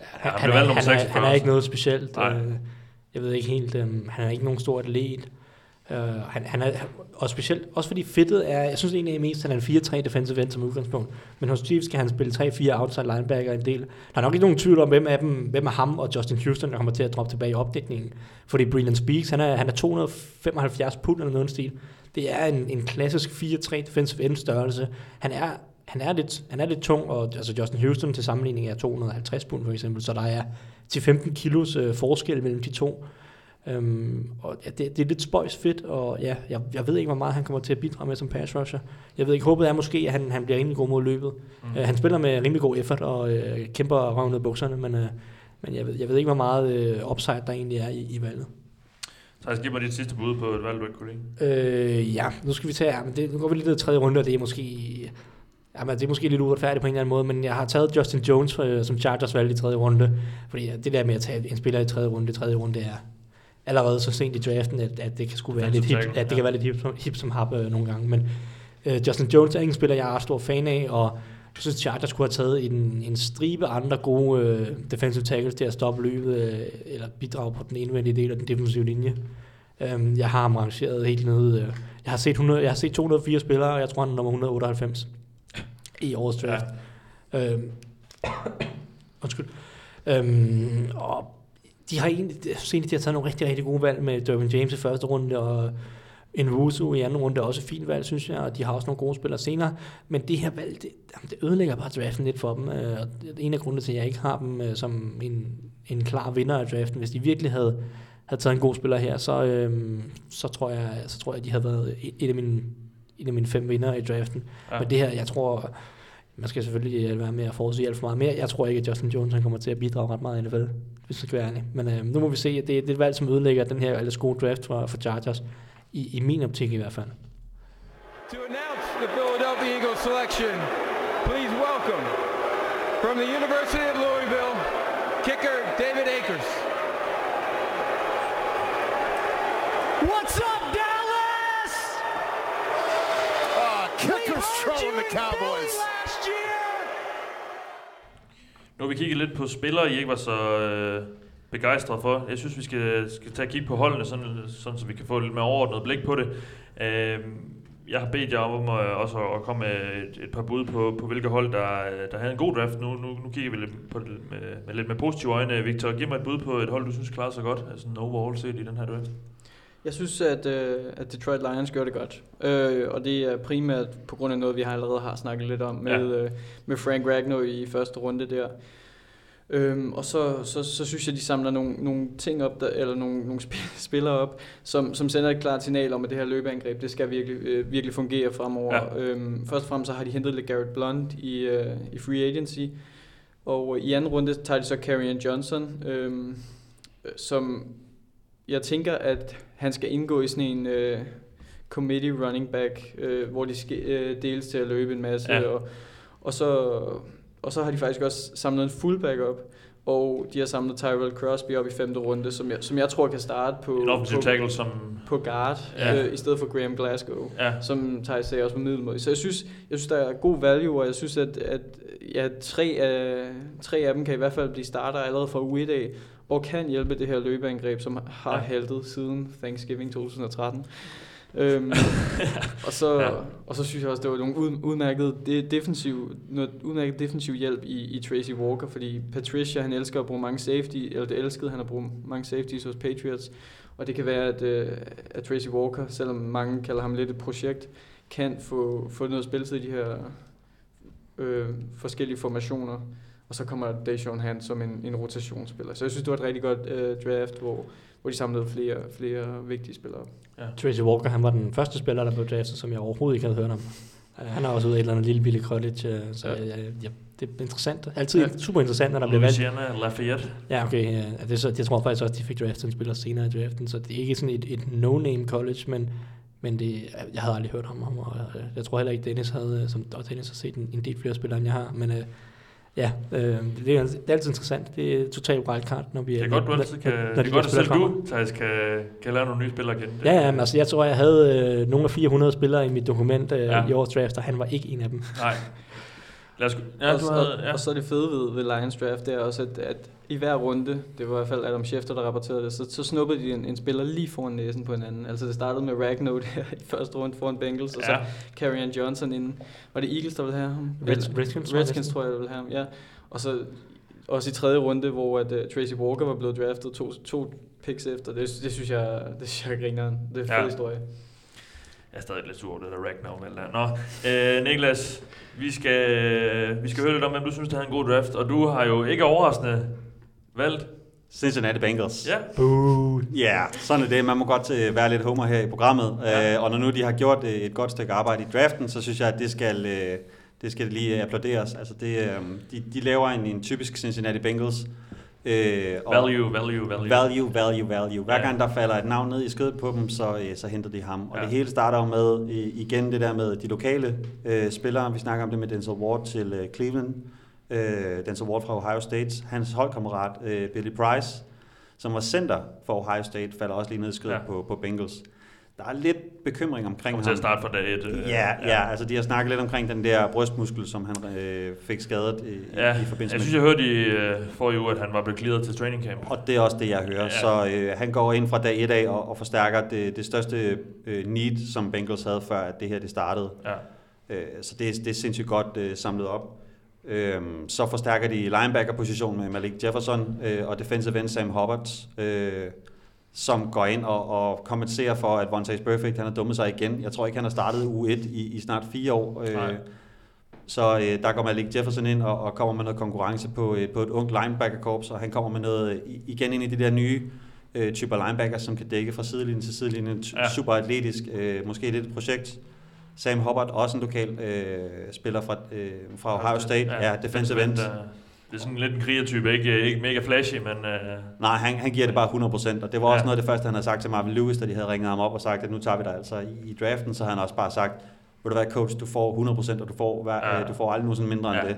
Han, Ja, han, han blev er, valgt nummer han, er, 46 han er ikke noget specielt. Nej. Øh, jeg ved ikke helt, øh, han er ikke nogen stor atlet. Uh, han, han er, og specielt, også fordi fedtet er, jeg synes egentlig mest, at han er en 4-3 defensive end som udgangspunkt. Men hos Chiefs kan han spille 3-4 outside linebacker en del. Der er nok ikke nogen tvivl om, hvem af dem, hvem er ham og Justin Houston, der kommer til at droppe tilbage i opdækningen. Fordi Brilliant Speaks, han er, han er 275 pund eller noget stil. Det er en, en klassisk 4-3 defensive end størrelse. Han er, han er lidt, han er lidt tung, og altså Justin Houston til sammenligning er 250 pund for eksempel, så der er til 15 kilos øh, forskel mellem de to. Øhm, og ja, det, det er lidt spøjs fedt, og ja, jeg, jeg ved ikke, hvor meget han kommer til at bidrage med som pass rusher. Jeg ved ikke, håbet er måske, at han, han bliver rimelig god mod løbet. Mm. Øh, han spiller med rimelig god effort og øh, kæmper røven ud af bukserne, men, øh, men jeg, ved, jeg ved ikke, hvor meget øh, upside der egentlig er i, i valget. så jeg giv mig dit sidste bud på et valg, du ikke kunne lide. Øh, ja, nu skal vi tage, ja, men det, nu går vi ned i tredje runde, og det er måske, ja, men det er måske lidt uretfærdigt på en eller anden måde, men jeg har taget Justin Jones øh, som Chargers valg i tredje runde, fordi ja, det der med at tage en spiller i tredje runde, tredje runde er allerede så sent i draften, at, at det kan sgu være lidt hip, at det kan være lidt hip, som- hip som hap øh, nogle gange, men øh, Justin Jones er ikke en spiller, jeg er stor fan af, og jeg synes, Chargers skulle have taget en, en stribe andre gode øh, defensive tackles til at stoppe løbet, øh, eller bidrage på den indvendige del af den defensive linje. Øhm, jeg har ham rangeret helt nede. øh, Jeg har set, 100, jeg har set 204 spillere, og jeg tror, han er nummer 198 i årets draft. Ja. Øhm, undskyld. Øhm, og de har egentlig, jeg synes egentlig, de har taget nogle rigtig, rigtig gode valg med Dervin James i første runde, og Nwosu i anden runde er også fint valg, synes jeg, og de har også nogle gode spillere senere. Men det her valg, det, det ødelægger bare draften lidt for dem. øh, Og en af grundene til, at jeg ikke har dem øh, som en, en klar vinder af draften. Hvis de virkelig havde, havde taget en god spiller her, så, øhm, så, tror jeg, så tror jeg, at de havde været et, af mine, en af mine fem vinder i draften. Ja. Men det her, jeg tror, man skal selvfølgelig øh, være med at forudsige alt for meget mere. Jeg tror ikke, at Justin Jones han kommer til at bidrage ret meget i NFL, hvis jeg skal være ærlig. Men øh, nu må vi se, at det, det er et valg, som ødelægger den her ellers gode draft for, for Chargers. I, I min optik i hvert fald. To announce the Philadelphia Eagles selection, please welcome from the University of Louisville, kicker David Akers. What's up, Dallas? Uh, kickers trolling the Cowboys. year. Nu har vi kigget lidt på spillere, I ikke var så øh, begejstret for. Jeg synes, vi skal, skal tage og kigge på holdene, sådan, sådan, så vi kan få lidt mere overordnet blik på det. Øh, jeg har bedt jer om at, også at komme med et, et par bud på, på hvilke hold, der, øh, der havde en god draft. Nu, nu, nu kigger vi lidt på det med, med lidt med positive øjne. Victor, giv mig et bud på et hold, du synes klarer sig godt, altså overall set i den her draft. Jeg synes, at, øh, at Detroit Lions gør det godt. Øh, og det er primært på grund af noget, vi har allerede har snakket lidt om med, Ja. øh, med Frank Ragnow i første runde der. Øhm, og så, så, så synes jeg, de samler nogle, nogle ting op, der, eller nogle, nogle sp- spillere op, som, som sender et klart signal om, at det her løbeangreb, det skal virkelig, øh, virkelig fungere fremover. Ja. Øhm, først og fremmest så har de hentet lidt Garrett Blunt i, øh, i free agency, og i anden runde tager de så Karrion Johnson, øhm, øh, som jeg tænker, at han skal indgå i sådan en øh, committee running back, øh, hvor de skal øh, deles til at løbe en masse, Ja. og, og så og så har de faktisk også samlet en fullback op, og de har samlet Tyrell Crosby op i femte runde, som jeg, som jeg tror kan starte på, En på, tackle, som... på guard, ja. øh, i stedet for Graham Glasgow, Ja. som Thijs sagde også på middelmåde. Så jeg synes, jeg synes, der er god value, og jeg synes, at, at ja, tre, af, tre af dem kan i hvert fald blive starter allerede fra uge 1 af, og kan hjælpe det her løbeangreb, som har Ja. haltet siden Thanksgiving 2013. øhm, og, så, Ja. og så synes jeg også, det var nogle ud, udmærket defensiv, noget udmærket defensiv hjælp i, i Tracy Walker, fordi Patricia, han elsker at bruge mange safety, eller det elskede han at bruge mange safeties hos Patriots, og det kan være, at, øh, at Tracy Walker, selvom mange kalder ham lidt et projekt, kan få, få noget spilletid i de her øh, forskellige formationer, og så kommer Deshaun Hand som en, en rotationsspiller. Så jeg synes, det var et rigtig godt øh, draft, hvor, hvor de samlede flere, flere vigtige spillere. Tracy Walker, han var den første spiller, der blev draftet, som jeg overhovedet ikke havde hørt om. Øh, Han er også ude af et eller andet lille billig college, øh, så Ja. ja. Ja, det er interessant. Altid Ja. super interessant, når der bliver valgt. Louisiana Lafayette. Ja, okay. Ja. Det er så, jeg tror faktisk også, de fik draftet en spiller senere i draften, så det er ikke sådan et, et no-name college, men, men det, jeg havde aldrig hørt om ham, og øh, jeg tror heller ikke, Dennis havde, som og Dennis har set en, en del flere spillere, end jeg har, men øh, ja, øh, det, er, det er altid interessant. Det er totalt wildcard, når vi Det er godt, du altid kan... når Det er godt, at selv du, Thijs, kan, kan lære nogle nye spillere igen. Ja, ja, men altså, jeg tror, jeg havde øh, nogle af 400 spillere i mit dokument øh, ja. i årets draft, og han var ikke en af dem. Nej. Lad os... Ja, og, du og, havde, ja. og så er det fede ved, ved Lions draft, det er også, at, at i hver runde, det var i hvert fald Adam Schefter, der rapporterede det, så, så snuppede de en, en spiller lige foran næsen på hinanden. Altså det startede med Ragnow her i første runde foran Bengals, og så Ja. Carrion Johnson inden. Var det Eagles, der ville have ham? Reds- Redskins, Redskins tror jeg, der ville have ham, ja. Og så også i tredje runde, hvor at, uh, Tracy Walker var blevet draftet to, to picks efter. Det, det synes jeg, det synes jeg griner. Det er en fed Ja. historie. Jeg er stadig lidt sur over det der Ragnar med Nå, øh, Niklas, vi skal, vi skal høre lidt om, hvem du synes, der havde en god draft. Og du har jo ikke overraskende valgt. Cincinnati Bengals. Ja, Boo. Ja, yeah, sådan er det. Man må godt øh, være lidt homer her i programmet. Ja. Øh, og når nu de har gjort øh, et godt stykke arbejde i draften, så synes jeg, at det skal, øh, det skal lige applauderes. Altså det, øh, de, de laver en, en typisk Cincinnati Bengals. Øh, og value, value, value. Value, value, value. Hver gang der falder et navn ned i skødet på dem, så, øh, så henter de ham. Og Ja. det hele starter jo med igen det der med de lokale øh, spillere. Vi snakker om det med Denzel Ward til øh, Cleveland. Øh, Denzel Ward fra Ohio State. Hans holdkammerat øh, Billy Price, som var center for Ohio State, falder også lige ned i skødet ja. på, på Bengals. Der er lidt bekymring omkring Kommer til at starte fra dag et. øh, Ja, ja, altså de har snakket lidt omkring den der brystmuskel, som han øh, fik skadet i, ja. i forbindelse Jeg med synes, jeg hørte i øh, forrige uge, at han var blevet clearet til training camp. Og det er også det, jeg hører. Ja. Ja. Så øh, han går ind fra dag 1 af og, og forstærker det, det største øh, need, som Bengals havde, før at det her det startede. Ja. Øh, så det, er- det er sindssygt godt øh, samlet op. Øhm, så forstærker de linebacker-positionen med Malik Jefferson øh, og defensive end Sam Hubbard, øh, som går ind og, og kompenserer for, at Vontaze Perfect han har dummet sig igen. Jeg tror ikke, han har startet u 1 i, i snart fire år. Nej. Øh, så øh, der går Malik Jefferson ind og, og kommer med noget konkurrence på, øh, på et ungt linebacker-korps, og han kommer med noget øh, igen ind i de der nye øh, typer linebackers, som kan dække fra sidelinjen til sidelinjen. Ja. Ja. Super atletisk, øh, måske lidt et projekt. Sam Hubbard, også en lokal øh, spiller fra, øh, fra Ohio State, ja, ja defensive end. Øh, Det er sådan lidt en krigertype, ikke, ikke mega flashy, men... Øh, Nej, han, han giver det bare 100%, og det var også Ja. noget af det første, han havde sagt til Marvin Lewis, da de havde ringet ham op og sagt, at nu tager vi dig altså i, i draften, så havde han også bare sagt, vil du være coach, du får 100%, og du får, hver, Ja. ja. du får aldrig nogensinde mindre Ja. end det.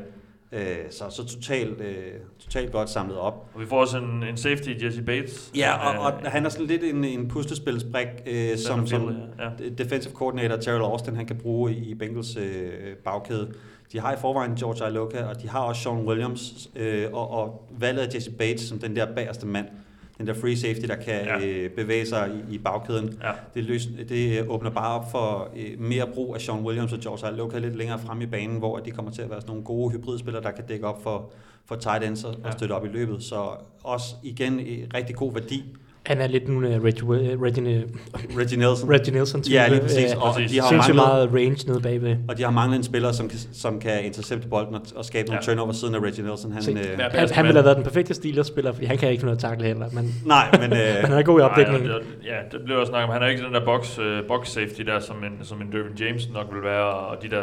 Øh, så så totalt, øh, totalt godt samlet op. og vi får også en, en safety, Jesse Bates. Ja, og, Øh, og han er sådan lidt en, en puslespilsbrik, øh, som, som. Ja. defensive coordinator Terrell Austin, han kan bruge i Bengals øh, bagkæde. De har i forvejen George Iloka, og de har også Sean Williams, øh, og, og valget af Jesse Bates som den der bagerste mand, den der free safety, der kan Ja. øh, bevæge sig i, i bagkæden. Ja. Det, løs, det åbner bare op for øh, mere brug af Sean Williams og George Iloka lidt længere frem i banen, hvor de kommer til at være sådan nogle gode hybridspillere, der kan dække op for, for tight ends og, Ja. støtte op i løbet. Så også igen øh, rigtig god værdi. Han er lidt en uh, Reggie, uh, Reggie, Reggie Nelson. Reggie Nelson type. Ja, lige præcis. Og præcis. de har manglet, meget range nede bagved. og de har manglet en spiller, som kan, som kan intercepte bolden og, og skabe nogle Ja. turnover siden af Reggie Nelson. Han, Se, øh, Han, han ville have været den perfekte Steelers-spiller, fordi han kan ikke finde noget at takle heller. Men, nej, men, men øh, han er god i opdækningen. Nej, ja, det blev også snakket om. Han er ikke den der box, øh, box safety der, som en, som en Dervin James nok vil være, og de der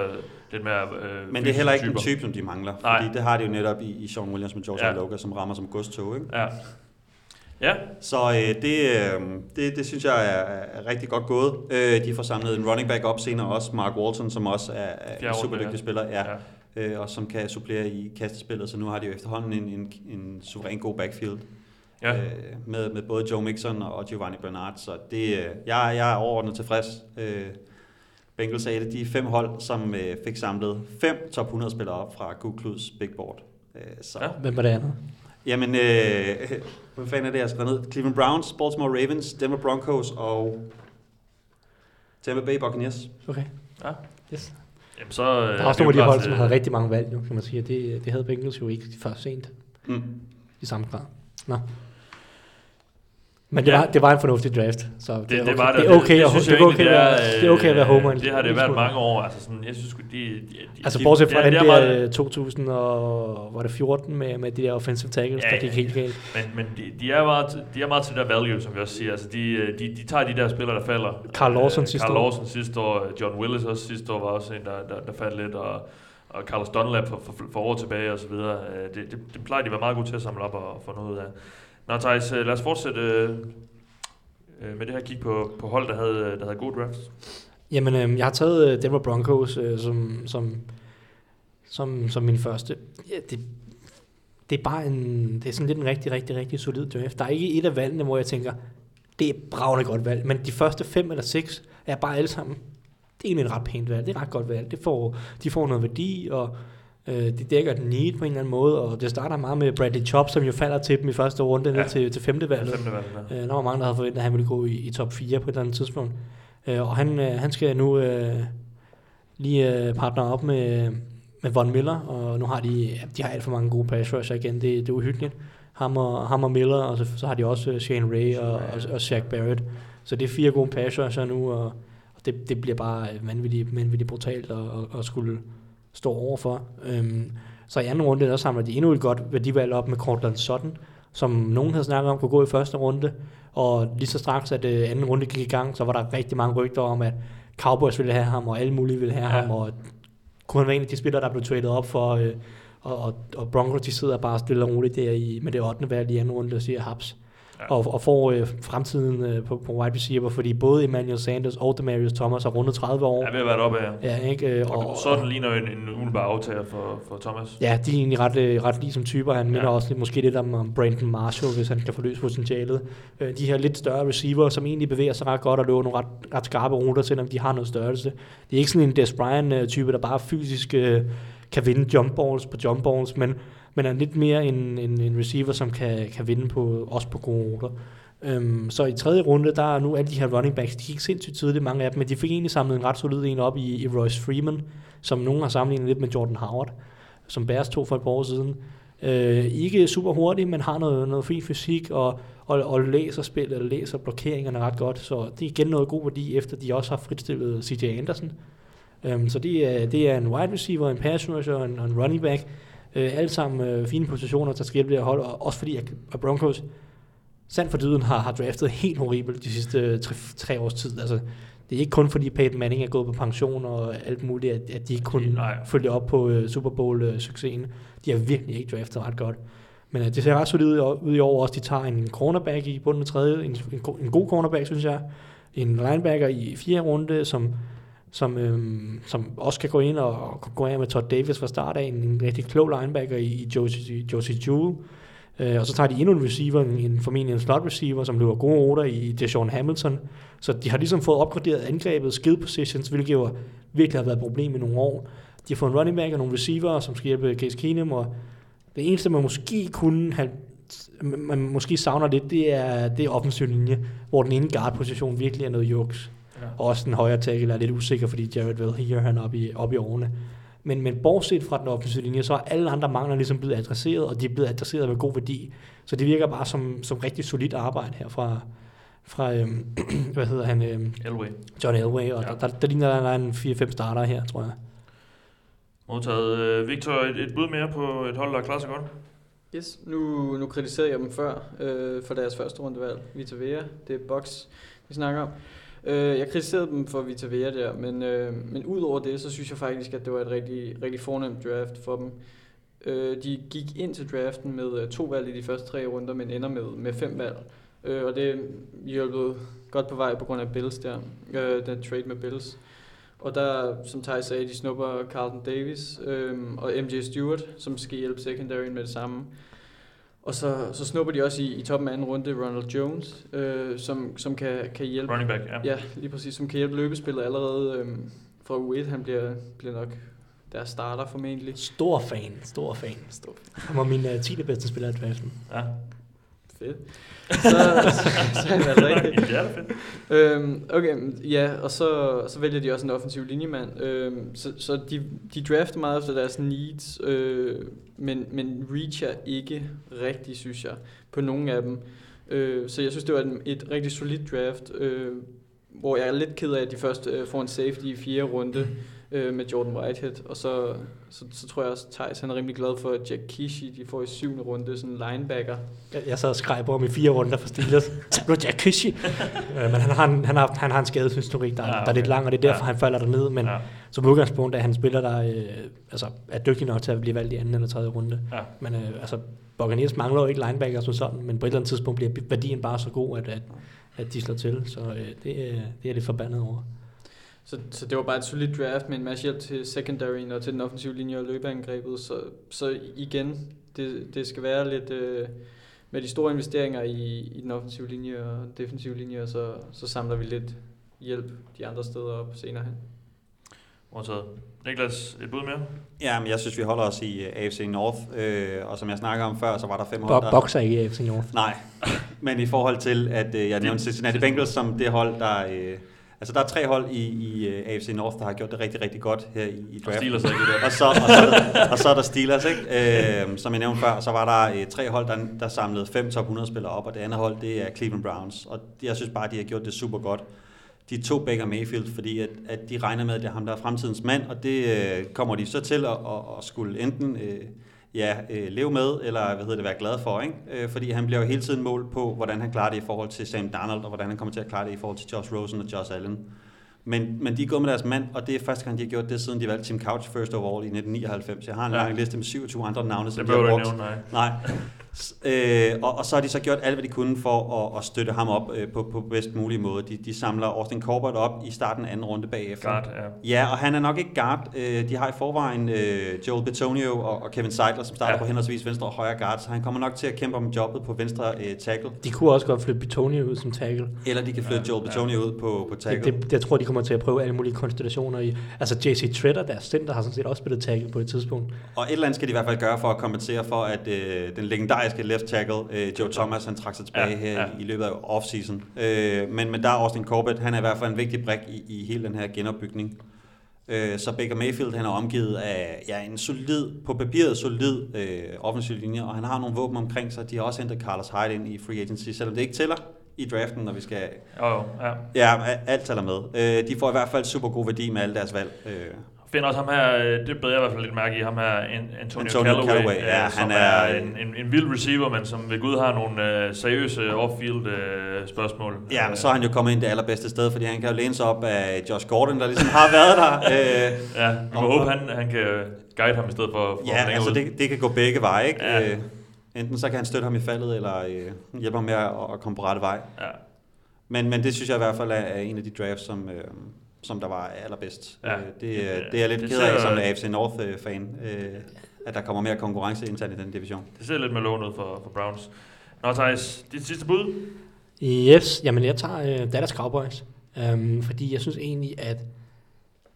lidt mere øh, men det er heller ikke typer. type, som de mangler. Nej. Fordi det har de jo netop i, i Sean Williams med George Ja. Iloka, som rammer som godstog. Ikke? Ja. Ja, Så øh, det, øh, det, det synes jeg er, er rigtig godt gået. Øh, de får samlet en running back op senere også, Mark Walton, som også er, er en super dygtig ja. spiller. Ja. øh, og som kan supplere i kastespillet, så nu har de jo efterhånden en, en, en suveræn god backfield. Ja. Øh, med, med både Joe Mixon og Giovanni Bernard, så det, øh, jeg, jeg er overordnet tilfreds. Øh, Bengals er et af de fem hold, som øh, fik samlet fem top 100 spillere op fra Google Big Board. Øh, så, Ja. Hvem var det andet? Jamen, øh, hvad fanden er det, jeg skal ned? Cleveland Browns, Baltimore Ravens, Denver Broncos og Tampa Bay Buccaneers. Okay. Ja. Yes. Jamen, så, Der er øh, også nogle af de hold, som havde rigtig mange valg, jo, kan man sige. Det, det havde Bengals jo ikke først sent Mm. i samme grad. Nå. Men det, Ja. var, det var en fornuftig draft, så det, Det, er det, var det. det er okay, det, det, er okay, egentlig, at være, det er okay at være homer. øh, Det har det været mange år. Altså sådan, jeg synes, de, de, de, Altså de- bortset fra det, den det er der meget- øh, 2000 og var det 14 med, med de der offensive tackles, Ja, der ja, gik helt galt. Men, men de, de, er meget, til- de er meget til der value, som vi også siger. Altså, de, øh, de, de tager de der spillere, der falder. Carl Lawson Øh, sidste Carl år. Lawson sidste år. John Willis også sidste år var også en, der, der, der faldt lidt. Og, og Carlos Dunlap for, for, for år tilbage og så videre. Øh, Det, det, det plejer de at være meget gode til at samle op og få noget ud af. Nå, Thijs, øh, lad os fortsætte øh, øh, med det her kig på, på hold, der havde, øh, der havde gode drafts. Jamen, øh, jeg har taget Denver Broncos øh, som, som, som, som min første. Ja, det, det er bare en, det er sådan lidt en rigtig, rigtig, rigtig solid draft. Der er ikke et af valgene, hvor jeg tænker, det er bravende godt valg, men de første fem eller seks er bare alle sammen, det er egentlig et ret pænt valg, det er et ret godt valg. Det får, de får noget værdi, og øh, de dækker et need på en eller anden måde, og det starter meget med Bradley Chop, som jo falder til dem i første runde Ja. ned til, til femte valget. Femte valg, ja. Øh, der var mange, der havde forventet, at han ville gå i, i top 4 på et eller andet tidspunkt. Øh, og han, øh, han skal nu øh, lige øh, partner op med, med Von Miller, og nu har de, ja, de har alt for mange gode pass rusher igen, det, det er uhyggeligt. Ham og, ham og Miller, og så, så har de også øh, Shane Ray og, og, og Shaq Barrett. Så det er fire gode pass rusher nu, og, og det, det bliver bare vanvittigt, vanvittigt brutalt at, at, at skulle stå overfor. Øhm, så i anden runde, der samler de endnu et godt værdivalg op med Cortland Sutton, som nogen havde snakket om kunne gå i første runde. Og lige så straks, at øh, anden runde gik i gang, så var der rigtig mange rygter om, at Cowboys ville have ham, og alle mulige ville have ja. ham, og kunne han være en af de spillere, der blev traded op for, øh, og, og, og Broncos, de sidder bare stille og roligt der i, med det 8. valg i anden runde og siger haps. Ja. Ja. Og, og får øh, fremtiden øh, på, på wide receiver, fordi både Emmanuel Sanders og Demarius Thomas har rundet 30 år. Er ved at være deroppe af. Ja, ikke? Øh, Og, sådan ligner jo en, en umiddelbar aftager for, for Thomas. Ja, de er egentlig ret, øh, ret lige som typer. Han minder Ja. også lidt, måske lidt om, om Brandon Marshall, hvis han kan få løst potentialet. Øh, de her lidt større receiver, som egentlig bevæger sig ret godt og løber nogle ret, ret skarpe ruter, selvom de har noget størrelse. Det er ikke sådan en Des Bryant-type, der bare fysisk øh, kan vinde jump balls på jump balls, men, men er lidt mere en, en, en receiver, som kan, kan vinde på, også på gode ruter. Øhm, så i tredje runde, der er nu alle de her running backs, de gik sindssygt tidligt, mange af dem, men de fik egentlig samlet en ret solid en op i, i Royce Freeman, som nogen har sammenlignet lidt med Jordan Howard, som Bears tog for et par år siden. Øh, ikke super hurtig, men har noget, noget fin fysik, og, og, og læser spil, eller læser blokeringerne ret godt, så det er igen noget god værdi, efter de også har fritstillet CJ Anderson. Øhm, så det er, det er en wide receiver, en pass rusher og en, og en running back. Øh, alle sammen øh, fine positioner, der skal hjælpe det at holde, og også fordi at Broncos sandt for dyden har, har draftet helt horribelt de sidste øh, tre, tre års tid. Altså, det er ikke kun fordi Peyton Manning er gået på pension og alt muligt, at, at de ikke kunne Nej. følge op på uh, Super Bowl-succesen. De har virkelig ikke draftet ret godt. Men uh, det ser ret solidt ud, ud i år også. De tager en cornerback i bunden af tredje, en, en, en god cornerback, synes jeg. En linebacker i fjerde runde, som, som, øhm, som også kan gå ind og, og gå af med Todd Davis fra start af. En, en rigtig klog linebacker i, i Josie, Josie Jewell. Øh, og så tager de endnu en receiver, en, en formentlig en slot receiver, som løber gode ruter i Deshaun Hamilton. Så de har ligesom fået opgraderet angrebet, skill positions, hvilket jo virkelig har været et problem i nogle år. De har fået en running back og nogle receiver, som skal hjælpe Case Keenum, og det eneste, man måske kunne have, man måske savner lidt, det er, det er offensiv linje, hvor den ene guard-position virkelig er noget juks. Ja. Og også den højre tackle er lidt usikker, fordi Jared Veldheer han er oppe i, op i årene. Men, men bortset fra den offensive linje, så er alle andre mangler ligesom blevet adresseret, og de er blevet adresseret med god værdi. Så det virker bare som, som rigtig solidt arbejde her fra, fra øhm, hvad hedder han, øhm, Elway. John Elway, og Ja. ja. der, der, der ligner der er en 4-5 starter her, tror jeg. Modtaget. Øh, Victor, et, et bud mere på et hold, der klarer sig godt? Yes, nu, nu kritiserede jeg dem før øh, for deres første rundevalg, Vita Vea. Det er Box, vi snakker om. Øh, jeg kritiserede dem for Vita Vea der, men, øh, men ud over det, så synes jeg faktisk, at det var et rigtig, rigtig fornemt draft for dem. Øh, de gik ind til draften med øh, to valg i de første tre runder, men ender med, med fem valg. Øh, og det hjulpet godt på vej på grund af Bills der, øh, den trade med Bills. Og der, som Thaj sagde, de snupper Carlton Davis øh, og MJ Stewart, som skal hjælpe secondary med det samme. Og så, så snupper de også i, i toppen af anden runde Ronald Jones, øh, som, som kan, kan hjælpe... Running back, ja. Ja, lige præcis, som kan hjælpe løbespillet allerede øhm, fra U1. Han bliver, bliver nok deres starter formentlig. Stor fan, stor fan. Stor. Han var min uh, 10. bedste spiller i draften. Ja. Fedt. Så, så, så er det altså rigtigt. Ja, det er fedt. Øhm, okay, ja, og så, så vælger de også en offensiv linjemand. Øhm, så så de, de drafter meget efter deres needs, øh, men, men reacher ikke rigtig, synes jeg, på nogen af dem. Øh, så jeg synes, det var et, et rigtig solidt draft, øh, hvor jeg er lidt ked af, at de først øh, får en safety i fjerde runde mm øh, med Jordan Whitehead, og så, så, så tror jeg også, Thijs han er rimelig glad for, at Jack Kishi, de får i syvende runde sådan en linebacker. Jeg, jeg sad og skreg på ham i fire runder for Steelers. Så blev Jack Kishi. øh, men han har, en, han, har, han har en skadeshistorik, der, Ja, okay. der er lidt lang, og det er derfor, Ja. han falder derned. Men Ja. som udgangspunkt er han spiller, der øh, altså, er dygtig nok til at blive valgt i anden eller tredje runde. Ja. Men øh, altså, Buccaneers mangler jo ikke linebacker som sådan, men på et eller andet tidspunkt bliver værdien bare så god, at, at, at de slår til. Så øh, det, øh, det er jeg lidt forbandet over. Så, så det var bare et solidt draft med en masse hjælp til secondaryen og til den offensive linje og løbeangrebet. Så, så igen, det, det skal være lidt øh, med de store investeringer i, i den offensive linje og defensive linje, og så, så samler vi lidt hjælp de andre steder op senere hen. Modtaget. Niklas, et bud mere? Ja, men jeg synes, vi holder os i uh, AFC North, øh, og som jeg snakker om før, så var der fem hold, Bo- der... Boxer ikke i AFC North. Nej, men i forhold til, at øh, jeg nævnte Cincinnati Bengals som det hold, der... Øh, altså, der er tre hold i, i uh, AFC North, der har gjort det rigtig, rigtig godt her i, i Og draften. Steelers er ikke det Og så, og, så, er der- og så er der Steelers, ikke? Øh, som jeg nævnte før, så var der øh, tre hold, der, der samlede fem top 100 spillere op, og det andet hold, det er Cleveland Browns. Og jeg synes bare, de har gjort det super godt. De to Baker Mayfield, fordi at, at de regner med, at det er ham, der er fremtidens mand, og det øh, kommer de så til at, at, at skulle enten øh, ja, øh, leve med, eller hvad hedder det, være glad for, ikke? Øh, fordi han bliver jo hele tiden målt på, hvordan han klarer det i forhold til Sam Darnold, og hvordan han kommer til at klare det i forhold til Josh Rosen og Josh Allen. Men, men de er gået med deres mand, og det er første gang, de har gjort det, siden de valgte Tim Couch first overall i 1999. Jeg har en Ja. lang liste med 27 andre navne, som Det de har brugt. nævne, nej. Nej. Øh, og, og så har de så gjort alt, hvad de kunne for at, at støtte ham op øh, på, på bedst mulig måde. De, de samler Austin Corbett op i starten af anden runde bagefter. Guard, ja. Ja, og han er nok ikke guard. Øh, de har i forvejen øh, Joel Betonio og, og Kevin Seidler, som starter Ja. ja. på henholdsvis venstre og højre guard, så han kommer nok til at kæmpe om jobbet på venstre øh, tackle. De kunne også godt flytte Bitonio ud som tackle. Eller de kan flytte Ja, Joel Betonio ud på, på tackle. Det, det, jeg tror, de kommer til at prøve alle mulige konstellationer i. Altså JC Treader, deres center, har sådan set også spillet tackle på et tidspunkt. Og et eller andet skal de i hvert fald gøre for at kompensere for, at øh, den legendariske left tackle, øh, Joe Thomas, han trak sig tilbage Ja, her ja. i løbet af off-season. Øh, men, men der er Austin Corbett, han er i hvert fald en vigtig brik i, i hele den her genopbygning. Øh, så Baker Mayfield, han er omgivet af ja, en solid, på papiret solid øh, offensiv linje, og han har nogle våben omkring sig. De har også hentet Carlos Hyde ind i free agency, selvom det ikke tæller i draften, når vi skal... Jo, jo, ja. Ja, alt tæller med. Øh, de får i hvert fald super god værdi med alle deres valg. Øh, Finder også ham her, øh, det beder jeg i hvert fald lidt mærke i, ham her An- Antonio, Antonio Callaway, Callaway, øh, ja, som han er, er- en, en, en vild receiver, men som ved Gud har nogle øh, seriøse off-field øh, spørgsmål. Ja, men så er han jo kommet ind det allerbedste sted, fordi han kan jo læne sig op af Josh Gordon, der ligesom har været der. Øh, Ja, vi må Og- håbe, han, han kan guide ham i stedet for, for ja, altså det, det kan gå begge veje, ikke? Ja. Øh, enten så kan han støtte ham i faldet, eller øh, hjælpe ham med at, at komme på rette vej. Ja, Men, men det synes jeg i hvert fald er, er en af de drafts, som, øh, som der var allerbedst. Ja. Øh, det, øh, Det- er jeg lidt det ked af som AFC North-fan, øh, at der kommer mere konkurrence internt i den division. det ser lidt med lån ud for, for Browns. Nå, Thijs, dit sidste bud? Yes, jamen jeg tager øh, Dallas Cowboys, øhm, fordi jeg synes egentlig, at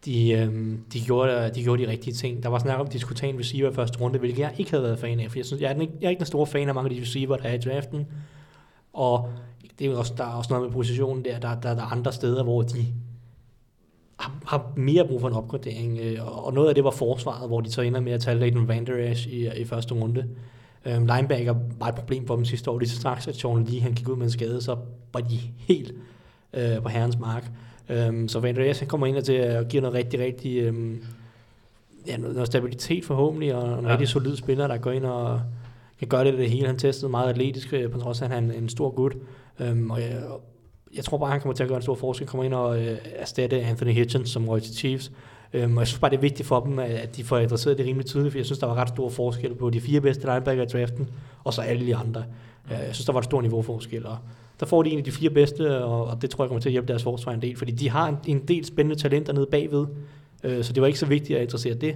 de, øhm, de, gjorde, de gjorde de rigtige ting. Der var snak om, at de skulle tage en receiver i første runde, hvilket jeg ikke havde været fan af, for jeg, synes, jeg, er, ikke, jeg er ikke den store fan af mange af de receiver, der er i draften. Og det er også, der er også noget med positionen der, der, der, der er andre steder, hvor de har, har mere brug for en opgradering. Øh, og og noget af det var forsvaret, hvor de så ender med at tage Leighton Van Der Esch i, i første runde. Øhm, linebacker var et problem for dem sidste år. Lige så straks, at Sean Lee han gik ud med en skade, så var de helt øh, på herrens mark. Øhm, så Van Esch han kommer ind og til at give noget rigtig, rigtig øhm, ja, noget, stabilitet forhåbentlig, og en Ja. rigtig solid spiller, der går ind og kan gøre det, det hele. Han testede meget atletisk, øh, på trods af, at han er en, stor gut. Øhm, og jeg, jeg tror bare, han kommer til at gøre en stor forskel. Kommer ind og øh, erstatte Anthony Hitchens, som røg til Chiefs. Øhm, og jeg synes bare, det er vigtigt for dem, at de får adresseret det rimelig tydeligt, for jeg synes, der var ret stor forskel på de fire bedste linebacker i draften, og så alle de andre. Mm. Jeg synes, der var et stort niveauforskel, og der får de en af de fire bedste, og, og det tror jeg kommer til at hjælpe deres forsvar en del, fordi de har en, en del spændende talenter nede bagved, øh, så det var ikke så vigtigt at interessere det.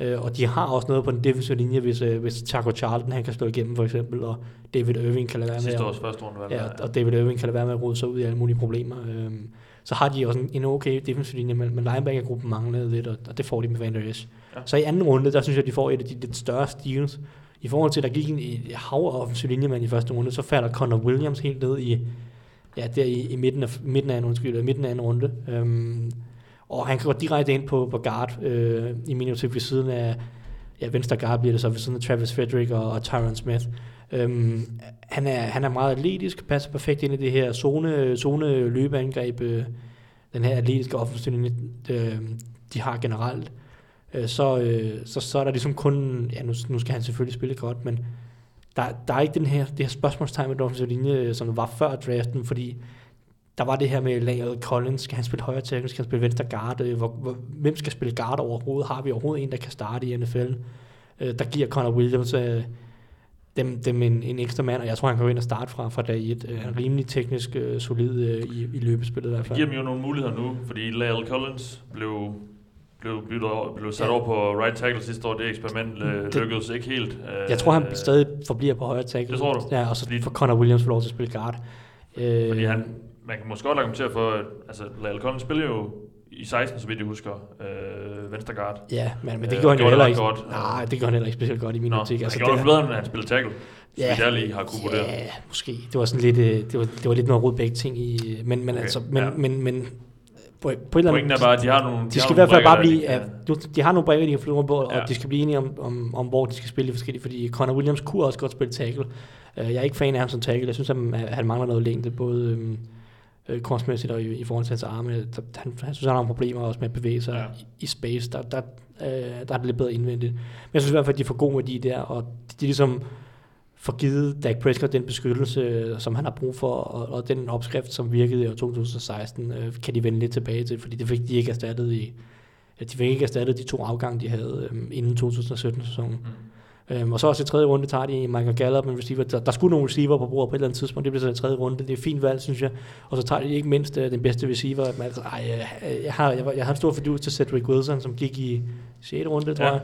Øh, og de har også noget på den defensive linje, hvis, øh, hvis Chaco Charlton han kan slå igennem for eksempel, og David Irving kan lade være med Sidste års første runde, Ja, og David Irving kan lade være med at rode sig ud i alle mulige problemer. Øhm, så har de også en, en okay defensiv linje, men, men linebacker-gruppen manglede lidt, og, og det får de med Van Der Esch. Ja. Så i anden runde, der synes jeg, de får et af de lidt større steals. I forhold til, at der gik en hav af offensiv linjemand i første runde, så falder Connor Williams helt ned i, ja, der i, i midten, af, midten af anden, undskyld, øh, midten af anden runde. Øhm, og han går direkte ind på, på guard øh, i min ved siden af, ja, venstre guard bliver det så ved siden af Travis Frederick og, og Tyron Smith. Øhm, han, er, han er meget atletisk, passer perfekt ind i det her zone, zone løbeangreb, øh, den her atletiske offensiv øh, de har generelt. Øh, så, øh, så, så er der ligesom kun, ja nu, nu skal han selvfølgelig spille godt, men der, der er ikke den her, det her spørgsmålstegn med den offensive linje, øh, som var før draften, fordi der var det her med Lyle Collins, skal han spille højre tackle, skal han spille venstre guard, øh, hvor, hvor, hvem skal spille guard overhovedet, har vi overhovedet en, der kan starte i NFL? Øh, der giver Connor Williams øh, dem, dem en, en ekstra mand, og jeg tror, han kan gå ind og starte fra, fra dag 1. Øh, rimelig teknisk øh, solid øh, i, i løbespillet i hvert Det fald. giver dem jo nogle muligheder nu, fordi Lyle Collins blev, blev, blev, blev sat Ja. over på right tackle sidste år. Det eksperiment øh, Det- lykkedes ikke helt. Øh, Jeg tror, han stadig forbliver på højre tackle. Det tror du? Ja, og så Fordi- får Connor Williams får lov til at spille guard. Øh, Fordi han, man kan måske godt argumentere for, at altså, Lyle Collins spiller jo i 16, så vidt jeg husker, øh, venstre guard. Ja, men, men det Øh, gjorde han jo heller ikke. godt. Nej, det gjorde han heller ikke specielt godt i min Nå, optik. altså, han gjorde det bedre, end han spillede tackle. Ja, jeg lige har kunne vurdere. ja, måske. Det var sådan lidt, øh, det var, det var lidt noget rod begge ting i, men, men Okay, altså, men, ja. men, men på, på et eller Pointen er bare, at de har nogle de har skal i hvert fald bare blive, der ja, de du, de har nogle brækker, de kan flyve på, og Ja. de skal blive enige om, om, om, hvor de skal spille de forskellige, fordi Connor Williams kunne også godt spille tackle. Uh, jeg er ikke fan af ham som tackle, jeg synes, han, han mangler noget længde, både øhm, øh, korsmæssigt og i, i forhold til hans arme. Der, han, han synes, han har nogle problemer også med at bevæge sig Ja. ja. i, i space, der, der, øh, der er det lidt bedre indvendigt. Men jeg synes i hvert fald, at de får god værdi der, og de, de ligesom får givet Dak Prescott den beskyttelse, øh, som han har brug for, og, og den opskrift, som virkede i år 2016, øh, kan de vende lidt tilbage til, fordi det fik de ikke erstattet i, de fik ikke erstattet de to afgange, de havde øh, inden 2017-sæsonen. Mm. Øhm, og så også i tredje runde tager de Michael Gallup, en receiver. Der, der skulle nogle receiver på bordet på et eller andet tidspunkt. Det bliver så i tredje runde. Det er et fint valg, synes jeg. Og så tager de ikke mindst øh, den bedste receiver. Men altså, ej, jeg, jeg, har, jeg, jeg har en stor fordus til Cedric Wilson, som gik i 6. runde, tror Ja. jeg.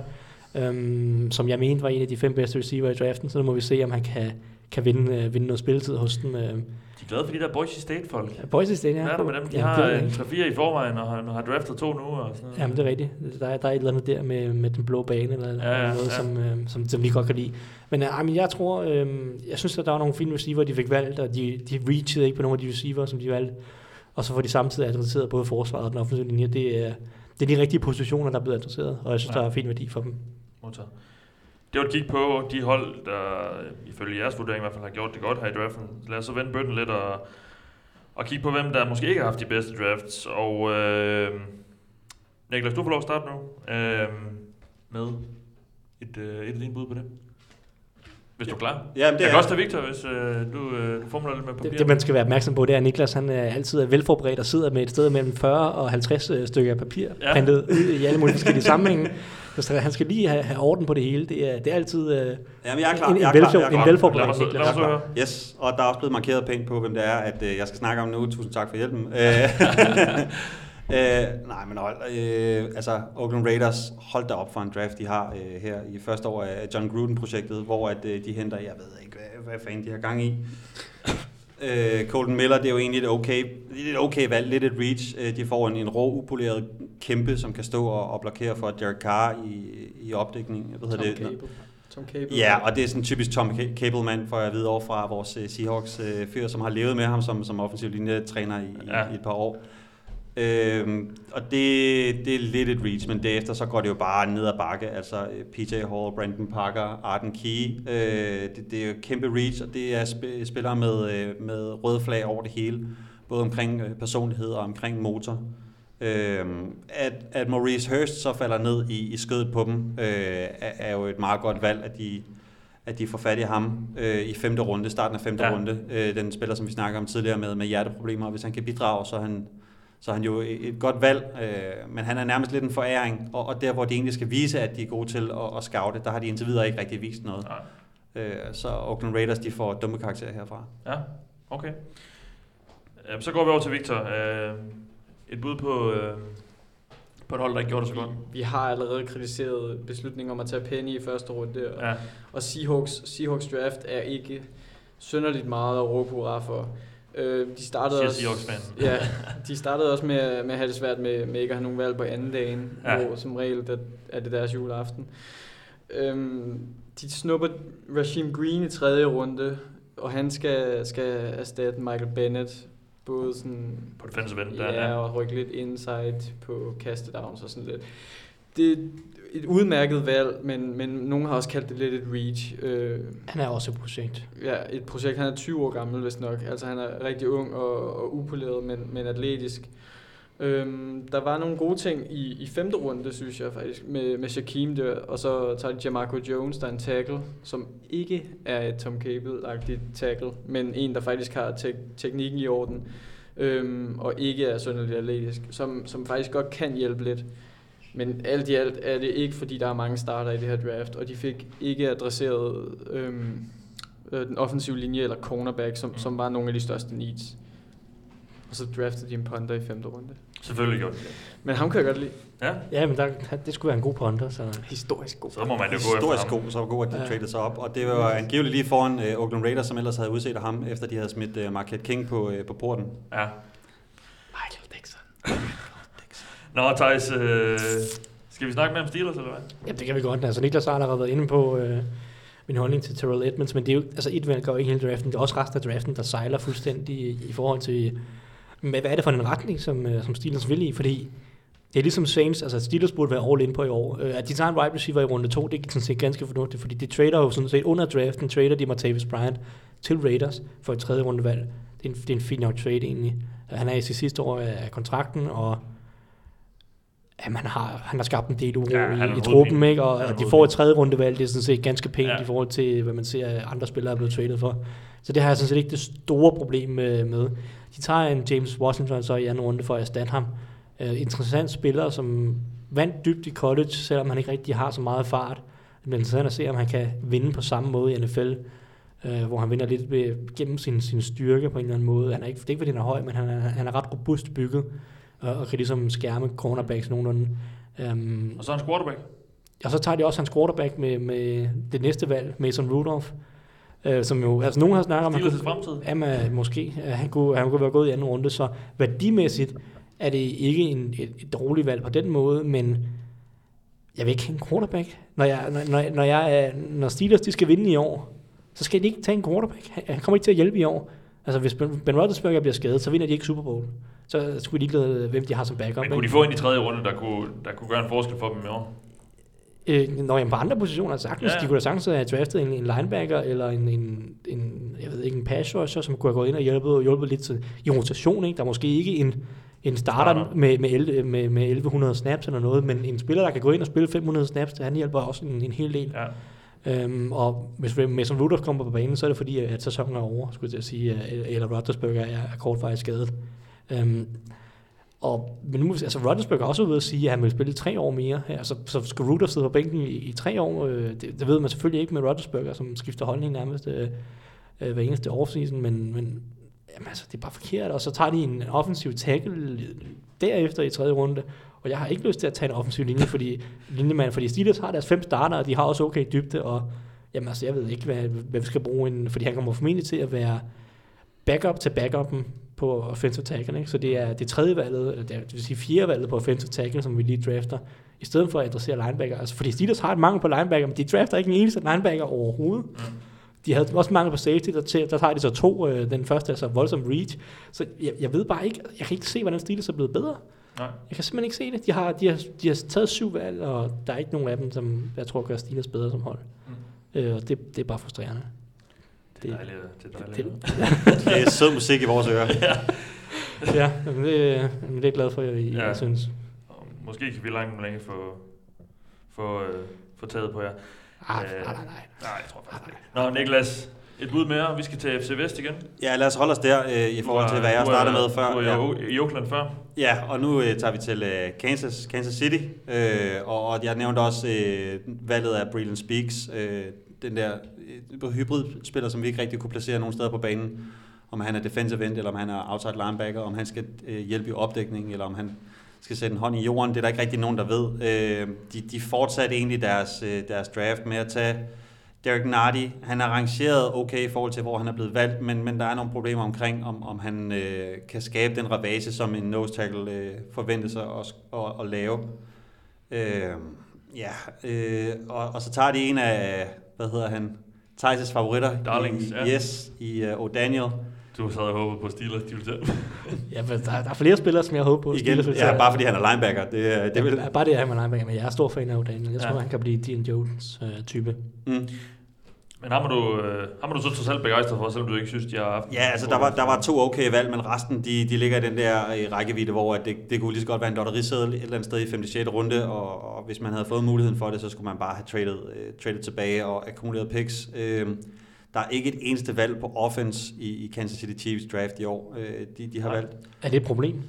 Øhm, som jeg mente var en af de fem bedste receiver i draften. Så nu må vi se, om han kan, kan vinde, øh, vinde noget spilletid hos dem. Øh, De er glade for de der Boise State-folk. Boise State, ja. Hvad er der med dem? De Jamen, har en ikke. 3-4 i forvejen, og har, har draftet to nu. Og sådan noget. Jamen, det er rigtigt. Der er, der er et eller andet der med, med den blå bane, eller, Ja, ja, ja, noget, ja. Som, øh, som, som vi godt kan lide. Men, øh, men jeg tror, øh, jeg synes, at der var nogle fine receiver, de fik valgt, og de, de reachede ikke på nogle af de receiver, som de valgte. Og så får de samtidig adresseret både forsvaret og den offensive linje. Det er, det er de rigtige positioner, der er blevet adresseret, og jeg synes, Ja. der er fin værdi for dem. Modtaget. Det var et kig på de hold, der ifølge jeres vurdering i hvert fald har gjort det godt her i draften. Lad os så vende bøtten lidt og, og kigge på, hvem der måske ikke har haft de bedste drafts. Og øh, Niklas, du får lov at starte nu øh, med et, øh, et af dine bud på det. Hvis du er klar. Ja, men det jeg kan er også tage Victor, hvis øh, du, øh, du formler lidt med papir. Det, det, man skal være opmærksom på, det er, at Niklas han er altid er velforberedt og sidder med et sted mellem 40 og 50 øh, stykker papir, ja. printet ud i alle mulige forskellige sammenhænge. Så han skal lige have, have orden på det hele. Det er, det er altid øh, Jamen, jeg er klar. en, en, jeg er klar, velfor, jeg er en klar. Lad mig så- lad høre. Yes, og der er også blevet markeret pænt på, hvem det er, at øh, jeg skal snakke om nu. Tusind tak for hjælpen. Øh, øh, nej, men hold, øh, altså Oakland Raiders, hold da op for en draft, de har øh, her i første år af John Gruden-projektet, hvor at, øh, de henter, jeg ved ikke, hvad, hvad fanden de har gang i. Øh, Colton Miller, det er jo egentlig et okay, et okay valg, lidt et reach. Øh, de får en, en rå, upoleret kæmpe, som kan stå og, og blokere for Derek Carr i, i opdækning. Jeg ved, Tom det, Cable. Tom Cable. Ja, og det er sådan en typisk Tom Ca- Cable-mand, for jeg ved over fra vores uh, Seahawks-fyr, som har levet med ham som, som offensiv linjetræner i, Ja. ja. i et par år. Øhm, og det, det er lidt et reach, men derefter så går det jo bare ned ad bakke. Altså øh, PJ Hall, Brandon Parker, Arden Key. Øh, det, det er jo kæmpe reach, og det er sp- spillere med, øh, med røde flag over det hele. Både omkring øh, personlighed og omkring motor. Øhm, at, at Maurice Hurst så falder ned i, i skødet på dem, øh, er, er jo et meget godt valg, at de, at de får fat i ham øh, i femte runde, starten af femte Ja. ja. runde. Øh, den spiller, som vi snakker om tidligere med, med hjerteproblemer. Hvis han kan bidrage, så er han, så er han jo et, godt valg. Øh, men han er nærmest lidt en foræring, og, og der, hvor de egentlig skal vise, at de er gode til at, at scoute, der har de indtil videre ikke rigtig vist noget. Øh, så Oakland Raiders, de får dumme karakterer herfra. Ja, okay. Øh, så går vi over til Victor. Øh, et bud på, øh, på et hold, der ikke gjorde det så godt. Vi har allerede kritiseret beslutningen om at tage Penny i første runde, og, Ja. og Seahawks, Seahawks draft er ikke synderligt meget at råbe hurra for. Øh, de startede Siger også, ja, de startede også med, med at have det svært med, med ikke at have nogen valg på anden dagen, Ja. hvor som regel der, er det deres juleaften. Øhm, de snupper Rasheem Green i tredje runde, og han skal, skal erstatte Michael Bennett, både sådan På defensive end, der, ja, ja. og rykke lidt inside på kastedowns og sådan lidt. Det er et udmærket valg, men, men nogen har også kaldt det lidt et reach. Øh, Han er også et projekt. ja, et projekt. Han er 20 år gammel, hvis nok. Altså han er rigtig ung og, og upoleret, men, men atletisk. Øhm, der var nogle gode ting i, i femte runde, synes jeg faktisk, med, med Shaquem der, og så tager de Jamarco Jones, der er en tackle, som ikke er et Tom Cable-agtigt tackle, men en, der faktisk har te- teknikken i orden, øhm, og ikke er synderligt atletisk, som, som faktisk godt kan hjælpe lidt. Men alt i alt er det ikke, fordi der er mange starter i det her draft, og de fik ikke adresseret øhm, øh, den offensive linje eller cornerback, som, Mm. som var nogle af de største needs. Og så draftede de en punter i femte runde. Selvfølgelig gjorde det. Men ham kan jeg godt lide. Ja, Ja, men der, det skulle være en god punter, så... Historisk god. så må man jo gå Historisk god, så god, at de Ja. ja. traded sig op. Og det var angiveligt lige foran uh, Oakland Raiders, som ellers havde udset af ham, efter de havde smidt uh, Marquette King på, uh, på porten. Ja. Michael Dixon. Nå, Thijs, øh, skal vi snakke mere om Steelers, eller hvad? Ja, det kan vi godt. Altså, Niklas har allerede været inde på øh, min holdning til Terrell Edmonds, men det er jo, altså et valg går ikke hele draften. Det er også resten af draften, der sejler fuldstændig i, i forhold til, med, hvad er det for en retning, som, øh, som Steelers vil i? Fordi det er ligesom Saints, altså Steelers burde være all in på i år. Øh, at de tager en wide receiver i runde 2, det er sådan set ganske fornuftigt, fordi de trader jo sådan set under draften, trader de Martavis Bryant til Raiders for et tredje rundevalg. Det er en, det er en fin nok trade egentlig. Han er i sit sidste år af kontrakten, og jamen, han, har, han har skabt en del uro Ja, i, i truppen, ikke? og, og de får et tredje rundevalg, det er sådan set ganske pænt Ja. i forhold til, hvad man ser, at andre spillere er blevet traded for. Så det har jeg sådan set ikke det store problem med. med. De tager en James Washington så i anden runde for at erstatte ham. Uh, interessant spiller, som vandt dybt i college, selvom han ikke rigtig har så meget fart. Det bliver interessant at se, om han kan vinde på samme måde i NFL, uh, hvor han vinder lidt ved, gennem sin, sin styrke på en eller anden måde. Han er ikke, det er ikke, fordi han er høj, men han er, han er ret robust bygget, og, og kan ligesom skærme cornerbacks nogenlunde. Um, Og så en quarterback. og så tager de også hans quarterback med, med det næste valg, Mason Rudolph, øh, som jo, altså nogen har snakket om, Steelers' fremtid. jamen, måske, øh, han kunne, han kunne være gået i anden runde, så værdimæssigt er det ikke en, et, et dårligt valg på den måde, men jeg vil ikke have en quarterback. Når, jeg, når, når, når, jeg, når Steelers de skal vinde i år, så skal de ikke tage en quarterback. Han kommer ikke til at hjælpe i år. Altså, hvis Ben, Roethlisberger bliver skadet, så vinder de ikke Super Bowl. Så skulle de ikke lade, hvem de har som backup. Men ikke? kunne de få en i tredje runde, der kunne, der kunne gøre en forskel for dem i år? Øh, når jeg på andre positioner sagtens, Ja, ja. de kunne da sagtens have draftet en, en linebacker eller en, en, en, jeg ved ikke, en pass rusher, som kunne have gået ind og hjulpet, hjulpet lidt til, i rotation. Ikke? Der er måske ikke en, en starter Starter. med, med, 11, med, med 1100 snaps eller noget, men en spiller, der kan gå ind og spille 500 snaps, han hjælper også en, en hel del. Ja. Øhm, og hvis Mason Rudolph kommer på banen, så er det fordi, at sæsonen er over, skulle jeg til at sige, eller Rodgersberger er, er kortvarigt skadet. Øhm, og, men nu, altså Rodgersberg er også ude at sige, at han vil spille tre år mere. Altså, så, så skal Rudolph sidde på bænken i, i tre år. Øh, det, det, ved man selvfølgelig ikke med Rodgersberg, som skifter holdning nærmest øh, øh, hver eneste offseason, men, men jamen, altså, det er bare forkert. Og så tager de en offensiv tackle derefter i tredje runde. Og jeg har ikke lyst til at tage en offensiv linje, fordi, linjemand, fordi Steelers har deres fem starter, og de har også okay dybde, og jamen, altså, jeg ved ikke, hvad, hvad vi skal bruge, en, fordi han kommer formentlig til at være backup til backupen på offensive tackle, ikke? så det er det tredje valget, eller det, er, det vil sige fjerde valget på offensive tackle, som vi lige drafter, i stedet for at adressere linebacker. Altså, fordi Steelers har et mangel på linebacker, men de drafter ikke en eneste linebacker overhovedet. Mm. De havde også mangel på safety, der, til, der tager de så to. Øh, den første er så voldsom reach. Så jeg, jeg ved bare ikke, jeg kan ikke se, hvordan Steelers er blevet bedre. Nej. Jeg kan simpelthen ikke se det. De har, de har, de har taget syv valg, og der er ikke nogen af dem, som jeg tror gør Steelers bedre som hold. Mm. Øh, og det, det er bare frustrerende. Det er dejligt. Det er det, dejligt. Det er sød musik i vores ører. ja, men det, men det er jeg glad for, jeg, jeg Ja. synes. Og Måske kan vi langt om længe få, få, øh, få taget på jer. Ah, Øh, nej, nej, nej. Nej, jeg tror faktisk ikke. Nå, Niklas, et bud mere. Vi skal til FC Vest igen. Ja, lad os holde os der øh, i forhold til, hvad jeg startede med før. Du Ja. i Oakland før. Ja, og nu øh, tager vi til øh, Kansas, Kansas City, øh, og, og jeg nævnte også øh, valget af Breland Speaks. Øh, den der øh, hybridspiller, som vi ikke rigtig kunne placere nogen steder på banen. Om han er defensive end, eller om han er outside linebacker, om han skal øh, hjælpe i opdækning, eller om han skal sætte en hånd i jorden. Det er der ikke rigtig nogen, der ved. Øh, de, de fortsatte egentlig deres, øh, deres draft med at tage Derek Nardi. Han er rangeret okay i forhold til, hvor han er blevet valgt, men, men der er nogle problemer omkring, om, om han øh, kan skabe den ravage, som en nose tackle øh, forventer sig at, at, at lave. Øh, ja, øh, og, og så tager de en af, hvad hedder han, Thijs' favoritter. Darlings, i, ja. Yes, i uh, O'Daniel. Du sad og håbet på Steelers, de ville tage. Ja, men der, der er flere spillere, som jeg håber på. Igen, Steelers ja, tage. bare fordi han er linebacker. Det, er- det Ja, vil, Bare det, at han er linebacker, men jeg er stor fan af O'Daniel. Jeg tror, Ja. han kan blive Dean Jones øh, type. mm. Men ham er du, øh, ham er du så trods alt begejstret for, selvom du ikke synes, de har haft... Ja, altså der var, der var to okay valg, men resten de, de ligger i den der øh, rækkevidde, hvor at det, det kunne lige så godt være en lotteriseddel et eller andet sted i 5. 6. runde, og, og hvis man havde fået muligheden for det, så skulle man bare have traded, øh, traded tilbage og akkumuleret picks. Øh, der er ikke et eneste valg på offense i, i Kansas City Chiefs draft i år. Øh, de, de har Nej. valgt. Er det et problem?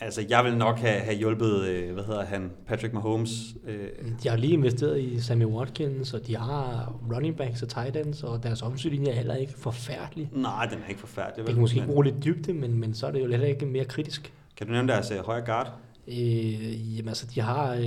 Altså, jeg vil nok have, have hjulpet, øh, hvad hedder han, Patrick Mahomes. Øh, De har lige investeret i Sammy Watkins, og de har running backs og tight ends, og deres offensivlinje er heller ikke forfærdelig. nej, den er ikke forfærdelig. Det kan måske ikke bruge lidt dybde, men, men så er det jo heller ikke mere kritisk. Kan du nævne deres øh, højre guard? Øh, jamen altså, de har øh,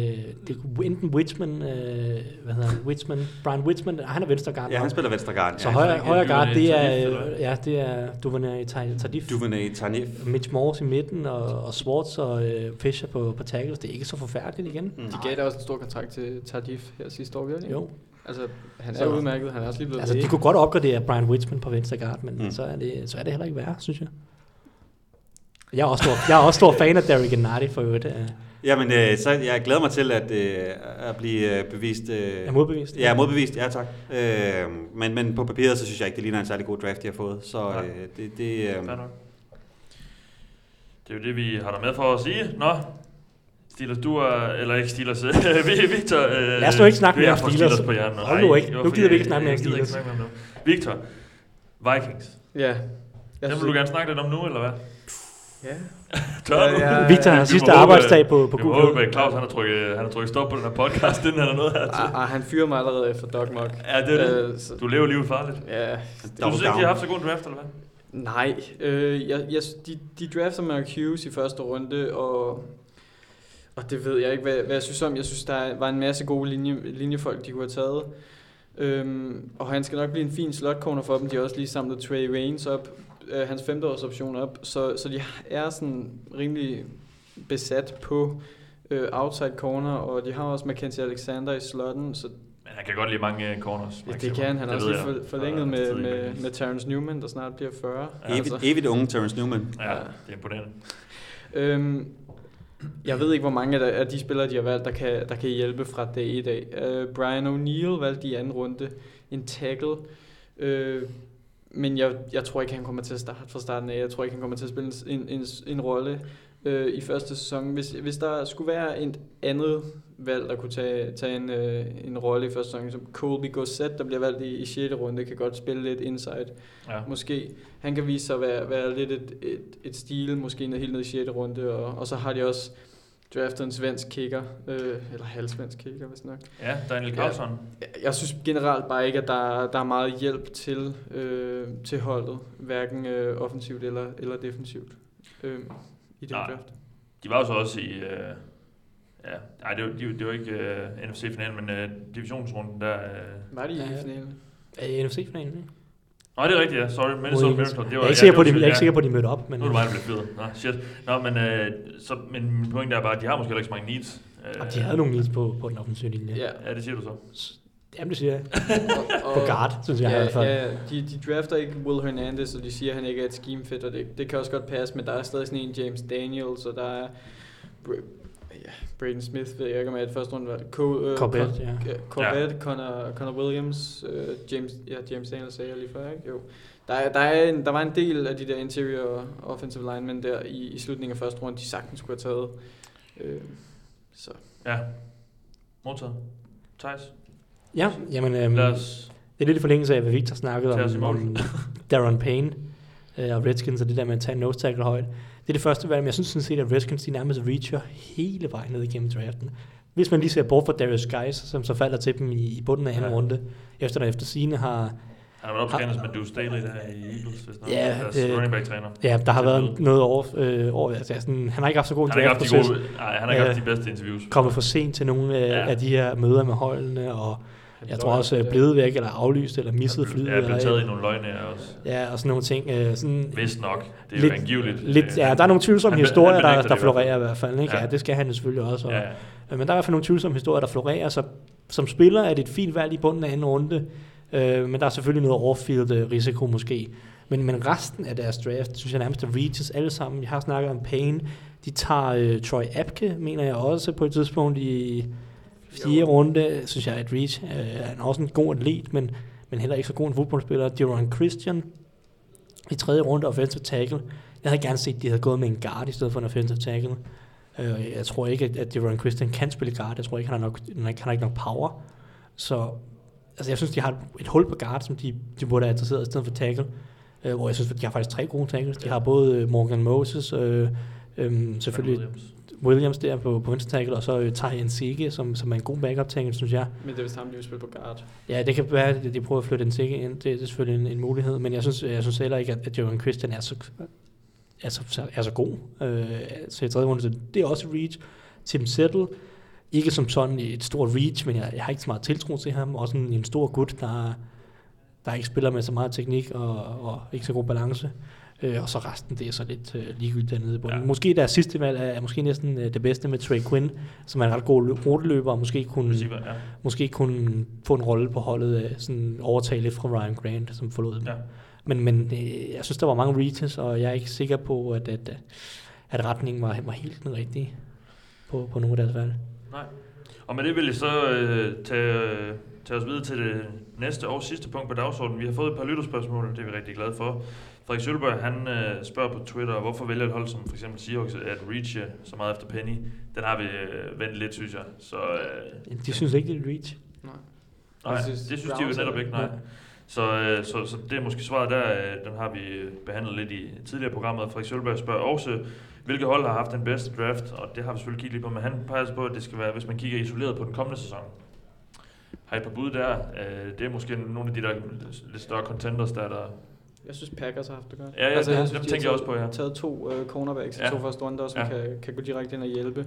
det, enten Witzman, øh, hvad hedder han, Witzman, Brian Witzman, han er venstre guard. Ja, han spiller venstre guard. Så ja. højre, højre guard, det er, Tardif, ja, det er Duvernay Tardif. Duvernay Tarnif. Mitch Morse i midten, og, og Swartz og øh, Fischer på, på tackles. Det er ikke så forfærdeligt igen. Mm. De gav da også en stor kontrakt til Tardif her sidste år, ikke? Jo. Altså, han er Så- udmærket. Han er også lige blevet Altså, de kunne godt opgradere Brian Witzman på venstre guard, men mm. så, er det, så er det heller ikke værre, synes jeg. Jeg er også stor, jeg er også stor fan af Derrick Gennady for øvrigt. Jamen, øh, så jeg glæder mig til at, øh, at blive øh, bevist. Øh, er modbevist. Ja, modbevist, ja tak. Øh, men, men på papiret, så synes jeg ikke, det ligner en særlig god draft, de har fået. Så øh, det, det øh. Det er jo det, vi har der med for at sige. Nå, Steelers, du er... Eller ikke Steelers. Vi- Victor... Øh, Lad os nu ikke snakke mere om fået Steelers. på hjernen. Hold nu ikke. Nu gider vi ikke snakke mere om jeg Steelers. Victor, Vikings. Ja. Den vil du gerne snakke lidt om nu, eller hvad? Ja. Tør du? Ja, ja, Victor har sidste håbe, arbejdsdag på, på Google. håbe, at Claus han har, trykket, han har trykket stop på den her podcast, inden han er noget her til. Ah, ah, han fyrer mig allerede efter Doc Mock. Ja, det er det. Øh, så, Du lever livet farligt. ja, Du synes ikke, de har haft så god draft, eller hvad? Nej, øh, jeg, jeg, de, de drafter Mark Hughes i første runde, og, og det ved jeg ikke, hvad, hvad jeg synes om. Jeg synes, der var en masse gode linje, linjefolk, de kunne have taget. Øhm, og han skal nok blive en fin slot corner for dem. De har også lige samlet Trey Waynes op, øh, hans femteårs option op, så, så de er sådan rimelig besat på øh, outside corner, og de har også Mackenzie Alexander i slotten, så Men han kan godt lide mange øh, corners. ja, det kan han. Han har også lige for, forlænget Ja, med, med, med Terrence Newman, der snart bliver 40. Ja, evigt, evigt unge Terrence Newman. Ja, det er imponerende. Øhm, jeg ved ikke, hvor mange af de- af de spillere, de har valgt, der kan, der kan hjælpe fra dag i dag. Uh, Brian O'Neill valgte i anden runde en tackle. Uh, men jeg, jeg tror ikke, han kommer til at starte fra starten af. Jeg tror ikke, han kommer til at spille en, en, en rolle uh, i første sæson. Hvis, hvis der skulle være et andet valg, der kunne tage, tage en, uh, en rolle i første sæson, som Colby Gossett, der bliver valgt i, i 6. runde, kan godt spille lidt inside Ja. måske. Han kan vise sig at være, være lidt et, et, et stil, måske ned, helt ned i 6. runde, og, og så har de også draftet en svensk kicker, øh, eller halvsvensk kicker, hvis nok. Ja, Daniel Carlson. Jeg, jeg synes generelt bare ikke, at der, der er meget hjælp til, øh, til holdet, hverken øh, offensivt eller, eller defensivt øh, i den Nej. draft. De var jo så også i... Øh, ja, nej, det var, de, det var ikke øh, NFC-finalen, men øh, divisionsrunden der... Øh. Var de i Ja. finalen? Er i NFC-finalen, Nå, det er rigtigt, ja. Sorry, Minnesota Miracle. Det var, Jeg er ikke ja, sikker det på, de, jeg er ikke ja. sikker på, de mødte op, men Nu er det mig, der bliver fyret. Nå, shit. Nå, men, øh, så, men min pointe er bare, at de har måske ikke så mange needs. Øh, de havde nogle needs på, på den offensive linje. Ja. Ja, det siger du så. Jamen, det siger jeg. Og, På guard, synes jeg i ja, hvert fald. ja, de, de drafter ikke Will Hernandez, og de siger, at han ikke er et scheme fit, og det, det kan også godt passe, men der er stadig sådan en James Daniels, og der er ja, Braden Smith, ved jeg ikke om er et første runde valg. Co- øh, Corbett, Con- ja. ja. Corbett, Connor, Connor Williams, øh, James, ja, James Daniels sagde jeg lige før, ikke? Jo. Der, er, der, er en, der var en del af de der interior offensive linemen der i, i slutningen af første runde, de sagtens skulle have taget. Øh, så. Ja. Modtaget. Thijs, Ja, jamen, øhm, lad os... det er lidt i forlængelse af, hvad Victor snakkede om, om Darren Payne øh, og Redskins, og det der med at tage en nose tackle højt. Det er det første valg, men jeg synes sådan set, at Redskins de nærmest reacher hele vejen ned igennem draften. Hvis man lige ser bort fra Darius Guys, som så falder til dem i, i bunden af anden Ja. runde, efter der efter sine har, Han har været optrænet med Deuce Staley der i Eagles, hvis nok. Ja, Deres det- running back træner. ja, der har været noget over, øh, over altså sådan, han har ikke haft så god en Han har ikke haft de draftproces. nej, han har ikke haft Øh, de bedste interviews. kommet for sent til nogle Ja. ja. af de her møder med holdene, og jeg tror også øh, blevet væk, eller aflyst, eller misset flyet. Ja, blevet eller, taget i nogle løgne også. Ja, og sådan nogle ting. Øh, sådan, Vist nok. Det er lidt, jo angiveligt. Lidt, Øh, ja, der er nogle tvivlsomme han- historier, han der, der florerer i hvert fald. Ikke? Ja. Ja. det skal han selvfølgelig også. Og, Ja. Men der er i hvert fald nogle tvivlsomme historier, der florerer. Så som spiller er det et fint valg i bunden af anden runde. Øh, men der er selvfølgelig noget off-field øh, risiko måske. Men, men resten af deres draft, synes jeg nærmest er reaches alle sammen. Jeg har snakket om Payne. De tager øh, Troy Apke, mener jeg også på et tidspunkt i fjerde runde. Synes jeg er et reach. Øh, han er også en god atlet, men, men heller ikke så god en fodboldspiller. Deron Christian i tredje runde offensive tackle. Jeg havde gerne set, at de havde gået med en guard i stedet for en offensive tackle. Øh, jeg tror ikke, at, at Deron Christian kan spille guard. Jeg tror ikke, han har, nok, han har ikke nok power. Så altså, jeg synes, de har et, hul på guard, som de, de burde have interesseret i stedet for tackle. Øh, hvor jeg synes, at de har faktisk tre gode tackles. De har både øh, Morgan Moses, øh, øh, selvfølgelig Williams. Williams der på, på venstre tackle, og så øh, Ty Nsige, som, som er en god backup tackle, synes jeg. Men det er vist ham, de vil spille på guard. Ja, det kan være, at de prøver at flytte Nsige ind. Det, det er selvfølgelig en, en mulighed, men jeg synes, jeg synes heller ikke, at, at Jovan Christian er så, er så, er så god. Øh, så i tredje runde, så det er også reach. Tim Settle, ikke som sådan et stort reach, men jeg, jeg har ikke så meget tiltro til ham. Også en, en stor gut, der, der ikke spiller med så meget teknik og, og ikke så god balance. Øh, og så resten, det er så lidt øh, ligegyldigt dernede i bunden. Ja. Måske deres sidste valg er, er måske næsten øh, det bedste med Trey Quinn, som er en ret god lø- ruteløber, og måske kunne, Receiver, ja. måske kunne få en rolle på holdet, øh, sådan overtage lidt fra Ryan Grant, som forlod dem. Ja. Men, men øh, jeg synes, der var mange reaches, og jeg er ikke sikker på, at, at, at retningen var, var helt den rigtige på, på nogle af deres valg. Nej. Og med det vil jeg så øh, tage, øh, tage os videre til det næste og sidste punkt på dagsordenen. Vi har fået et par lytterspørgsmål, det er vi rigtig glade for. Frederik Sølberg, han øh, spørger på Twitter, hvorfor vælger et hold som for eksempel Seahawks at reache så meget efter Penny? Den har vi øh, vendt lidt, synes jeg. Så, øh, De synes ikke, det er et reach. Nej. nej, Jeg synes, det synes de jo er netop det. ikke, nej. Ja. Så, øh, så, så det er måske svaret der, øh, den har vi øh, behandlet lidt i tidligere programmet. Frederik Sølberg spørger også, hvilke hold har haft den bedste draft, og det har vi selvfølgelig kigget lidt på, men han peger så på, at det skal være, hvis man kigger isoleret på den kommende sæson. Har I et par bud der? Øh, det er måske nogle af de der lidt større contenders, der er der... Jeg synes, Packers har haft det godt. Ja, ja, det- jeg dem synes, de tænker har jeg også på, ja. taget to uh, cornerbacks Ja. to første runder, som Ja. kan, kan gå direkte ind og hjælpe.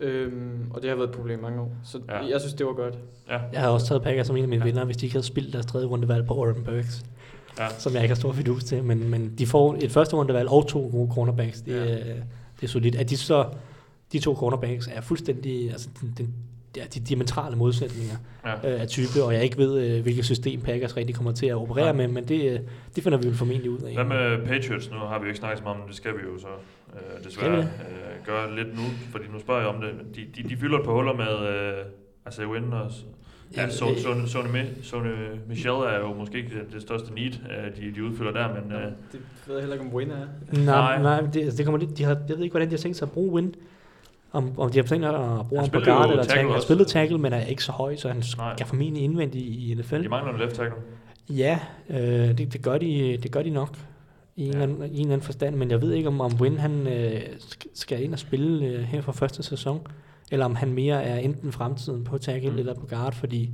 Øhm, og det har været et problem mange år. Så Ja. jeg synes, det var godt. Ja, Jeg havde også taget Packers som en af mine Ja. venner, hvis de ikke havde spillet deres tredje rundevalg på Oren Burks, ja. som jeg ikke har stor fidus til. Men, men de får et første rundevalg og to gode cornerbacks. Det, Ja. er, det er solidt. At de så, de to cornerbacks er fuldstændig, altså den, den, ja, de diametrale modsætninger ja. øh, af type, og jeg ikke ved, øh, hvilket system Packers rigtig kommer til at operere Nej. med, men det, øh, det finder vi vel formentlig ud af. Hvad med Patriots? Nu har vi jo ikke snakket så meget om det, det skal vi jo så øh, desværre Skal øh, gøre lidt nu, fordi nu spørger jeg om det. De, de, de fylder et par huller med øh, altså Win og Ja, Ja, så, øh, Sone, Sone, Mi- Sone Michel er jo måske ikke det, det største need, øh, de, de udfylder der, men øh, Det ved jeg heller ikke, om Win er. Nej, Nej. nej det, altså, det kommer lidt, de har, jeg ved ikke, hvordan de har tænkt sig at bruge Win. Om, om de har tænkt at bruge ham på guard eller tackle. Han spillede tackle, men er ikke så høj, så han Nej. skal formentlig indvendigt i, NFL. de mangler en left tackle. Ja, øh, det, det, gør de, det gør de nok i en, Ja. anden, i en eller anden forstand, men jeg ved ikke, om, om Win han øh, sk- skal ind og spille øh, her fra første sæson, eller om han mere er enten fremtiden på tackle Mm. eller på guard, fordi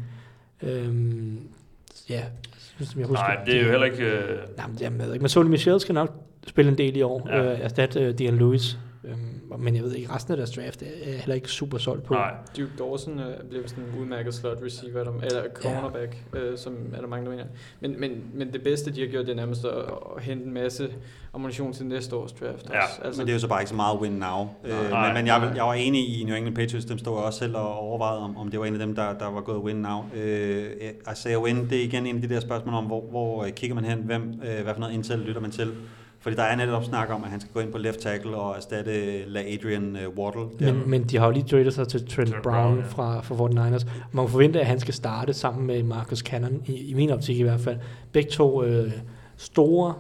øh, ja, som jeg husker. Nej, det er jo heller ikke... Øh, Nej, men jeg ved ikke. Men Sony Michel skal nok spille en del i år. Ja. Øh, erstatte uh, Dion Lewis. Øhm, men jeg ved ikke, resten af deres draft er jeg heller ikke super solgt på. nej, Duke Dawson øh, blev sådan en udmærket slot receiver, der, eller cornerback, øh, som er der mange, der mener. Men, men, men det bedste, de har gjort, det er nærmest at, at hente en masse ammunition til næste års draft. Ja, også. Altså, men det er jo så bare ikke så meget win now. Øh, men men jeg, jeg var enig i New England Patriots, dem stod jeg også selv og overvejede, om, om det var en af dem, der, der var gået win now. Øh, Isaiah Win, det er igen en af de der spørgsmål om, hvor, hvor øh, kigger man hen, hvem, øh, hvad for noget intel lytter man til. Fordi der er netop snak om, at han skal gå ind på left tackle og erstatte La Adrian øh, Waddle. Der. Men, men de har jo lige tradet sig til Trent Trent Brown, Brown, ja. fra, fra 49ers. Man må forvente, at han skal starte sammen med Marcus Cannon, i, i min optik i hvert fald. Begge to øh, store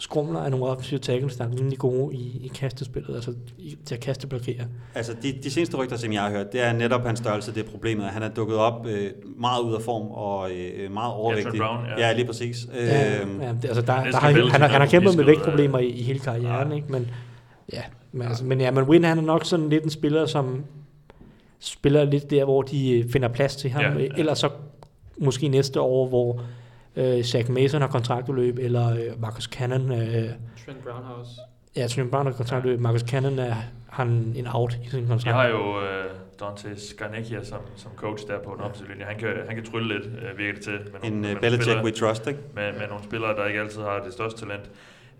skrumler af nogle offensive tackles, der er rimelig gode i, i kastespillet, altså i, til at kasteblokere. Altså, de, de seneste rygter, som jeg har hørt, det er netop hans størrelse, det er problemet. at Han er dukket op øh, meget ud af form og øh, meget overvægtig. Brown, ja. ja. lige præcis. Ja, Øhm, ja, det, altså der, der har, han, til han har kæmpet med vægtproblemer i, i hele karrieren, Ja. ikke? Men, ja, men, altså, men ja, men Win han er nok sådan lidt en spiller, som spiller lidt der, hvor de øh, finder plads til ham. Ja, Ja, ja. Ellers så måske næste år, hvor øh, Zach Mason har kontraktudløb, eller øh, Marcus Cannon, øh, Trent Brown har også. ja, Trent Brown har kontraktudløb, Marcus Cannon er har en, out i sin kontrakt. Jeg har jo øh, Dante Skarnecchia som, som coach der på den offensive linje. Han kan, han kan trylle lidt, øh, virker det til. Med En med uh, Belichick spillere- we trust, ikke? med, med nogle spillere, der ikke altid har det største talent.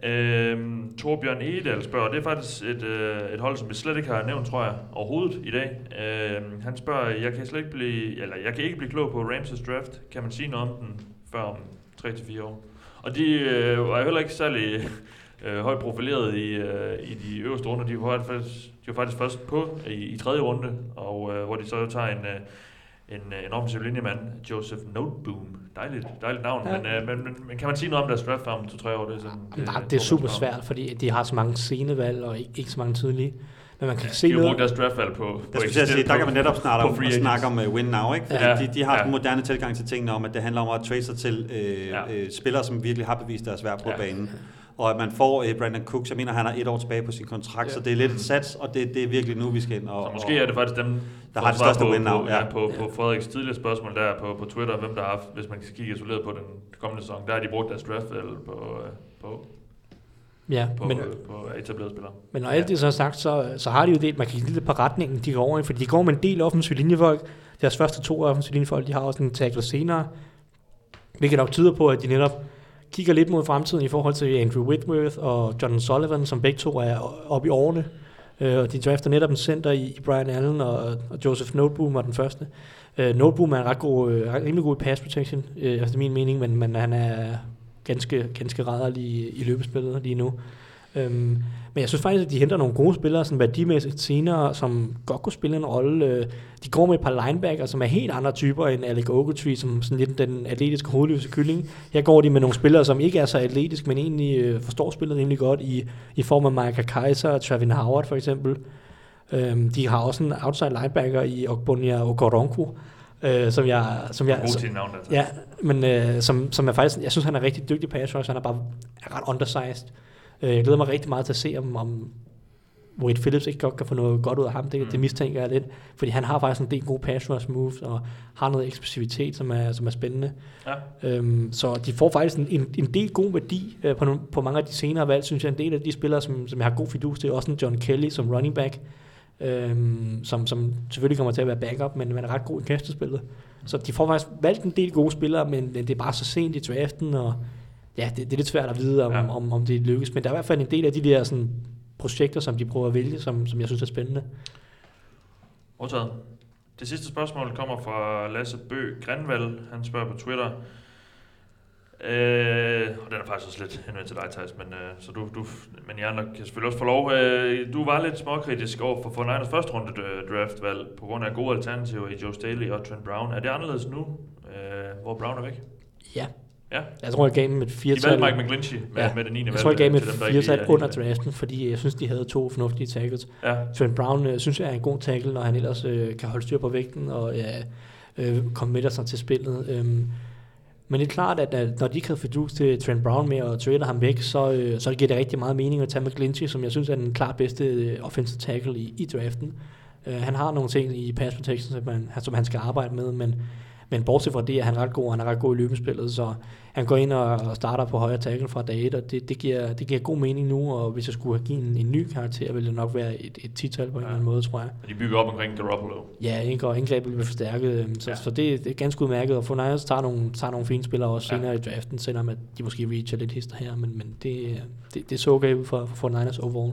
Øhm, Torbjørn Egedal spørger, det er faktisk et, øh, et hold, som vi slet ikke har nævnt, tror jeg, overhovedet i dag. Øhm, han spørger, jeg kan slet ikke blive, eller jeg kan ikke blive klog på Ramses draft. Kan man sige noget om den før om 3-4 år? Og de øh, var heller ikke særlig øh, højt profileret i, øh, i de øverste runder. De var faktisk, de var faktisk først på i, i tredje runde, og øh, hvor de så tager en, øh, en, øh, en offensiv linjemand, Joseph Noteboom. Dejligt, dejligt navn, Ja. ja. men, øh, men, men, men kan man sige noget om deres draft om to-tre år? Det er, sådan, Jamen, nej, det er super svært, fordi de har så mange senevalg, og ikke, ikke så mange tidlige. Men man kan Ja, se de har noget... brugt deres draftvalg på, på Jeg sige, der kan man netop snakke på om, snakke om uh, win now, ikke? Fordi Ja. de, de har Ja. den moderne tilgang til tingene om, at det handler om at trade sig til øh, Ja. øh, spillere, som virkelig har bevist deres værd på Ja. banen. Og at man får øh, Brandon Cooks, jeg mener, han har et år tilbage på sin kontrakt, Ja. så det er lidt et sats, og det, det er virkelig nu, vi skal ind. Og, Så måske er det faktisk dem, Der har det største på, win now, på, ja. ja. på, på Frederiks tidligere spørgsmål der på, på Twitter, hvem der har haft, hvis man kan kigge isoleret på den kommende sæson, der har de brugt deres draftvalg på, øh, på, Ja, på, men, men, på etablerede spillere. men når alt det så er sagt, så, så har de jo det, man kan kigge lidt på retningen, de går over i, fordi de går med en del offensive linjefolk. Deres første to offensive linjefolk, de har også en tackle senere, hvilket nok tyder på, at de netop kigger lidt mod fremtiden i forhold til Andrew Whitworth og John Sullivan, som begge to er oppe i årene. Øh, og de drafter netop en center i, Brian Allen, og, og Joseph Noteboom var den første. Øh, Noteboom er en ret god, øh, rimelig god pass protection, øh, efter min mening, men, men han er ganske, ganske rædderlige i, løbespillet lige nu. Øhm, men jeg synes faktisk, at de henter nogle gode spillere, sådan værdimæssigt senere, som godt kunne spille en rolle. Øh, de går med et par linebacker, som er helt andre typer end Alec Ogletree, som sådan lidt den atletiske hovedløse kylling. Her går de med nogle spillere, som ikke er så atletiske, men egentlig øh, forstår spillet rimelig godt i, i form af Michael Kaiser og Travin Howard for eksempel. Øhm, de har også en outside linebacker i Ogbonia Okoronko, øh, som jeg... Som jeg God til navn der. Ja, men øh, som, som er faktisk, jeg synes, han er rigtig dygtig pass rush. Han er bare ret undersized. Øh, jeg glæder mig rigtig meget til at se, om, om Wade Phillips ikke godt kan få noget godt ud af ham. Det, Mm. det mistænker jeg lidt. Fordi han har faktisk en del gode pass rush moves, og har noget eksplosivitet, som er, som er spændende. Ja. Øhm, så de får faktisk en, en, en del god værdi øh, på, nogle, på mange af de senere valg, synes jeg. En del af de spillere, som, som jeg har god fidus til, også en John Kelly som running back, øhm, som, som selvfølgelig kommer til at være backup, men man er ret god i kastespillet. Så de får faktisk valgt en del gode spillere, men det er bare så sent i draften, og ja, det, det er lidt svært at vide, om, Ja. ja. om, om det lykkes. Men der er i hvert fald en del af de der sådan, projekter, som de prøver at vælge, som, som jeg synes er spændende. Overtaget. Det sidste spørgsmål kommer fra Lasse Bø Grenvald. Han spørger på Twitter. Øh, og den er faktisk også lidt henvendt til dig, Thijs, men, øh, så du, du, men I andre kan selvfølgelig også få lov. Øh, du var lidt småkritisk over for 49ers første runde øh, draftvalg på grund af gode alternativer i Joe Staley og Trent Brown. Er det anderledes nu, øh, hvor Brown er væk? Ja. Ja. Jeg tror, jeg gav dem et De firetal. valgte Mike McGlinchey med, Ja. med det 9. Jeg tror, jeg gav dem øh, et til dem, der ikke lige firetal er under helt med. draften, fordi jeg synes, de havde to fornuftige tackles. Ja, Trent Brown øh, synes jeg er en god tackle, når han ellers øh, kan holde styr på vægten og ja, øh, committer sig til spillet. Øhm, men det er klart, at, når de ikke havde fidus til Trent Brown med at trade ham væk, så, øh, så giver det rigtig meget mening at tage McGlinchey, som jeg synes er den klart bedste øh, offensive tackle i, i draften. Øh, han har nogle ting i pass protection, som han, som han skal arbejde med, men, men bortset fra det er han ret god, han er ret god i løbespillet, så han går ind og, starter på højre tackle fra dag 1, og det, det, giver, det giver god mening nu, og hvis jeg skulle have givet en, en ny karakter, ville det nok være et, et tital på en Ja. eller anden måde, tror jeg. og de bygger op omkring Garoppolo. Ja, og indgrebet bliver forstærket, øhm, så, Ja. så det, det er ganske udmærket, og Fornøjers tager nogle, tager nogle fine spillere også Ja. senere i draften, selvom at de måske reacher lidt hister her, men, men det, det, det så okay ud for, for Niners overall.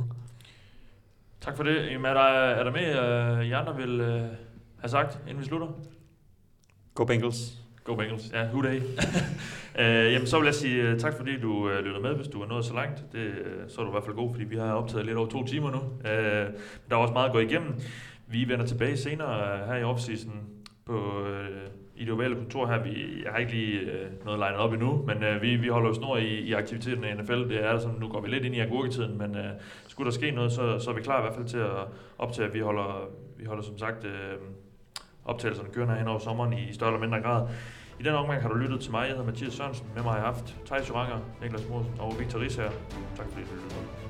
Tak for det. Jamen, er der, er der med, uh, I andre vil uh, have sagt, inden vi slutter? Go Bengals. Go Bengals. Ja, who day. uh, øh, jamen, så vil jeg sige uh, tak, fordi du uh, lyttede med, hvis du er nået så langt. Det, uh, så er du i hvert fald god, fordi vi har optaget lidt over to timer nu. Uh, der er også meget at gå igennem. Vi vender tilbage senere uh, her i offseason på uh, i det ovale kontor her. Vi, jeg har ikke lige uh, noget legnet op endnu, men uh, vi, vi holder os snor i, i aktiviteten i NFL. Det er sådan, nu går vi lidt ind i agurketiden, men uh, skulle der ske noget, så, så er vi klar i hvert fald til at optage. Vi holder, vi holder som sagt uh, optagelserne kørende hen over sommeren i større eller mindre grad. I den omgang har du lyttet til mig. Jeg hedder Mathias Sørensen. Med mig har jeg haft Thijs Joranger, Niklas Morsen og Victor Ries her. Tak fordi du lyttede.